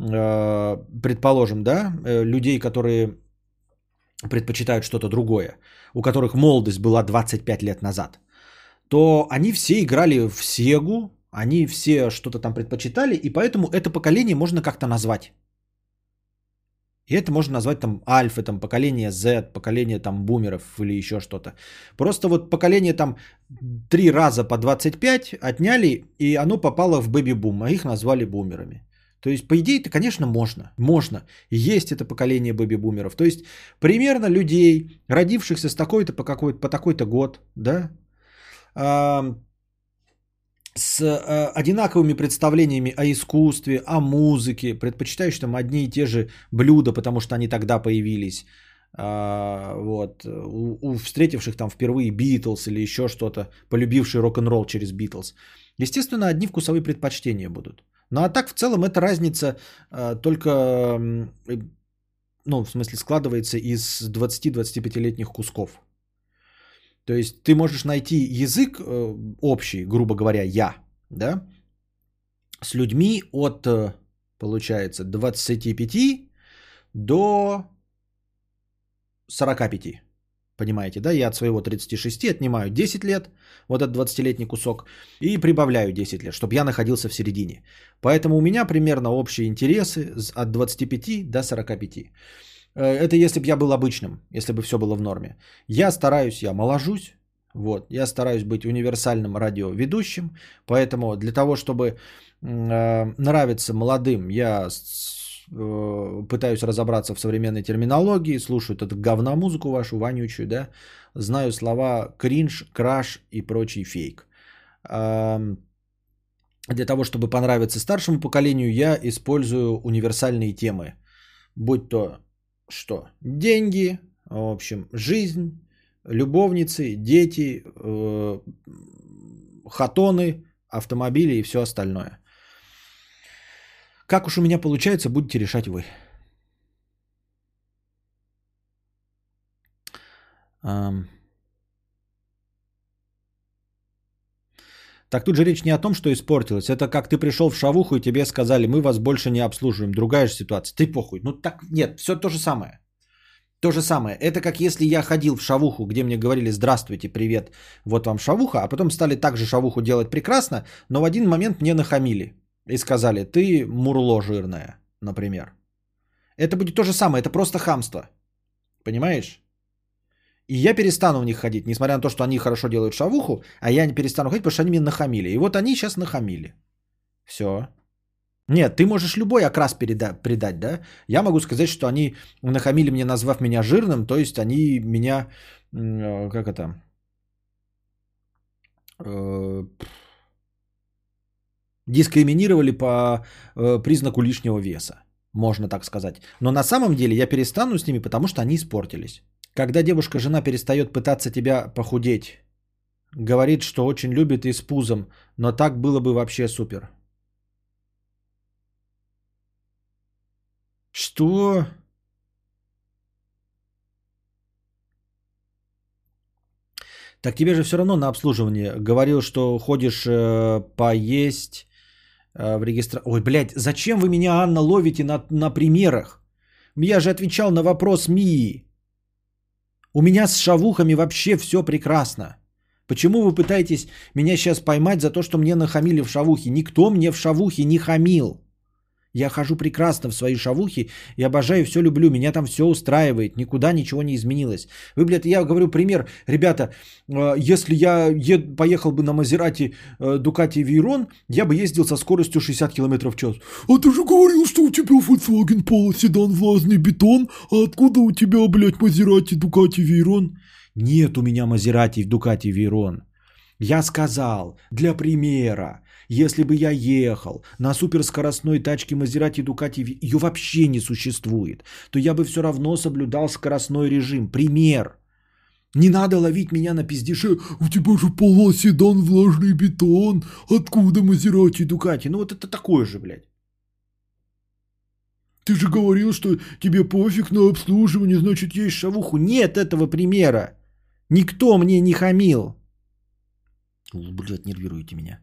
предположим, да, э, людей, которые предпочитают что-то другое, у которых молодость была 25 лет назад, то они все играли в Сегу, они все что-то там предпочитали, и поэтому это поколение можно как-то назвать. И это можно назвать там альфа, там поколение Z, поколение там бумеров или еще что-то. Просто вот поколение там три раза по 25 отняли, и оно попало в бэби-бум, а их назвали бумерами. То есть, по идее, это, конечно, можно. Можно. Есть это поколение бэби-бумеров. То есть, примерно людей, родившихся с такой-то по, какой-то, по такой-то год, да, с э, одинаковыми представлениями о искусстве, о музыке, предпочитающие там одни и те же блюда, потому что они тогда появились. А, вот, у, у встретивших там впервые Битлз или еще что-то, полюбивший рок-н-ролл через Битлз. Естественно, одни вкусовые предпочтения будут. Ну а так в целом эта разница а, только, ну в смысле складывается из 20-25-летних кусков. То есть ты можешь найти язык э, общий, грубо говоря, я, да, с людьми от, э, получается, 25 до 45. Понимаете, да? Я от своего 36 отнимаю 10 лет, вот этот 20-летний кусок, и прибавляю 10 лет, чтобы я находился в середине. Поэтому у меня примерно общие интересы от 25 до 45. Э, это если бы я был обычным, если бы все было в норме. Я стараюсь, я моложусь, вот, я стараюсь быть универсальным радиоведущим, поэтому для того, чтобы э, нравиться молодым, я пытаюсь разобраться в современной терминологии, слушаю эту говномузыку вашу вонючую, да, знаю слова кринж, краш и прочий фейк. Э, для того, чтобы понравиться старшему поколению, я использую универсальные темы, будь то что? Деньги, в общем, жизнь, любовницы, дети, э, хатоны, автомобили и все остальное. Как уж у меня получается, будете решать вы. Так тут же речь не о том, что испортилось. Это как ты пришел в шавуху и тебе сказали, мы вас больше не обслуживаем. Другая же ситуация. Ты похуй. Ну так, нет, все то же самое. То же самое. Это как если я ходил в шавуху, где мне говорили «Здравствуйте, привет, вот вам шавуха», а потом стали также шавуху делать прекрасно, но в один момент мне нахамили и сказали «Ты мурло жирное», например. Это будет то же самое, это просто хамство. Понимаешь? И я перестану в них ходить, несмотря на то, что они хорошо делают шавуху, а я не перестану ходить, потому что они мне нахамили. И вот они сейчас нахамили. Все. Нет, ты можешь любой окрас переда- придать, да? Я могу сказать, что они нахамили мне, назвав меня жирным, то есть они меня, э, как это, э, дискриминировали по э, признаку лишнего веса, можно так сказать. Но на самом деле я перестану с ними, потому что они испортились. Когда девушка-жена перестает пытаться тебя похудеть, говорит, что очень любит и с пузом, но так было бы вообще супер. Что? Так тебе же все равно на обслуживание. Говорил, что ходишь э, поесть в регистра... Ой, блядь, зачем вы меня, Анна, ловите на, на примерах? Я же отвечал на вопрос Мии. У меня с шавухами вообще все прекрасно. Почему вы пытаетесь меня сейчас поймать за то, что мне нахамили в шавухе? Никто мне в шавухе не хамил. Я хожу прекрасно в свои шавухи и обожаю, все люблю, меня там все устраивает, никуда ничего не изменилось. Вы, блядь, я говорю пример, ребята, э, если я ед, поехал бы на Мазерати Дукати Вейрон, я бы ездил со скоростью 60 км в час. А ты же говорил, что у тебя Volkswagen Polo седан влажный бетон, а откуда у тебя, блядь, Мазерати Дукати Вейрон? Нет у меня Мазерати Дукати Вейрон. Я сказал, для примера, если бы я ехал на суперскоростной тачке Мазерати Дукати, ее вообще не существует, то я бы все равно соблюдал скоростной режим. Пример. Не надо ловить меня на пиздеше. У тебя же полоседан влажный бетон. Откуда Мазерати Дукати? Ну вот это такое же, блядь. Ты же говорил, что тебе пофиг на обслуживание, значит, есть шавуху. Нет этого примера. Никто мне не хамил. Блядь, нервируете меня.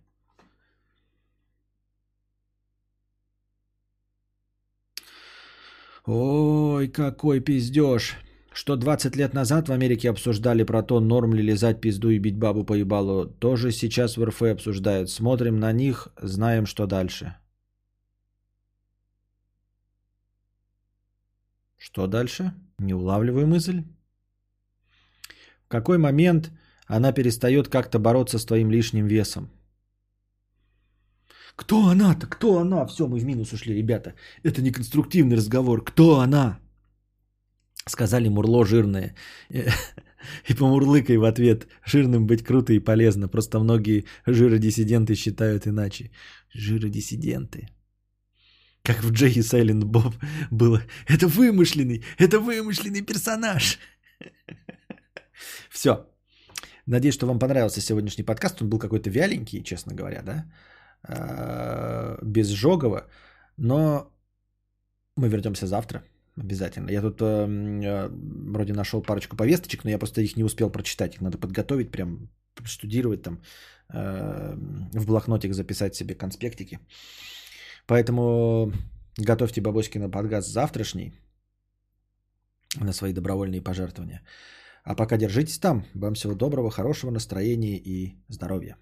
Ой, какой пиздеж. Что 20 лет назад в Америке обсуждали про то, норм ли лизать пизду и бить бабу по ебалу, тоже сейчас в РФ обсуждают. Смотрим на них, знаем, что дальше. Что дальше? Не улавливаю мысль. В какой момент она перестает как-то бороться с твоим лишним весом? Кто она-то? Кто она? Все, мы в минус ушли, ребята. Это не конструктивный разговор. Кто она? Сказали Мурло жирное. И помурлыкай в ответ. Жирным быть круто и полезно. Просто многие жиродиссиденты считают иначе. Жиродиссиденты. Как в Джей и Сайлент Боб было. Это вымышленный, это вымышленный персонаж. Все. Надеюсь, что вам понравился сегодняшний подкаст. Он был какой-то вяленький, честно говоря, да? Без Жогова. Но мы вернемся завтра. Обязательно. Я тут э, вроде нашел парочку повесточек, но я просто их не успел прочитать. Их надо подготовить, прям штудировать там, э, в блокнотик записать себе конспектики. Поэтому готовьте бабоськи на подкаст завтрашний на свои добровольные пожертвования. А пока держитесь там. Вам всего доброго, хорошего настроения и здоровья.